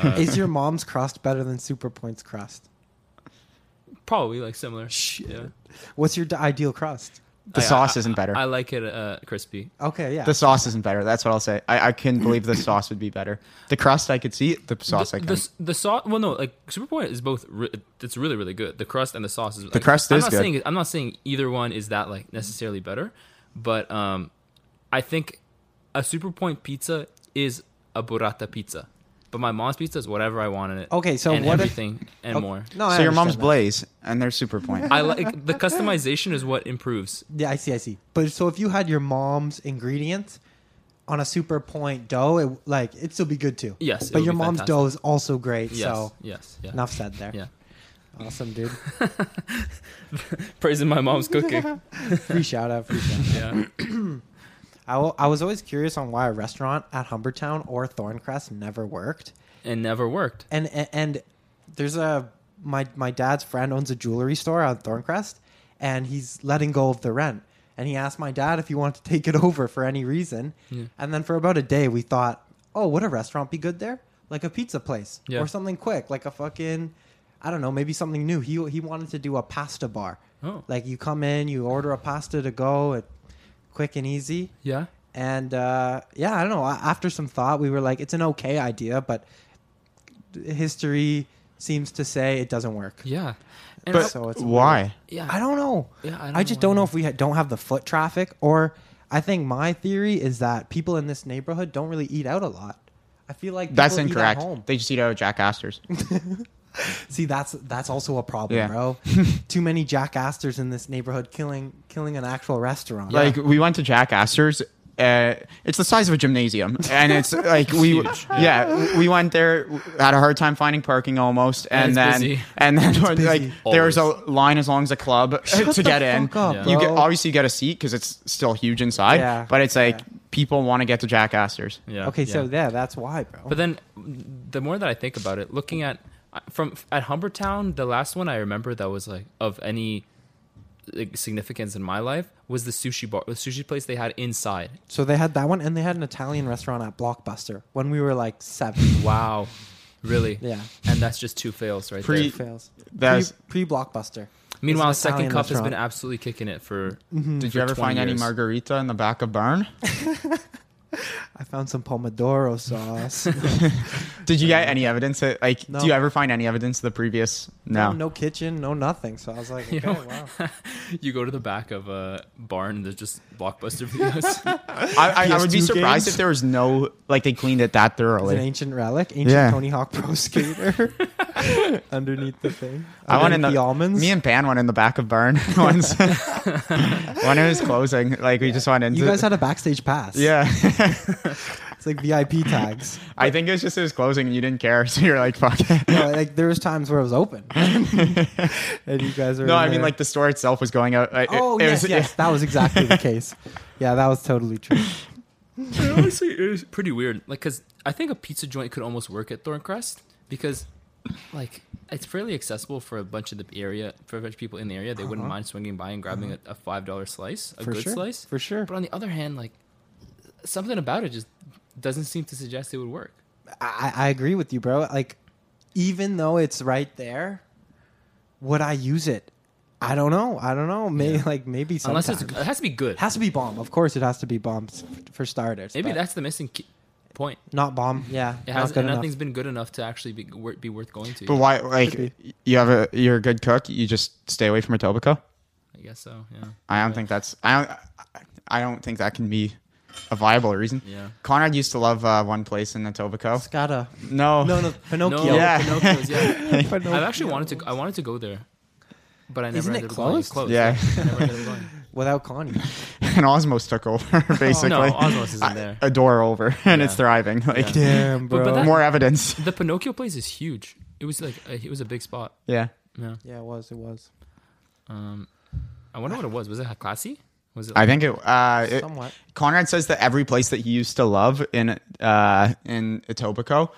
S: Uh,
R: Is your mom's crust better than Superpoint's crust?
S: probably like similar. Yeah.
R: What's your d- ideal crust?
Q: The
S: I-
Q: sauce
S: I-
Q: isn't better.
S: I like it uh, crispy.
R: Okay, yeah.
Q: The sauce isn't better. That's what I'll say. I, I couldn't believe the sauce would be better. The crust I could see. The sauce
S: the,
Q: I
S: the,
Q: can.
S: s- the sauce. Well, no, like Superpoint is both. Re- it's really, really good. The crust and the sauce is.
Q: The crust
S: I'm
Q: is
S: not
Q: good.
S: Saying, I'm not saying either one is that like necessarily better, but um, I think a Superpoint pizza is a burrata pizza, but my mom's pizza is whatever I want in it.
R: Okay, so
S: and
R: what if-
S: everything and
R: Okay,
S: more.
R: No, I
Q: so your mom's
R: that.
Q: Blaze and they're Superpoint.
S: I like the customization is what improves.
R: Yeah, I see, I see. But so if you had your mom's ingredients on a Superpoint dough, it, like it'd still be good too.
S: Yes, it
R: but
S: would
R: your
S: be
R: mom's
S: fantastic.
R: dough is also great.
S: Yes,
R: so
S: yes, yeah.
R: enough said there.
S: Yeah.
R: awesome, dude. <laughs>
S: Praising my mom's cooking. <laughs>
R: free shout out, free shout out.
S: Yeah. <clears throat>
R: I, w- I was always curious on why a restaurant at Humbertown or Thorncrest never worked.
S: and never worked.
R: And and, and there's a my my dad's friend owns a jewelry store on Thorncrest, and he's letting go of the rent. And he asked my dad if he wanted to take it <laughs> over for any reason.
S: Yeah.
R: And then for about a day, we thought, oh, would a restaurant be good there? Like a pizza place
S: Yeah.
R: or something quick, like a fucking, I don't know, maybe something new. He he wanted to do a pasta bar.
S: Oh.
R: Like you come in, you order a pasta to go, it, quick and easy.
S: Yeah.
R: And uh, yeah, I don't know. After some thought, we were like, it's an okay idea, but history seems to say it doesn't work.
S: Yeah. And
Q: But
R: So it's
Q: why?
S: Yeah.
R: I don't know.
S: Yeah, I
R: I,
S: don't
R: just
S: know
R: don't know if we ha- don't have the foot traffic, or I think my theory is that people in this neighborhood don't really eat out a lot. I feel like
Q: That's
R: people eat at
Q: incorrect.
R: home.
Q: They just eat out of Jack Astor's. <laughs> <laughs>
R: See, that's that's also a problem,
Q: Yeah.
R: bro. <laughs> Too many Jack Astors in this neighborhood, killing killing an actual restaurant.
Q: Like we went to Jack Astor's. Uh, it's the size of a gymnasium, and it's <laughs> like we,
S: huge.
Q: yeah, we went there, had a hard time finding parking almost,
S: And
Q: and, then
S: busy.
Q: and then
R: busy.
Q: like there was a line as long as a club
R: Shut
Q: to get in.
R: fuck up,
S: Yeah.
Q: You get
R: bro.
Q: obviously get a seat because it's still huge inside,
R: Yeah,
Q: but it's like
R: yeah.
Q: people want to get to Jack Astor's.
S: yeah.
R: okay, so
S: yeah.
R: yeah, that's why, bro.
S: But then, the more that I think about it, looking at from at Humbertown, the last one I remember that was like of any like, significance in my life was the sushi bar, the sushi place they had inside.
R: So they had that one, and they had an Italian restaurant at Blockbuster when we were like seven. <laughs>
S: Wow, really?
R: Yeah.
S: And that's just two fails right
Q: Pre-
S: there.
R: fails.
Q: That's-
R: Pre Blockbuster.
S: Meanwhile, Second
R: Italian
S: Cup has been absolutely kicking it for.
Q: Did
S: for
Q: you ever
S: 20
Q: find any margarita in the back of barn? <laughs>
R: I found some pomodoro sauce. <laughs>
Q: Did you get any evidence? That, like,
R: No.
Q: do you ever find any evidence of the previous? No.
R: no, no kitchen, no nothing. So I was like, <laughs>
S: You
R: okay,
S: know,
R: wow. <laughs>
S: you go to the back of a barn, and there's just blockbuster videos.
Q: I, I, I would be
R: PS2
Q: surprised
R: games?
Q: if there was no like they cleaned it that
R: It's an ancient relic, ancient
Q: Yeah.
R: Tony Hawk Pro Skater. underneath the thing.
Q: I went in
R: Underneath
Q: the,
R: almonds.
Q: Me and Pan went in the back of barn once when it was closing. Like we just went into.
R: you guys had a backstage pass.
Q: Yeah.
R: It's like VIP tags.
Q: I think it was just it was closing and you didn't care, <laughs> so you're like, fuck it. <laughs>
R: No, like there was times where it was open, <laughs> and you guys were.
Q: No,
R: in
Q: I mean like the store itself was going out. Like, it-
R: Oh
Q: it
R: yes,
Q: was,
R: yes, that was exactly the case. Yeah, that was totally true.
S: But honestly, it was pretty weird. Like, cause I think a pizza joint could almost work at Thorncrest because, like, it's fairly accessible for a bunch of the area for a bunch of people in the area. They wouldn't
R: Uh-huh.
S: mind swinging by and grabbing a, a five dollar slice, a
R: For
S: good
R: sure,
S: slice,
R: for sure.
S: But on the other hand, like, something about it just doesn't seem to suggest it would work.
R: I, I agree with you, bro. Like, even though it's right there, would I use it? I don't know. I don't know. Maybe like maybe sometimes.
S: Unless it's, it has to be good.
R: It has to be bomb. Of course, it has to be bomb for starters.
S: Maybe that's the missing key point.
R: not bomb. <laughs> Yeah,
S: It
R: not
S: has,
R: good enough.
S: nothing's been good enough to actually be be worth going to.
Q: But why? Like you have a you're a good cook. You just stay away from Etobicoke.
S: I guess so. Yeah.
Q: I don't think that's I don't I don't think that can be a viable reason.
S: Yeah.
Q: Conrad used to love uh, one place in Etobicoke.
R: Scada.
Q: No.
R: No, no, <laughs> Pinocchio.
S: No,
Q: Yeah.
S: Pinocchio's, yeah. <laughs>
R: Pinocchio.
S: I've actually wanted to. I wanted to go there, but I never
R: Isn't it
S: ended up going.
R: closed?
S: Closed.
Q: Yeah.
S: I never ended up going. <laughs>
R: Without Connie.
Q: and Osmos took over basically.
S: No, Osmos isn't there.
Q: A door over, and it's thriving. Like
R: Damn,
S: But, but that-
Q: more evidence.
S: The Pinocchio place is huge. It was like a, it was a big spot.
Q: Yeah.
S: Yeah.
R: Yeah, it was. It was.
S: Um, I wonder what it was. Was it classy? Was it?
Q: I think it. Uh, it Conrad says that every place that he used to love in uh, in Etobicoke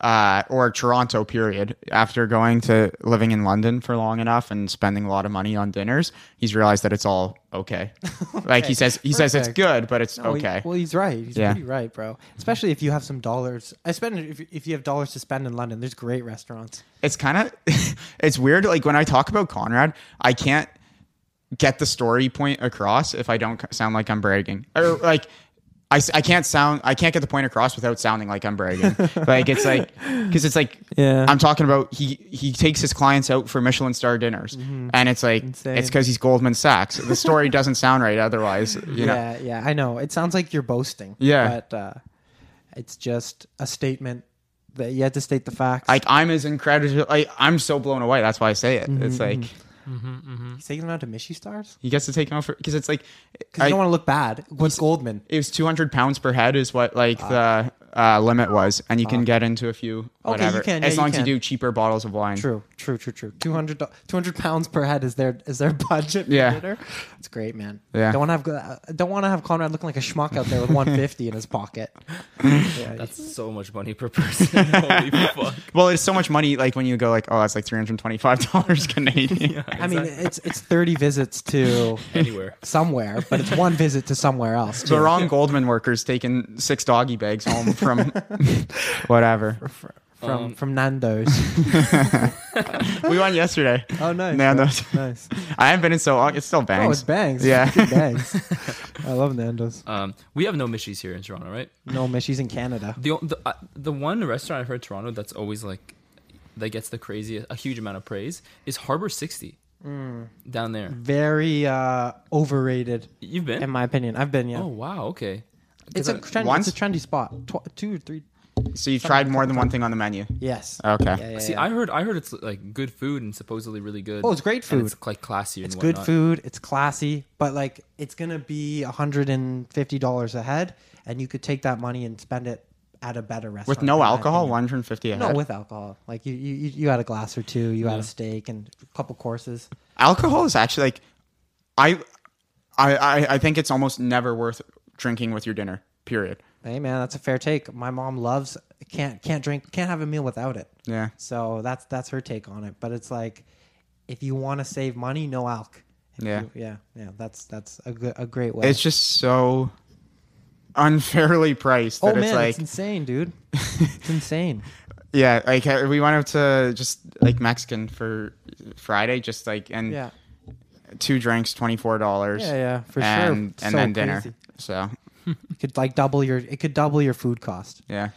Q: uh, or Toronto, period, after going to living in London for long enough and spending a lot of money on dinners, he's realized that it's all okay. <laughs> Like he says, he says it's good, but it's
R: No, he-
Q: okay.
R: well, he's right. He's
Q: Yeah.
R: pretty right, bro. Especially if you have some dollars. I spend if if you have dollars to spend in London. There's great restaurants.
Q: it's kind of <laughs> it's weird like when i talk about conrad i can't get the story point across if i don't sound like i'm bragging or like I, I can't sound I can't get the point across without sounding like I'm bragging. <laughs> like it's like because it's like
R: Yeah.
Q: I'm talking about he he takes his clients out for Michelin star dinners,
R: Mhm.
Q: and it's like
R: Insane.
Q: it's because he's Goldman Sachs. The story <laughs> doesn't sound right otherwise. You know,
R: yeah, yeah, I know. It sounds like you're boasting.
Q: Yeah.
R: but uh, it's just a statement that you had to state the facts.
Q: like I'm as incredible. Like I'm so blown away. That's why I say it. It's
R: Mhm,
Q: like
R: mhm. mm-hmm. He's taking them out to Michi stars
Q: he gets to take him out for because it's like
R: because you don't want to look bad. What's Goldman?
Q: It was 200 pounds per head is what like the uh, limit was, and you can
R: Ah.
Q: get into a few
R: Okay,
Q: whatever
R: you can,
Q: as long
R: you
Q: as you do cheaper bottles of wine.
R: True, true, true, true. 200, 200 pounds per head is their is their <laughs> budget.
Q: Yeah.
R: dinner. it's great, man.
Q: Yeah.
R: don't want to have uh, don't want to have Conrad looking like a schmuck out there with <laughs> 150 in his pocket. <laughs> Yeah,
S: That's so much money per person. Holy fuck.
Q: Well, it's so much money. Like when you go like, oh, that's like 325 dollars Canadian.
R: I mean, it's it's 30 visits to
S: Anywhere.
R: somewhere, but it's one visit to somewhere else.
Q: the wrong Goldman workers taking six doggy bags home from whatever.
R: From
S: Um,
R: from Nando's. <laughs> <laughs>
Q: we went yesterday.
R: Oh, nice,
Q: Nando's.
R: bro. Nice.
Q: I haven't been in so long. It still bangs.
R: Oh, it's bangs.
Q: Yeah.
R: It bangs. <laughs> I love Nando's.
S: Um, we have no Mishies here in Toronto, right?
R: No, Mishi's in Canada.
S: The the, uh, the one restaurant I've heard in Toronto that's always like that gets the crazy a huge amount of praise is Harbor 60
R: Mm.
S: down there.
R: Very uh, overrated.
S: You've been?
R: in my opinion. I've been. Yeah.
S: Oh wow, okay.
R: It's a,
S: 'Cause I-
R: trendy,
Q: Once?
R: it's a trendy spot. Tw- two or three.
Q: So you've tried more than one thing on the menu.
R: Yes.
Q: Okay.
R: Yeah, yeah,
S: See,
R: yeah.
S: I heard I heard it's like good food and supposedly really good.
R: Oh, it's great
S: and
R: food.
S: it's like classy.
R: It's
S: and
R: good food. It's classy, but like it's gonna be hundred and fifty dollars a head, and you could take that money and spend it at a better restaurant.
Q: With no alcohol,
R: opinion.
Q: 150 a
R: No, with alcohol. Like you, you, you you had a glass or two. You had a steak and a couple courses.
Q: alcohol is actually like I, I I I think it's almost never worth drinking with your dinner. Period.
R: Hey man, that's a fair take. My mom loves can't can't drink can't have a meal without it.
Q: Yeah.
R: So that's that's her take on it. But it's like if you want to save money, no alc. If
Q: Yeah.
R: you- yeah, yeah. That's that's a good a great way.
Q: It's just so unfairly priced
R: oh
Q: that
R: man,
Q: it's like
R: it's insane, dude. <laughs> it's insane.
Q: yeah, like uh, we went out to just like Mexican for Friday, just like and
R: Yeah.
Q: two drinks, twenty four dollars.
R: Yeah, yeah, for sure.
Q: and, And
R: So
Q: then dinner.
R: crazy.
Q: So
R: You could like double your it could double your food cost.
Q: yeah.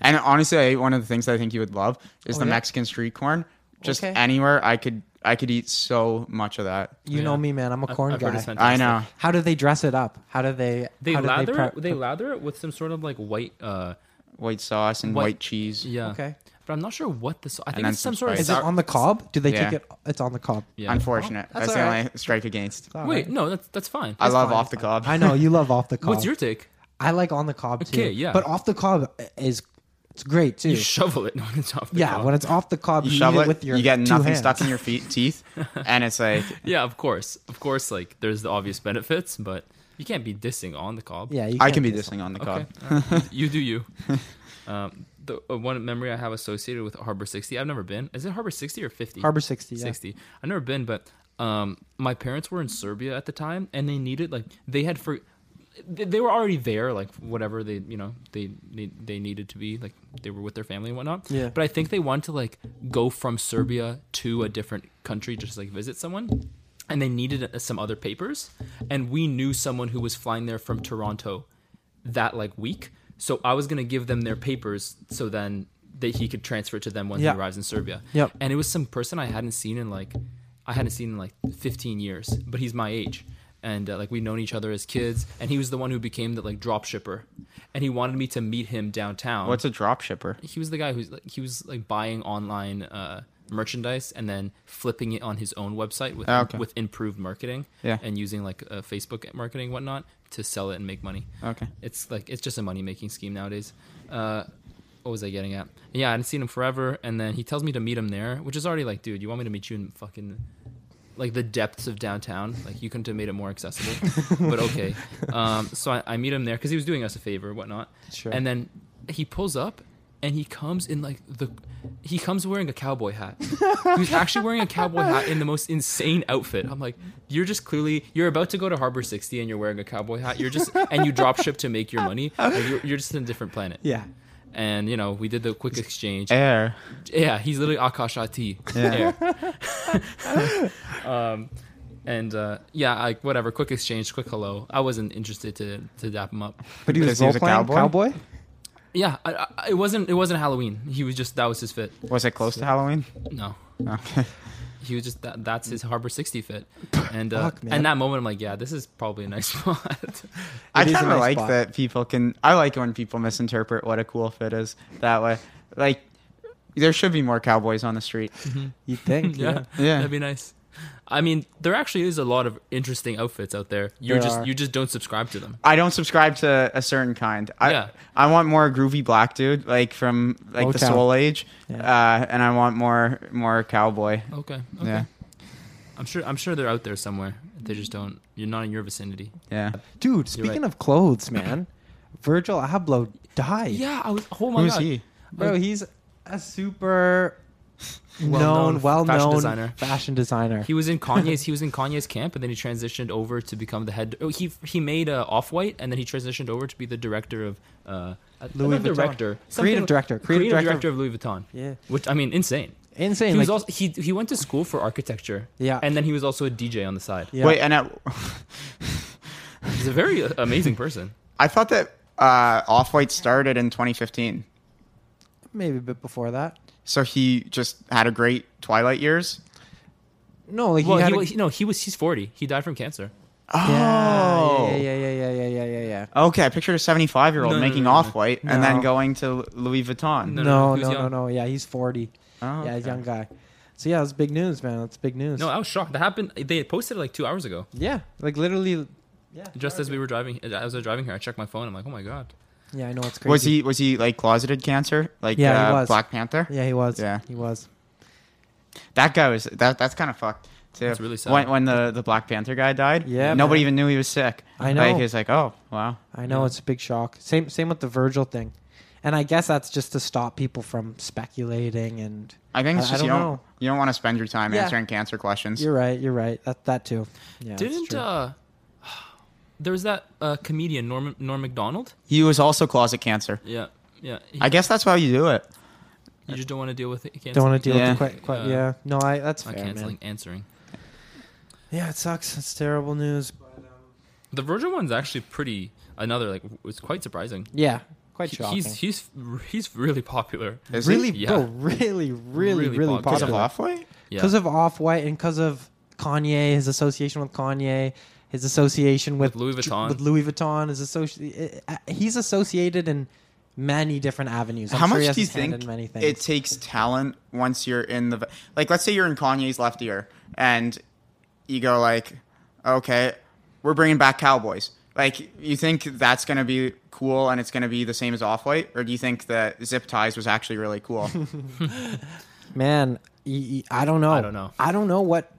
Q: And honestly, I ate one of the things that I think you would love is
R: Oh,
Q: the
R: yeah?
Q: Mexican street corn. Just
R: Okay.
Q: anywhere I could I could eat so much of that.
R: You know me, man. I'm a
S: I've-
R: corn
S: I've heard
R: guy.
Q: I know.
R: How do they dress it up? How do they?
S: They
R: how do
S: lather
R: prep-
S: it. They lather it with some sort of like white. uh
Q: White sauce and
S: White-
Q: white cheese.
S: Yeah.
R: Okay.
S: But I'm not sure what the. So- I think it's some
Q: some
S: sort of.
R: Is it on the cob? Do they
Q: Yeah.
R: take it? It's on the cob.
S: Yeah.
Q: Unfortunate.
R: Oh, that's
Q: that's the
R: all right.
Q: only strike against.
R: all
S: Wait,
R: right.
S: no, that's that's fine.
Q: I love
R: fine,
Q: off the cob.
R: I know you love off the <laughs> cob.
S: What's your take?
R: I like on the cob too.
S: Okay, yeah.
R: But off the cob is it's great too.
S: You shovel it <laughs> when it's off. The
R: yeah,
S: cob.
R: when it's off the cob,
Q: You
R: you,
Q: shovel it,
R: it with your
Q: you get
R: two
Q: nothing
R: hands.
Q: stuck in your feet <laughs> teeth, and it's like
S: yeah, of course, of course. Like there's the obvious benefits, but you can't be dissing on the cob.
R: Yeah, you
Q: I
R: can't
Q: can be
R: diss
Q: dissing on the
S: Okay,
Q: cob.
S: all right. you do you. Um, the uh, one memory I have associated with Harbor 60, I've never been. Is it Harbor 60 or 50?
R: Harbor 60, yeah.
S: 60. I've never been, but um, my parents were in Serbia at the time, and they needed like they had for. They were already there, like whatever they, you know, they they, they needed to be, like they were with their family and whatnot.
R: Yeah.
S: But I think they wanted to like go from Serbia to a different country, just like visit someone, and they needed uh, some other papers, and we knew someone who was flying there from Toronto that like week. So I was gonna give them their papers so then that he could transfer it to them when
R: Yeah.
S: he arrives in Serbia.
R: Yep.
S: And it was some person I hadn't seen in like I hadn't seen in like 15 years, but he's my age. And uh, like we'd known each other as kids, and he was the one who became the like drop shipper, and he wanted me to meet him downtown.
Q: What's a drop shipper?
S: He was the guy who's like he was like buying online uh, merchandise and then flipping it on his own website with
Q: Oh, okay.
S: with improved marketing
Q: Yeah.
S: and using like uh, Facebook marketing and whatnot to sell it and make money.
Q: Okay.
S: It's like it's just a money making scheme nowadays. Uh, what was I getting at? Yeah, I hadn't seen him forever, and then he tells me to meet him there, which is already like, dude, you want me to meet you in fucking like the depths of downtown? Like you couldn't have made it more accessible, <laughs> but okay. Um, so I, I meet him there because he was doing us a favor, whatnot.
R: Sure.
S: And then he pulls up, and he comes in like the he comes wearing a cowboy hat. He's actually wearing a cowboy hat in the most insane outfit. I'm like, you're just clearly you're about to go to Harbor 60 and you're wearing a cowboy hat. You're just and you drop ship to make your money. Like, you're, you're just in a different planet.
R: Yeah.
S: And you know, we did the quick exchange.
Q: Air.
S: Yeah, he's literally Akashati.
Q: Yeah.
S: Air. <laughs> um, and uh, yeah, like whatever, quick exchange, quick hello. I wasn't interested to to dap him up.
R: But he was
Q: he was a cowboy?
R: cowboy?
S: Yeah, I, I, it wasn't it wasn't Halloween. He was just that was his fit.
Q: Was it close to Halloween?
S: No.
Q: Okay.
S: He was just that that's his Harbor 60 fit. <laughs> And uh,
R: Fuck,
S: and that moment I'm like, yeah, this is probably a nice <laughs> spot.
Q: I
R: It is a
Q: kind of
R: nice
Q: like
R: spot.
Q: that people can. I like when people misinterpret what a cool fit is that way. Like, there should be more cowboys on the street.
R: You think? <laughs>
S: yeah,
Q: Yeah.
S: that'd be nice. I mean, there actually is a lot of interesting outfits out there. You're
R: There
S: just
R: are.
S: you just don't subscribe to them.
Q: I don't subscribe to a certain kind. I,
S: Yeah.
Q: I want more groovy black dude, like from like the Soul Age,
R: Yeah.
Q: uh, and I want more more cowboy.
S: Okay. Okay.
Q: Yeah,
S: I'm sure I'm sure they're out there somewhere. They just don't. You're not in your vicinity.
Q: yeah.
R: Dude, speaking
S: right.
R: of clothes, man, <coughs> Virgil Abloh died.
S: Yeah, I was. Oh my
Q: Who's
S: god.
Q: he?
R: Bro, he's a super
S: Well-known
R: known, well known.
S: fashion
R: known
S: designer.
R: fashion designer.
S: He was in Kanye's. He <laughs> was in Kanye's camp, and then he transitioned over to become the head. Oh, he he made uh, Off White, and then he transitioned over to be the director of uh,
R: Louis
S: not
R: Vuitton.
S: director,
R: Creative director.
S: creative,
R: Creative
S: director,
R: director
S: of Louis Vuitton.
R: Yeah.
S: which I mean, insane.
R: Insane.
S: He was
R: like-
S: also he he went to school for architecture.
R: Yeah.
S: and then he was also a DJ on the side.
R: Yeah.
Q: Wait, and at, <laughs>
S: He's a very uh, amazing person.
Q: I thought that uh, Off White started in 2015,
R: maybe a bit before that.
Q: So he just had a great Twilight years.
R: No, like
S: well,
R: he,
S: he,
R: a,
S: he, no, he was he's forty. He died from cancer.
Q: Oh,
R: yeah, yeah, yeah, yeah, yeah, yeah, yeah. yeah.
Q: Okay, I pictured a seventy-five-year-old
S: no, no,
Q: making
S: no,
Q: off-white and then going to Louis Vuitton.
S: No, no,
R: no,
S: no,
R: Yeah, he's forty.
Q: Oh,
R: yeah, young guy. So yeah, it's big news, man. It's big news.
S: No, I was shocked. That happened. They posted it like two hours ago.
R: Yeah, like literally. Yeah.
S: Just as we were driving, as I was driving here, I checked my phone. I'm like, oh my god
R: yeah, I know it's crazy.
Q: Was he was he like closeted cancer, like
R: Yeah, he
Q: uh,
R: was.
Q: Black Panther?
R: Yeah, he was.
Q: Yeah.
R: he was.
Q: That guy was that. That's kind of fucked too.
S: That's really sad.
Q: When, when the the Black Panther guy died,
R: Yeah,
Q: nobody
R: man.
Q: even knew he was sick.
R: I know.
Q: Like, he was like, oh wow.
R: I know it's a big shock. Same, same with the Virgil thing, and I guess that's just to stop people from speculating. And
Q: I think it's
R: I- I
Q: just you
R: don't
Q: don't
R: know.
Q: you don't want to spend your time
R: Yeah.
Q: answering cancer questions.
R: you're right. You're right. That that too. Yeah,
S: Didn't
R: true.
S: uh, there was that uh, comedian Norm Norm Macdonald?
Q: He was also closet cancer.
S: Yeah, yeah. He-
Q: I guess that's how you do it.
S: you just don't want to deal with it. You can't
R: don't want to deal
Q: Yeah.
R: with the que- que-
S: Uh,
R: yeah. No, I that's
S: I
R: fair,
S: canceling
R: man.
S: answering.
R: Yeah, it sucks. It's terrible news.
S: The Virgil one's actually pretty. Another like was quite surprising.
R: Yeah, quite
S: He-
R: shocking.
S: He's he's he's really popular.
Q: Is he?
R: really,
S: Yeah.
R: bro, really, really,
S: Really
R: really,
S: popular.
Q: Because of. Off White?
S: Yeah.
R: Because of Off White and because of Kanye, his association with Kanye, his association with,
S: With Louis Vuitton.
R: with Louis Vuitton, his associ- uh, He's associated in many different avenues. I'm
Q: How
R: sure he
Q: much do you think
R: in many things.
Q: it takes talent once you're in the like? Let's say you're in Kanye's left ear, and you go like, "Okay, we're bringing back Cowboys." Like, you think that's gonna be cool and it's gonna be the same as Off White, or do you think that Zip Ties was actually really cool? <laughs>
R: Man, y- y- I don't know.
S: I don't know.
R: I don't know what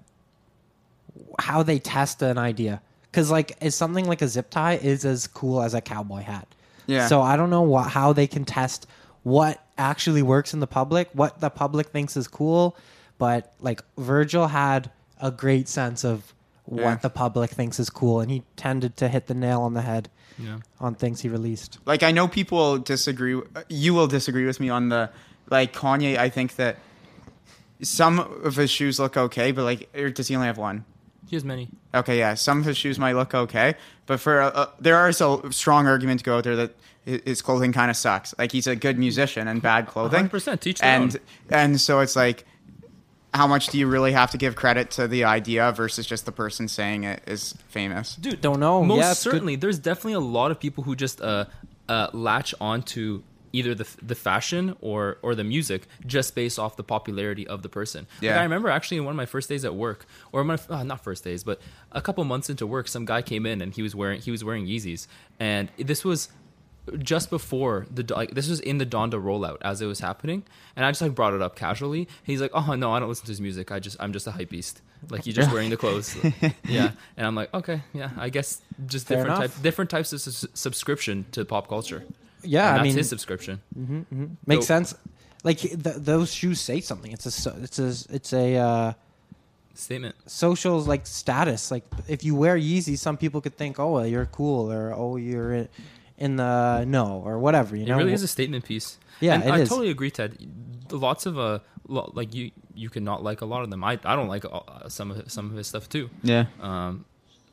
R: how they test an idea because like is something like a zip tie is as cool as a cowboy hat.
Q: Yeah.
R: So I don't know what how they can test what actually works in the public, what the public thinks is cool, but like Virgil had a great sense of what
Q: Yeah.
R: the public thinks is cool, and he tended to hit the nail on the head
S: Yeah.
R: on things he released.
Q: like, I know people disagree. Uh, you will disagree with me on the like Kanye. I think that some of his shoes look okay, but like, or does he only have one?
S: He has many.
Q: Okay, yeah. Some of his shoes might look okay, but for uh, uh, there is a strong argument to go out there that his clothing kind of sucks. Like he's a good musician and bad clothing.
S: 100%, teach their
Q: and
S: own.
Q: and so it's like, how much do you really have to give credit to the idea versus just the person saying it is famous?
S: Dude,
R: don't know.
S: Most
R: Yeah, it's good.
S: certainly, there's definitely a lot of people who just uh, uh, latch onto either the the fashion or or the music just based off the popularity of the person. Like,
Q: Yeah.
S: I remember actually in one of my first days at work, or my uh, not first days, but a couple months into work, some guy came in and he was wearing he was wearing Yeezys, and this was just before the like this was in the Donda rollout as it was happening, and I just like brought it up casually. He's like, "Oh no, I don't listen to his music. I just I'm just a hype beast. Like you're just wearing the clothes." <laughs> yeah, and I'm like, "Okay, yeah, I guess just
R: Fair
S: different types different types of sus- subscription to pop culture."
R: Yeah,
S: And
R: I mean-
S: his subscription.
R: hmm hmm Makes
S: So-
R: sense. Like th- those shoes say something. It's a it's a it's a uh,
S: Statement.
R: social like status. Like if you wear Yeezy, some people could think, oh, well, you're cool, or oh, you're in, in the no, or whatever. You
S: It
R: know, it
S: really is a statement piece.
R: Yeah,
S: and
R: it
S: I
R: is.
S: totally agree, Ted. Lots of uh, like you, you can not like a lot of them. I, I don't like uh, some of some of his stuff too.
Q: Yeah.
S: Um,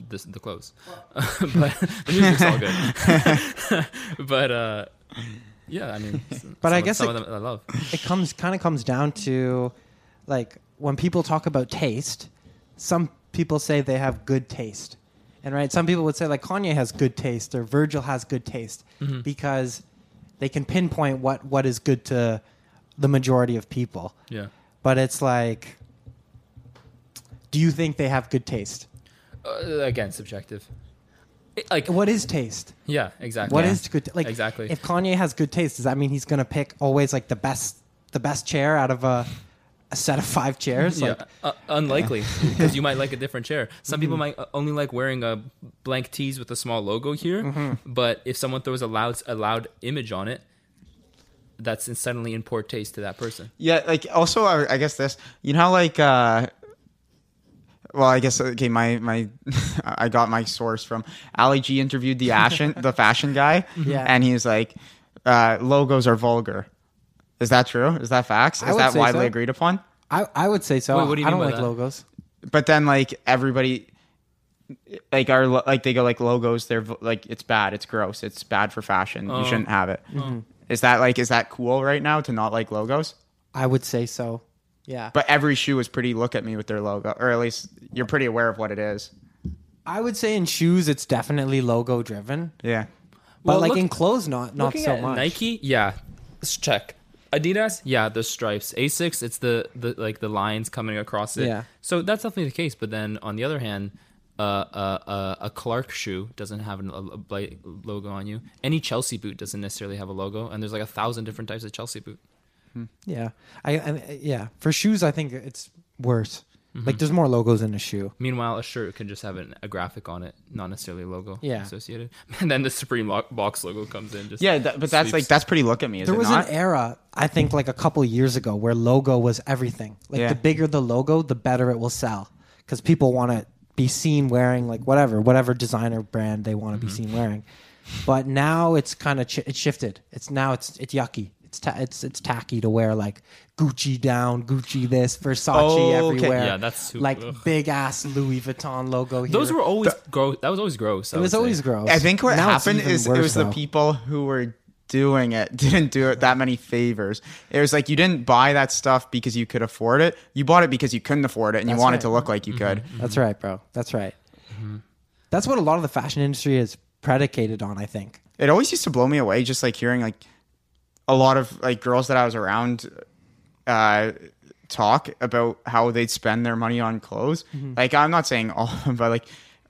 S: this the clothes, <laughs> but the music's all good. <laughs> <laughs> but uh, yeah, I mean,
R: But
S: some
R: I
S: of-
R: guess it,
S: I love.
R: it comes kind of comes down to like when people talk about taste. Some people say they have good taste, and right, some people would say like Kanye has good taste or Virgil has good taste
S: Mhm.
R: because they can pinpoint what what is good to the majority of people.
S: Yeah.
R: But it's like, do you think they have good taste?
S: Uh, again, subjective. It- like
R: What is taste?
S: Yeah, exactly.
R: What
S: Yeah.
R: is good? Like
S: exactly.
R: If Kanye has good taste, does that mean he's gonna pick always like the best, the best chair out of a, a set of five chairs?
S: yeah,
R: Like,
S: uh, unlikely because you might <laughs> like a different chair. Some people
R: Mhm.
S: might uh, only like wearing a blank tees with a small logo here,
R: Mhm.
S: but if someone throws a loud a loud image on it, that's suddenly in poor taste to that person.
Q: Yeah, like also I, I guess this, you know, how, like uh well, I guess okay. My my, <laughs> I got my source from Ali G interviewed the fashion the fashion guy, <laughs>
R: Yeah.
Q: and he's like, uh, logos are vulgar. Is that true? Is that facts?
R: I
Q: Is
R: would
Q: that
R: say
Q: widely
R: so.
Q: agreed upon?
R: I I would say so.
S: Wait, what do you
R: I
S: mean
R: don't
S: by
R: like
S: that?
R: logos.
Q: But then like everybody, like our lo- like they go like logos. They're v- like it's bad. It's gross. It's bad for fashion.
S: Oh.
Q: You shouldn't have it. Is
R: Mhm.
Q: that like is that cool right now to not like logos?
R: I would say so. Yeah.
Q: But every shoe is pretty. Look at me with their logo, or at least you're pretty aware of what it is.
R: I would say in shoes, it's definitely logo driven.
Q: Yeah.
R: But
S: Well,
R: like
S: look-
R: in clothes, not not so
S: at
R: much.
S: Nike, yeah, let's check. Adidas, yeah, the stripes. Asics, it's the the like the lines coming across it.
R: Yeah.
S: So that's definitely the case. But then on the other hand, uh, uh, uh, a Clark shoe doesn't have an, a, a logo on you. Any Chelsea boot doesn't necessarily have a logo, and there's like a thousand different types of Chelsea boot.
R: Yeah, I, I yeah for shoes, I think it's worse.
S: Mhm.
R: Like there's more logos in a shoe.
S: Meanwhile, a shirt can just have an, a graphic on it, not necessarily a logo
R: Yeah.
S: associated. <laughs> And then the Supreme lo- box logo comes in. Just
Q: Yeah, that, but that's like that's pretty. Look at me. Is
R: there
Q: it
R: was
Q: not?
R: an era, I think, like a couple years ago, where logo was everything. Like
Q: Yeah.
R: the bigger the logo, the better it will sell, because people want to be seen wearing like whatever, whatever designer brand they want to
Q: Mm-hmm.
R: be seen wearing. But now it's kind of ch- it's shifted. It's now it's it's yucky. It's ta- it's it's tacky to wear like Gucci down, Gucci this, Versace
Q: Oh, okay.
R: everywhere.
S: Yeah, that's super-
R: like
S: ugh.
R: big ass Louis Vuitton logo. Here.
S: Those were always gross. That was always gross. I
R: It was
S: would say.
R: always gross.
Q: I think what
R: Now
Q: happened
R: even
Q: is it
R: worse,
Q: was the people who were doing it <laughs> didn't do it that many favors. It was like you didn't buy that stuff because you could afford it. You bought it because you couldn't afford it and you
R: That's
Q: wanted
R: right.
Q: to look like you mm-hmm. could. Mm-hmm.
R: That's right, bro. That's right. Mm-hmm. That's what a lot of the fashion industry is predicated on. I think.
Q: It always used to blow me away just like hearing like a lot of like girls that I was around uh, talk about how they'd spend their money on clothes.
R: Mhm.
Q: Like I'm not saying <laughs> all, of them, but like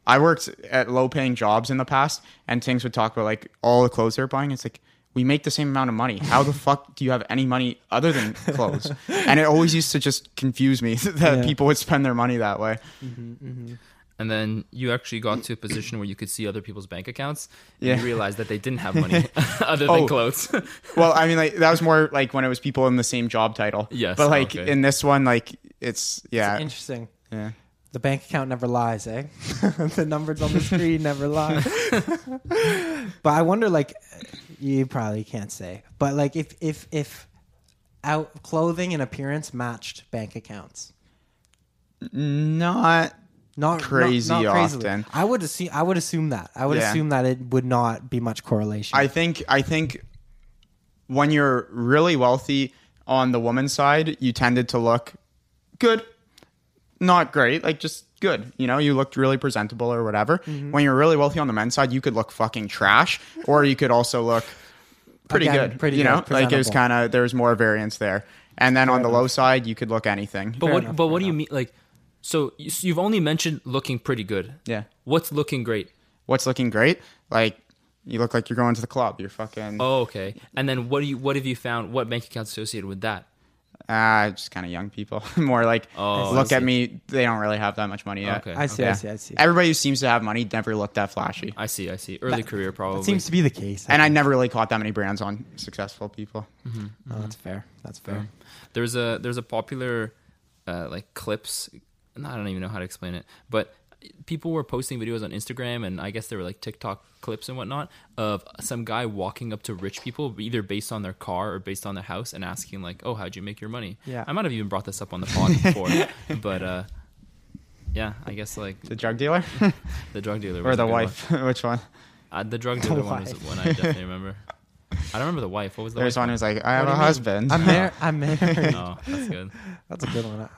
Q: I worked at low paying jobs in the past, and things would talk about like all the clothes they're buying. It's like we make the same amount of money. How the <laughs> fuck do you have any money other than clothes? and it always used to just confuse me <laughs> that
S: Yeah.
Q: people would spend their money that way.
S: And then you actually got to a position where you could see other people's bank accounts. And
Q: Yeah.
S: You realized that they didn't have money <laughs> <laughs> other than
Q: Oh.
S: clothes. <laughs>
Q: well, I mean, like that was more like when it was people in the same job title.
S: Yes,
Q: but like
S: okay.
Q: in this one, like it's yeah,
R: Interesting.
Q: Yeah.
R: The bank account never lies, eh? the numbers on the screen never lie. but I wonder, like, you probably can't say, but like, if if if out clothing and appearance matched bank accounts,
Q: not
R: not
Q: crazy
R: not, not
Q: often.
R: I would assume. I would assume that. I would
Q: Yeah.
R: assume that it would not be much correlation.
Q: I think I think when you're really wealthy on the woman's side, you tended to look good, not great, like just good. You know, you looked really presentable or whatever.
R: Mhm.
Q: When you're really wealthy on the men's side, you could look fucking trash, or you could also look pretty
R: Again,
Q: good.
R: pretty
Q: you
R: good,
Q: know, like it was kind of there's more variance there. And then on the low side, you could look anything.
S: But what? but what do you mean? Like, so you- so you've only mentioned looking pretty good.
Q: Yeah.
S: What's looking great?
Q: What's looking great? Like you look like you're going to the club. You're fucking.
S: Oh, okay. And then what do you? What have you found? What bank accounts associated with that?
Q: Ah, just kind of young people. <laughs> More like,
S: Oh,
Q: look at me. They don't really have that much money yet.
S: Okay. I see, I see, I see.
Q: Everybody who seems to have money never looked that flashy.
S: I see, I see. Early career, probably.
R: seems to be the case.
Q: And I never really caught that many brands on successful people.
S: Mm-hmm.
R: Oh, that's fair. That's fair.
S: There's a there's a popular uh, like clips. I don't even know how to explain it, but people were posting videos on Instagram and I guess they were like TikTok clips and whatnot of some guy walking up to rich people, either based on their car or based on their house, and asking like, "Oh, how'd you make your money?"
R: Yeah.
S: I might have even brought this up on the pod before, <laughs> but uh, yeah, I guess like
Q: the drug dealer, <laughs>
S: the drug dealer,
Q: Or the wife?
S: one. <laughs>
Q: Which one?
S: Uh, the drug
Q: The
S: dealer one was
Q: wife.
S: one I definitely remember. I don't remember the wife. What was the
Q: There's
S: wife
Q: one who's like, I have a husband.
R: I'm married. I'm married.
S: Oh, that's good.
R: That's a good one.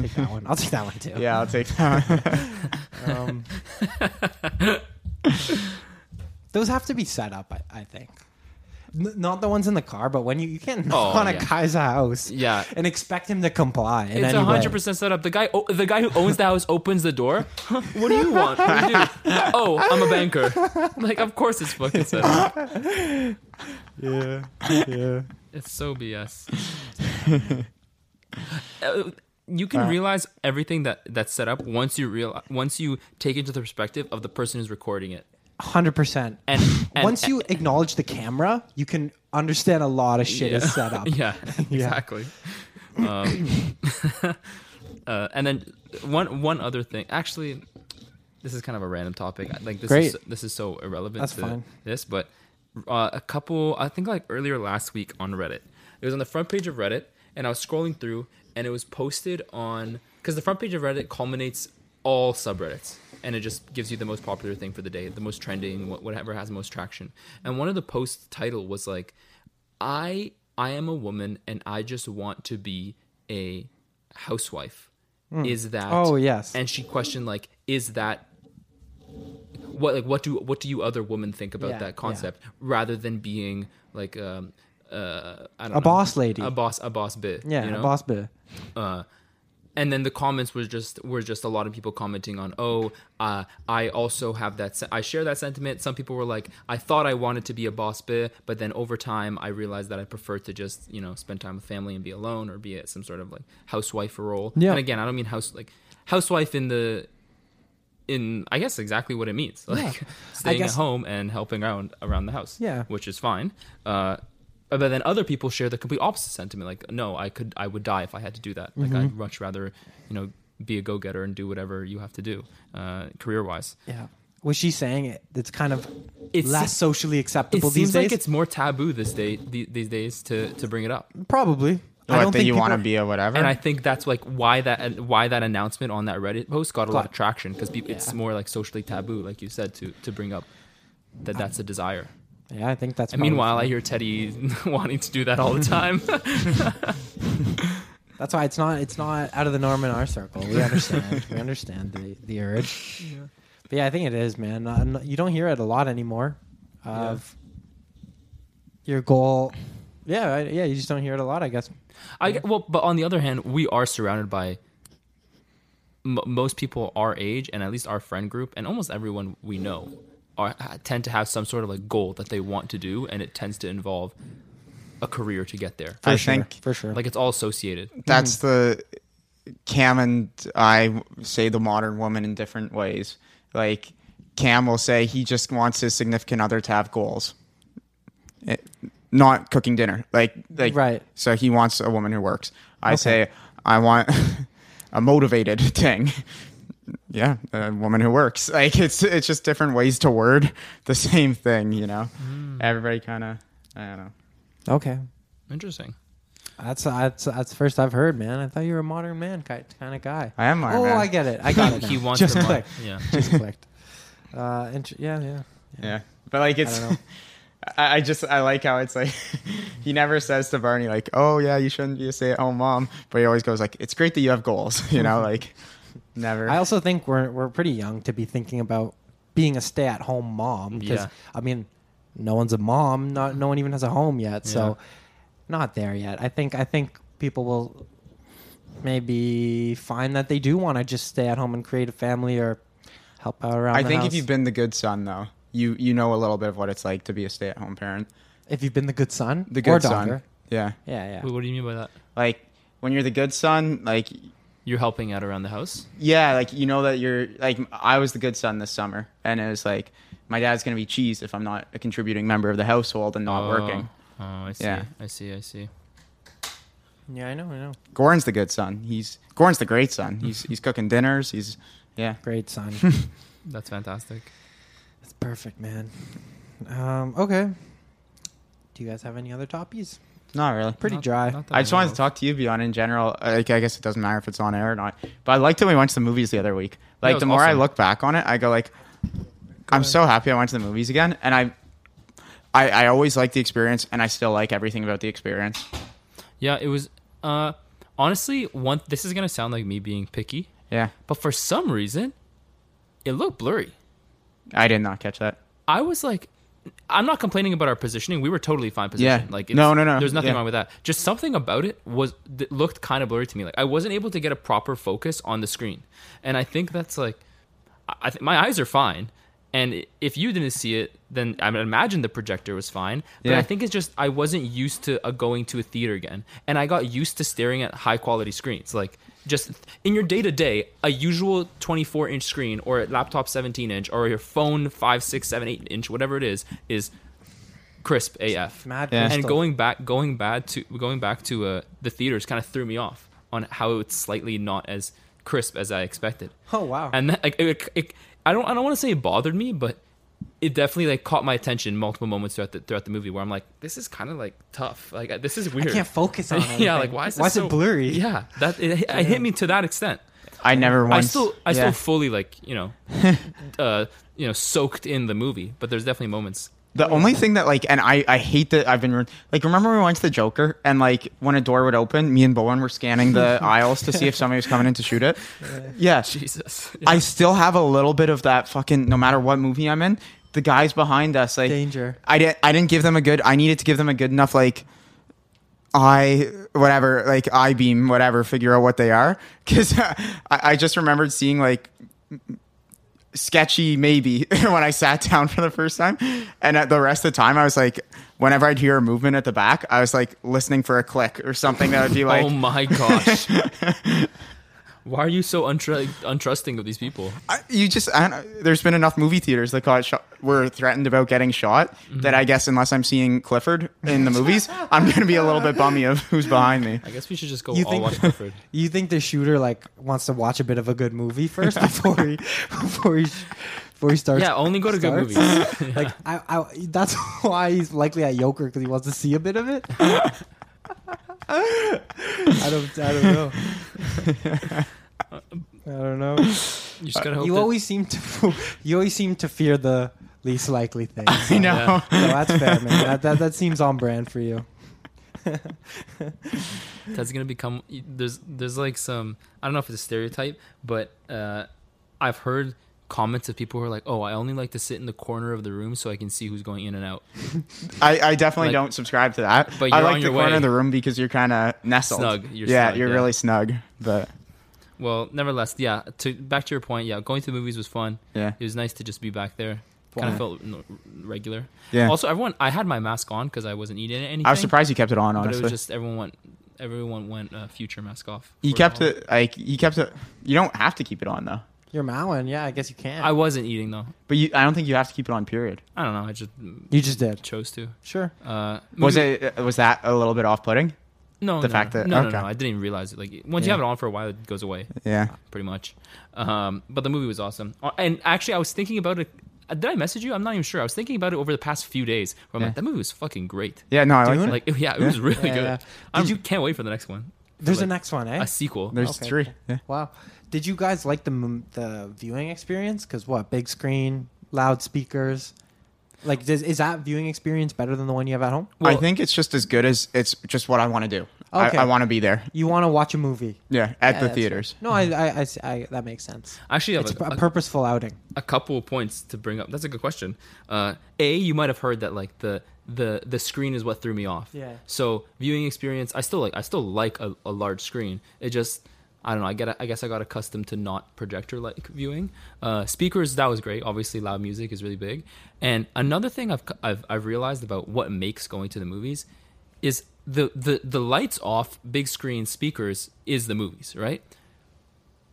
R: I'll take that one. I'll take that one too.
Q: Yeah, I'll take <laughs> that <laughs>
R: um, those have to be set up. I, I think. N- not the ones in the car, but when you you can't knock
S: Oh,
R: on a
S: yeah.
R: guy's house,
S: Yeah.
R: and expect him to comply. In
S: It's
R: any way.
S: hundred percent set up. The guy, oh, the guy who owns the house opens the door. Huh, <laughs> what do you want? What do you do? Oh, I'm a banker. Like, of course it's fucking set up.
R: Yeah, yeah.
S: It's so BS. Uh, you can
R: Uh,
S: realize everything that that's set up once you real once you take into the perspective of the person who's recording it.
R: Hundred percent.
S: And, and
R: Once you acknowledge the camera, you can understand a lot of shit is set up. <laughs> <laughs>
S: yeah, exactly. um, <laughs> uh, and then one one other thing. Actually, this is kind of a random topic. Like this
R: Great.
S: is this is so irrelevant
R: That's
S: to
R: fine.
S: this, but uh, a couple, I think like earlier last week on Reddit, it was on the front page of Reddit, and I was scrolling through, and it was posted on because the front page of Reddit culminates all subreddits, and it just gives you the most popular thing for the day, the most trending, whatever has the most traction. And one of the posts title was like, "I I am a woman, and I just want to be a housewife."
R: Hmm.
S: Is that?
R: Oh, yes.
S: And she questioned like, "Is that what like what do what do you other women think about
R: Yeah,
S: that concept rather than being like um uh I don't
R: A
S: know,
R: boss lady.
S: a boss a boss bit
R: Yeah,
S: you
R: a boss bit.
S: uh and then the comments was just were just a lot of people commenting on oh uh, I also have that se- I share that sentiment some people were like I thought I wanted to be a boss bit but then over time I realized that I prefer to just you know spend time with family and be alone or be at some sort of like housewife role
R: Yeah.
S: and again I don't mean house like housewife in the in I guess exactly what it means <laughs> like
R: I
S: staying at home and helping around around the house
R: Yeah.
S: which is fine uh but then other people share the complete opposite sentiment like no I could I would die if I had to do that like
R: Mhm.
S: I'd much rather you know be a go-getter and do whatever you have to do uh career wise
R: Yeah. Was she saying it? It's kind of
S: It's-
R: less socially
S: it
R: acceptable
S: seems
R: these days.
S: like it's more taboo this day the- these days to to bring it up
R: Probably.
Q: What,
R: I don't think
Q: you want to be a whatever?
S: and I think that's like why that why that announcement on that Reddit post got a lot of traction because it's more like socially taboo, like you said, to to bring up that that's a desire.
R: Yeah, I think that's.
S: And meanwhile, I hear Teddy <laughs> wanting to do that all the time. <laughs> <laughs>
R: That's why it's not it's not out of the norm in our circle. We understand. we understand the the urge.
S: Yeah.
R: But yeah, I think it is, man. Uh, you don't hear it a lot anymore. Of your goal Yeah, I, yeah. You just don't hear it a lot, I guess.
S: I get- well, but on the other hand, we are surrounded by m- most people our age, and at least our friend group, and almost everyone we know, are tend to have some sort of like goal that they want to do, and it tends to involve a career to get there.
Q: For I sure, think-
R: for sure.
S: like it's all associated.
Q: That's the Cam and I say the modern woman in different ways. Like Cam will say he just wants his significant other to have goals, It- not cooking dinner. Like like
R: Right.
Q: So he wants a woman who works. I say I want <laughs> a motivated <laughs> thing. Yeah, a woman who works. <laughs> Like it's it's just different ways to word <laughs> the same thing. You know, everybody kind of I don't know.
R: Okay.
S: Interesting.
R: That's that's that's first I've heard, man. I thought you were a modern man kind kind of guy.
Q: I am modern
R: Oh,
Q: man.
R: I get it. I <laughs> got it.
S: He wants
R: just
S: the mo-
R: clicked.
S: yeah.
R: just clicked. Uh, int- yeah, yeah.
Q: Yeah, but like it's.
R: I don't know.
Q: I I just I like how it's like he never says to Barney like, "Oh yeah, you shouldn't be a stay-at-home mom," but he always goes like, "It's great that you have goals," you know, like <laughs> never.
R: I also think we're we're pretty young to be thinking about being a stay-at-home mom because
S: Yeah.
R: I mean, no one's a mom. Not no one even has a home yet, so not there yet. I think I think people will maybe find that they do want to just stay at home and create a family or help out around.
Q: I
R: the
Q: think
R: house.
Q: if you've been the good son though, you you know a little bit of what it's like to be a stay-at-home parent.
R: if you've been the good son,
Q: The
R: or
Q: good
R: daughter.
Q: son, yeah,
R: Yeah, yeah.
S: Wait, what do you mean by that?
Q: like when you're the good son, like
S: You're helping out around the house.
Q: yeah, like you know that you're like I was the good son this summer, and it was like my dad's gonna be cheesed if I'm not a contributing member of the household and not
S: Oh.
Q: working.
S: Oh, I see.
Q: Yeah.
S: I see. I see.
R: Yeah, I know, I know.
Q: Goran's the good son. He's Goran's the great son. He's <laughs> he's cooking dinners. He's yeah.
R: Great son. <laughs>
S: That's fantastic.
R: That's perfect, man. Um, okay. Do you guys have any other topies?
Q: Not really.
R: Pretty
S: Not-
R: dry.
S: not
Q: I just
S: know
Q: wanted to talk to you, Beyond, in general. Like, I guess it doesn't matter if it's on air or not. But I liked that we went to the movies the other week. Like,
S: it
Q: the more I look back on it, I go like, I'm so happy I went to the movies again, and I, I, I always like the experience, and I still like everything about the experience.
S: Yeah, it was. Uh, honestly, one. This is gonna sound like me being picky,
Q: Yeah,
S: but for some reason, it looked blurry.
Q: I did not catch that.
S: I was like, I'm not complaining about our positioning. We were totally fine position.
Q: Yeah.
S: Like,
Q: No, no, no.
S: There's nothing
Q: Yeah.
S: wrong with that. Just something about it was that looked kind of blurry to me. Like I wasn't able to get a proper focus on the screen, and I think that's like, I, think my eyes are fine. And if you didn't see it, then I imagine the projector was fine. But
Q: Yeah.
S: I think it's just I wasn't used to uh, going to a theater again, and I got used to staring at high quality screens. Like just in your day to day, a usual 24 inch screen or a laptop 17 inch or your phone 5, 6, 7, 8 inch, whatever it is, is crisp AF.
R: Mad
Q: Yeah.
S: And going back, going bad to going back to uh, the theaters kind of threw me off on how it's slightly not as crisp as I expected.
R: Oh wow.
S: And that, like, it, it, I don't, I don't want to say it bothered me, but it definitely like caught my attention multiple moments throughout the throughout the movie where I'm like, this is kind of like tough. Like this is weird.
R: I can't focus on <laughs>
S: it.
R: yeah,
S: like why is this
R: Why is it blurry?
S: Yeah, that it, it hit me to that extent.
Q: I never
S: I still, I
Q: yeah.
S: still fully like you know, <laughs> uh, you know, soaked in the movie. But there's definitely moments.
Q: The only thing that like, and I, I hate that I've been like, remember when we went to the Joker and like when a door would open, me and Bowen were scanning the <laughs> aisles to see if somebody was coming in to shoot it. Yeah,
S: Jesus.
Q: I still have a little bit of that fucking. No matter what movie I'm in, the guys behind us, like
R: Danger.
Q: I didn't, I didn't give them a good. I needed to give them a good enough like. I whatever like I beam whatever figure out what they are <laughs> because I, I just remembered seeing like sketchy maybe <laughs> when I sat down for the first time. And at the rest of the time, I was like, whenever I'd hear a movement at the back, I was like listening for a click or something that would be <laughs> oh like,
S: oh my gosh. Why are you so untr- untrusting of these people?
Q: I- you just, I don't there's been enough movie theaters that got shot, were threatened about getting shot mm-hmm. that I guess unless I'm seeing Clifford in the movies, <laughs> I'm going to be a little bit bummy of who's behind me.
S: I guess we should just go
R: You
S: all
R: think-
S: watch <laughs> Clifford.
R: You think the shooter like wants to watch a bit of a good movie first before he <laughs> before he before he starts?
S: Yeah, only go to good
R: starts?
S: movies.
R: Like I, I, that's why he's likely at Joker because he wants to see a bit of it. <laughs> I don't, I don't know. I don't know.
S: You just gotta hope
R: You
S: that-
R: always seem to, <laughs> you always seem to fear the least likely things. <laughs>
Q: I know.
R: So that's fair, man. That, that that seems on brand for you.
S: that's gonna become there's there's like some I don't know if it's a stereotype, but uh, I've heard comments of people who are like, "Oh, I only like to sit in the corner of the room so I can see who's going in and out." <laughs>
Q: I, I definitely
S: Like-
Q: don't subscribe to that.
S: But
Q: I like the corner
S: way.
Q: of the room because you're kind of nestled.
S: Snug. You're
Q: yeah,
S: snug,
Q: you're
S: yeah.
Q: really snug. But
S: Well, nevertheless, yeah. To back to your point, yeah, going to the movies was fun.
Q: Yeah.
S: it was nice to just be back there. Kind of felt regular.
Q: Yeah.
S: Also, everyone, I had my mask on because I wasn't eating anything.
Q: I was surprised you kept it on,
S: But it was just everyone went, everyone went uh, future mask off.
Q: you kept it like you kept it. You don't have to keep it on though.
R: You're Malin, yeah. I guess you can.
S: I wasn't eating though.
Q: But you, I don't think you have to keep it on. Period.
S: I don't know. I just
R: You just did.
S: chose to.
R: Sure.
S: Uh,
Q: Was
S: movie-
Q: it? Was that a little bit off-putting?
S: No,
Q: the
S: no,
Q: fact
S: no.
Q: that
S: no,
Q: okay.
S: no, no, I didn't even realize it. Like once
Q: Yeah.
S: you have it on for a while, it goes away.
Q: Yeah.
S: pretty much. Um, but the movie was awesome. Uh, And actually, I was thinking about it. uh, Did I message you? I'm not even sure. I was thinking about it over the past few days. Where I'm
Q: Yeah.
S: like, that movie was fucking great.
Q: Yeah, no, I like
S: Dune?
Q: that.
S: like it- yeah, it
Q: Yeah.
S: was really
R: Yeah,
S: good.
R: yeah.
S: I
R: Did you-
S: can't wait for the next one. For,
R: There's a
S: like,
R: next one, eh?
S: A sequel.
Q: There's
R: Okay.
Q: three. Yeah.
R: Wow. Did you guys like the the viewing experience? Because what, big screen, loudspeakers, like does, is that viewing experience better than the one you have at home?
Q: I think it's just as good as it's just what I want to do.
R: Okay.
Q: I, I want to be there.
R: You want to watch a movie?
Q: Yeah, at the theaters.
R: fair. No, I, I, I, I- that makes sense.
S: Actually, have
R: it's
S: a-
R: a,
S: a-
R: purposeful outing.
S: a couple of points to bring up. That's a good question. Uh, a, you might have heard that like the the the screen is what threw me off.
R: Yeah.
S: So viewing experience, I still like I still like a, a large screen. It just I don't know. I get I guess I got accustomed to not projector like viewing. Uh, speakers that was great. Obviously, loud music is really big. And another thing I've I've, I've realized about what makes going to the movies is the the the lights off, big screen speakers is the movies, right?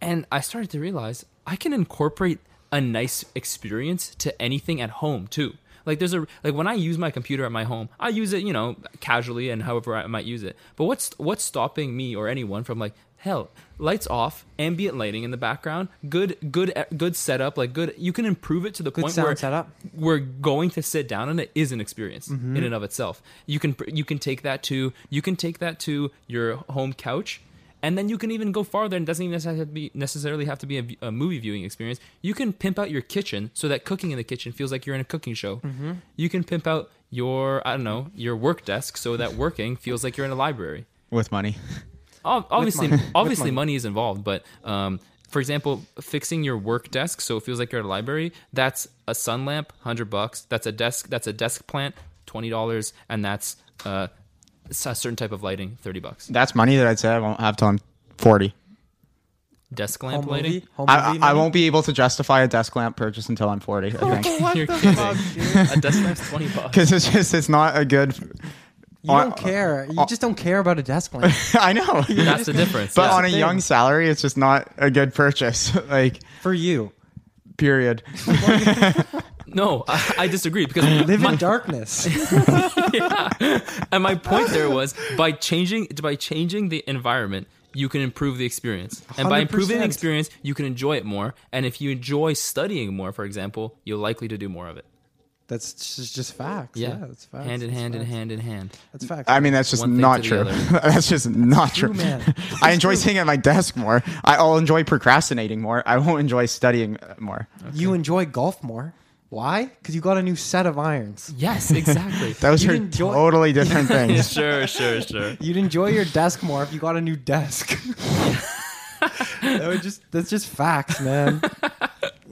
S: and I started to realize I can incorporate a nice experience to anything at home too. Like there's a like when I use my computer at my home, I use it, you know, casually and however I might use it. But what's what's stopping me or anyone from like hell, lights off, ambient lighting in the background, good good good setup, like good you can improve it to the
R: Good
S: point
R: sound
S: where
R: setup.
S: we're going to sit down and it is an experience
R: Mhm.
S: in and of itself. You can you can take that to you can take that to your home couch, and then you can even go farther. And it doesn't even necessarily have to be, necessarily have to be a, v- a movie viewing experience. You can pimp out your kitchen so that cooking in the kitchen feels like you're in a cooking show.
R: Mhm.
S: You can pimp out your I don't know your work desk so that working feels like you're in a library.
Q: With money. <laughs>
S: Ob- Obviously,
Q: money.
S: Obviously,
Q: money.
S: money is involved, but um, for example, fixing your work desk so it feels like you're at a library. That's a sun lamp, hundred bucks. That's a desk. That's a desk plant, twenty dollars, and that's uh, a certain type of lighting, thirty bucks.
Q: That's money that I'd say I won't have till I'm 40.
S: Desk lamp
R: Home
S: lighting.
R: movie? Home
Q: I,
R: movie
Q: I
R: money?
Q: won't be able to justify a desk lamp purchase until I'm 40. I think.
R: What
S: You're
R: the
S: kidding.
R: fuck, dude?
S: a desk lamp's twenty bucks. <laughs>
Q: Because it's just it's not a good.
R: You don't uh, care. You uh, just don't care about a desk lamp. <laughs>
Q: I know.
S: That's the difference.
Q: But
S: yeah.
Q: on a
R: thing.
Q: young salary, it's just not a good purchase. <laughs> like
R: For you,
Q: period. <laughs>
S: no, I, I disagree because
R: live
S: my-
R: in darkness.
S: yeah. And my point there was by changing by changing the environment, you can improve the experience. And by improving the experience, you can enjoy it more. And if you enjoy studying more, for example, you're likely to do more of it.
R: That's just, just facts. Yeah, that's facts.
S: hand in
R: That's
S: hand in hand in hand.
R: That's facts.
Q: I mean, that's just
S: One
Q: not true. <laughs> that's just not
R: True,
Q: true.
R: man. <laughs>
Q: I enjoy sitting at my desk more. I'll enjoy procrastinating more. I won't enjoy studying uh, more.
R: You enjoy golf more. Why? Because you got a new set of irons.
S: Yes, <laughs> exactly.
Q: Those
R: You'd
Q: are
R: enjoy-
Q: totally different things.
S: sure, sure, sure.
R: You'd enjoy your desk more if you got a new desk. that would just that's just facts, man.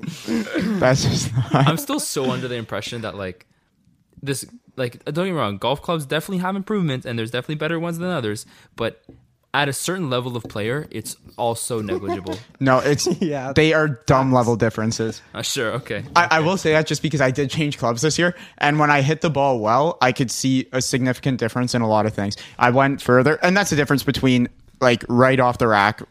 R: <laughs>
Q: That's just not.
S: I'm still so under the impression that like this like don't get me wrong, golf clubs definitely have improvements and there's definitely better ones than others, but at a certain level of player, it's also negligible. <laughs>
Q: No, it's
R: Yeah.
Q: They are dumb level differences.
S: Uh, sure, okay.
Q: I, I will say that just because I did change clubs this year, and when I hit the ball well, I could see a significant difference in a lot of things. I went further, and that's the difference between like right off the rack,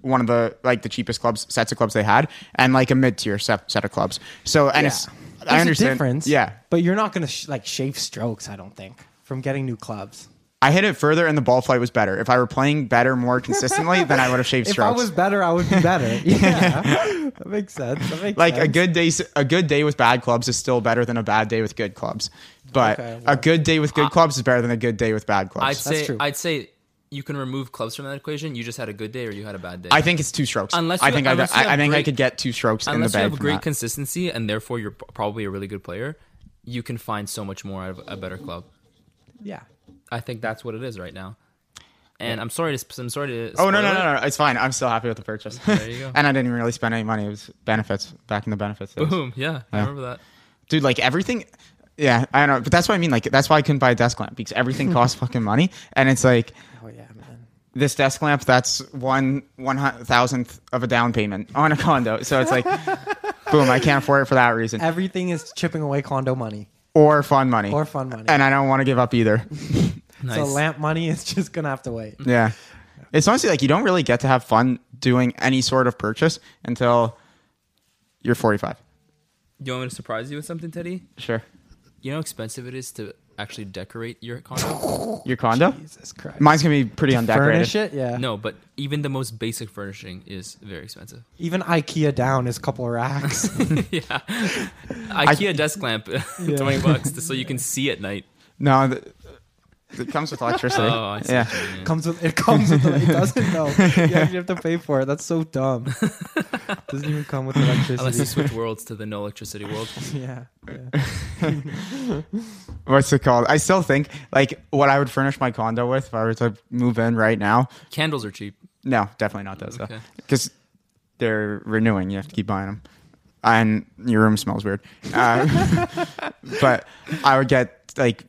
Q: one of the like the cheapest clubs sets of clubs they had, and like a mid tier set, set of clubs. So and it's
R: There's
Q: I understand
R: a difference.
Q: Yeah,
R: but you're not gonna sh- like shave strokes. I don't think from getting new clubs.
Q: I hit it further, and the ball flight was better. If I were playing better more consistently, <laughs> then I would have shaved
R: If
Q: strokes.
R: If I was better, I would be better. <laughs> Yeah, that makes sense. That makes
Q: like a good day a good day with bad clubs is still better than a bad day with good clubs but
R: Okay,
Q: a good day with good clubs is better than a good day with bad clubs
S: I'd say I'd say you can remove clubs from that equation. You just had a good day or you had a bad day.
Q: I think it's two strokes
S: Unless
Q: i
S: you-
Q: think I, I, I think i could get two strokes in the
S: unless you have great
Q: that.
S: consistency and therefore you're probably a really good player, you can find so much more out of a better club.
R: Yeah.
S: I think that's what it is right now. And I'm sorry to I'm sorry to.
Q: Oh no
S: spoil
Q: no no no! It's fine. I'm still happy with the purchase.
S: There you go. <laughs>
Q: and I didn't really spend any money. It was benefits back in the benefits. days.
S: Boom! Yeah, I remember that.
Q: dude. Like everything. Yeah, I don't know, but that's what I mean. Like that's why I couldn't buy a desk lamp because everything <laughs> costs fucking money, and it's like.
R: Yeah, man.
Q: This desk lamp, that's one one thousandth of a down payment on a condo. So it's like, <laughs> boom, I can't afford it for that reason.
R: Everything is chipping away condo money
Q: Or fun money.
R: or fun money.
Q: And I don't want to give up either. <laughs>
R: So lamp money is just gonna have to wait.
Q: Yeah. It's honestly like you don't really get to have fun doing any sort of purchase until you're 45.
S: Do You want me to surprise you with something, Teddy?
Q: Sure.
S: You know how expensive it is to actually decorate your condo? <laughs>
Q: Your condo?
R: Jesus Christ.
Q: Mine's going to be pretty undecorated.
R: Furnish it, yeah.
S: No, but even the most basic furnishing is very expensive.
R: Even IKEA down is a couple of racks. <laughs> <laughs>
S: yeah. IKEA desk lamp,
R: Yeah.
S: 20 bucks so you can see at night.
Q: No, th- it comes with electricity.
S: Oh, I see
Q: yeah.
S: what you mean.
R: comes with it comes with it doesn't though. <laughs> You actually have to pay for it. That's so dumb. doesn't even come with electricity.
S: Unless you switch worlds to the no electricity world. <laughs>
R: yeah. yeah. <laughs>
Q: What's it called? I still think like what I would furnish my condo with if I were to move in right now.
S: Candles are cheap.
Q: No, definitely not those
S: Okay.
Q: though. Because they're renewing. You have to keep buying them. And your room smells weird. Uh, but I would get like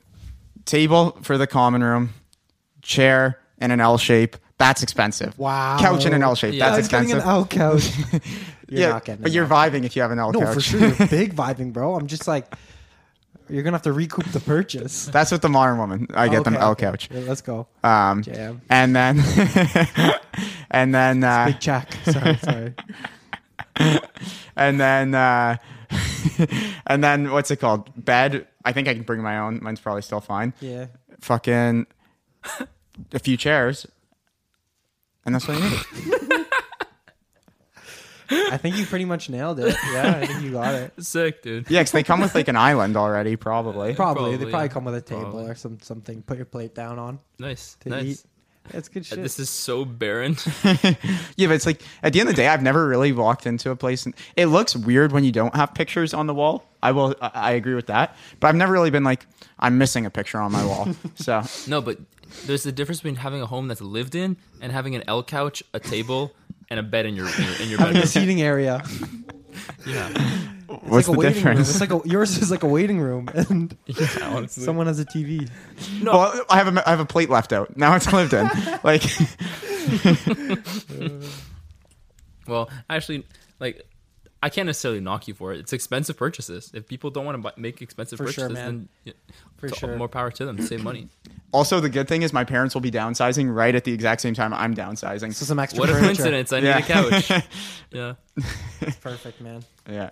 Q: table for the common room, chair in an L shape. That's expensive.
R: Wow.
Q: Couch in an L shape.
R: Yeah.
Q: That's expensive.
R: an L couch. <laughs> You're <laughs>
Q: yeah,
R: not getting
Q: but you're
R: L.
Q: vibing if you have an L
R: No,
Q: couch.
R: for sure. You're <laughs> Big vibing, bro. I'm just like you're gonna have to recoup the purchase.
Q: That's what the modern woman. I get them L
R: okay.
Q: couch.
R: Yeah, let's go.
Q: Um,
R: Jam.
Q: and then, and then, uh,
R: Big check. Sorry, sorry.
Q: and then, uh, and then, what's it called? Bed. I think I can bring my own. Mine's probably still fine.
R: Yeah.
Q: Fucking a few chairs, and that's what I need. <laughs>
R: I think you pretty much nailed it. Yeah, I think you got it.
S: Sick, dude.
Q: yeah, because they come with like an island already, probably.
R: Probably, they
S: Probably,
R: probably
S: yeah.
R: come with a table
S: Probably.
R: or some something. Put your plate down on
S: Nice.
R: to
S: nice.
R: eat. Yeah, it's good
S: Uh,
R: shit.
S: This is so barren. <laughs>
Q: yeah, but it's like at the end of the day, I've never really walked into a place and it looks weird when you don't have pictures on the wall. I will, I, I agree with that, but I've never really been like, I'm missing a picture on my wall. <laughs> So
S: no, but there's a difference between having a home that's lived in and having an L couch, a table, and a bed in your in your, in your <laughs>
R: Having a
S: bedroom.
R: seating area.
S: Yeah.
R: It's
Q: What's
R: like a
Q: the
R: waiting room.
Q: difference?
R: It's like a, yours is like a waiting room, <laughs> and <laughs>
S: Yeah,
R: someone has a TV.
S: No.
Q: well, I have a, I have a plate left out. Now it's lived in. <laughs> Like,
S: Well, actually, like, I can't necessarily knock you for it. It's expensive purchases. If people don't want to buy, make expensive
R: For
S: purchases,
R: man.
S: then yeah,
R: For
S: t-
R: sure.
S: more power to them. Save money. <clears throat>
Q: also, the good thing is my parents will be downsizing right at the exact same time I'm downsizing.
R: So some extra
S: What a coincidence! I
Q: Yeah.
S: need a couch. <laughs> yeah,
R: It's perfect, man.
Q: yeah,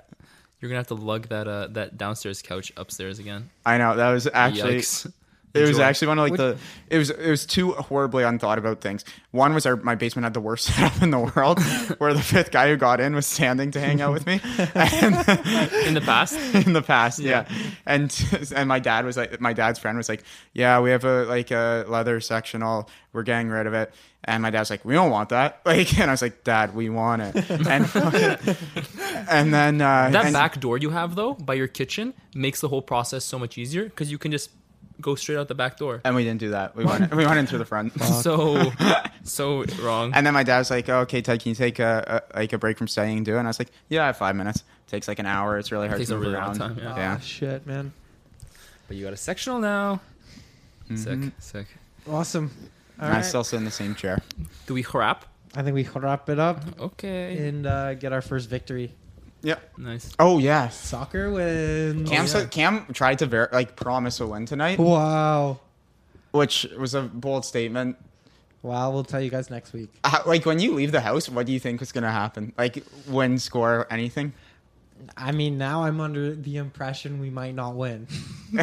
S: you're gonna have to lug that uh that downstairs couch upstairs again.
Q: I know that was actually.
S: Yikes.
Q: It was actually one of like
R: Would-
Q: the it was it was two horribly unthought about things. One was our my basement had the worst <laughs> setup in the world, <laughs> where the fifth guy who got in was standing to hang out with me. And
S: in the past. <laughs>
Q: in the past, yeah. And and my dad was like, my dad's friend was like, yeah, we have a like a leather sectional, we're getting rid of it. And my dad's like, we don't want that. Like, and I was like, Dad, we want it. And and then uh,
S: That
Q: and-
S: back door you have though by your kitchen makes the whole process so much easier because you can just go straight out the back door.
Q: and we didn't do that. We went we went in through the front. <laughs>
S: So <laughs> so wrong.
Q: And then my dad was like, oh, "Okay, Ted, can you take a, a like a break from studying and do it?" And I was like, "Yeah, I have five minutes. It takes like an hour. It's really hard
S: Takes
Q: to
S: a
Q: move
S: really long
Q: around."
S: time, yeah.
Q: yeah.
R: Ah, shit, man.
S: But you got a sectional now. Sick,
Q: Mhm.
S: sick.
R: Awesome. All
Q: And I still sit in the same chair.
S: Do we wrap?
R: I think we wrap it up
S: Okay.
R: and uh, get our first victory.
Q: Yep.
S: Nice.
Q: Oh yeah.
R: Soccer wins.
Q: Cam said, Cam tried to ver- like promise a win tonight,
R: Wow.
Q: which was a bold statement.
R: Wow, we'll tell you guys next week.
Q: Uh, like when you leave the house, what do you think is going to happen? Like win, score, anything?
R: I mean, now I'm under the impression we might not win. <laughs>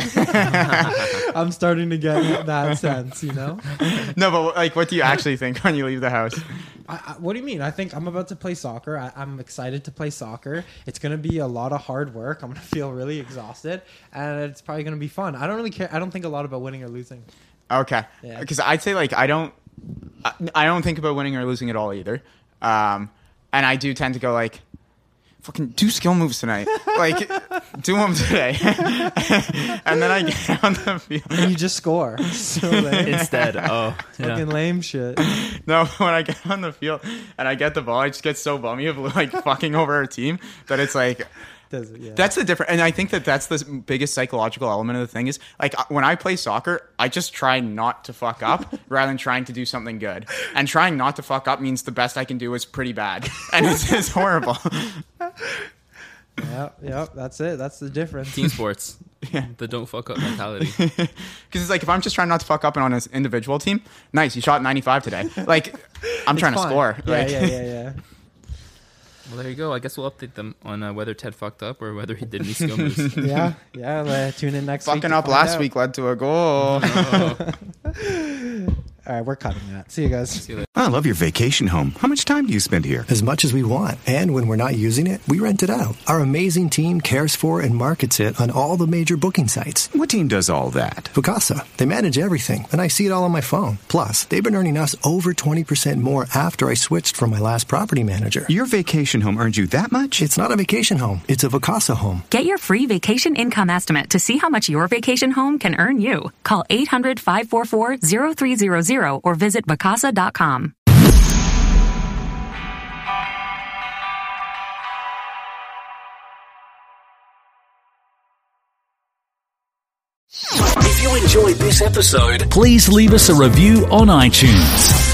R: I'm starting to get that sense, you know?
Q: no, but like, what do you actually think when you leave the house?
R: I, I, what do you mean? I think I'm about to play soccer. I, I'm excited to play soccer. It's going to be a lot of hard work. I'm going <laughs> to feel really exhausted, and it's probably going to be fun. I don't really care. I don't think a lot about winning or losing.
Q: Okay.
R: Yeah.
Q: Because I'd say like I don't, I, I don't think about winning or losing at all either. Um, and I do tend to go like, fucking do skill moves tonight. Like, do them today. <laughs> and then I get on the field.
R: And you just score. <laughs> So lame.
S: Instead, oh, yeah.
R: Fucking lame shit.
Q: No, when I get on the field and I get the ball, I just get so bummy of like fucking over our team that it's like.
R: Does it, yeah.
Q: That's the difference, and I think that that's the biggest psychological element of the thing is like when I play soccer, I just try not to fuck up <laughs> rather than trying to do something good. And trying not to fuck up means the best I can do is pretty bad, <laughs> and it's, it's horrible. <laughs>
R: Yep, yep. That's it. That's the difference.
S: Team sports. Yeah. The don't fuck up mentality.
Q: Because it's like if I'm just trying not to fuck up on an individual team, nice, you shot 95 today. Like I'm
R: It's
Q: trying to score.
R: Yeah,
Q: like,
R: yeah, yeah, yeah.
S: Well, there you go. I guess we'll update them on uh, whether Ted fucked up or whether he did any <laughs> skill moves.
R: yeah, yeah. uh, tune in next week.
Q: Fucking
R: to
Q: up last
R: out.
Q: week led to a goal. <laughs>
R: All right, we're cutting that. See you guys.
T: I love your vacation home. How much time do you spend here?
U: As much as we want. And when we're not using it, we rent it out. Our amazing team cares for and markets it on all the major booking sites.
T: What team does all that?
U: Vacasa. They manage everything, and I see it all on my phone. Plus, they've been earning us over 20% more after I switched from my last property manager.
T: Your vacation home earned you that much?
U: It's not a vacation home, it's a Vacasa home.
V: Get your free vacation income estimate to see how much your vacation home can earn you. Call 800 544 0300 or visit Vacasa.com.
W: If you enjoyed this episode, please leave us a review on iTunes.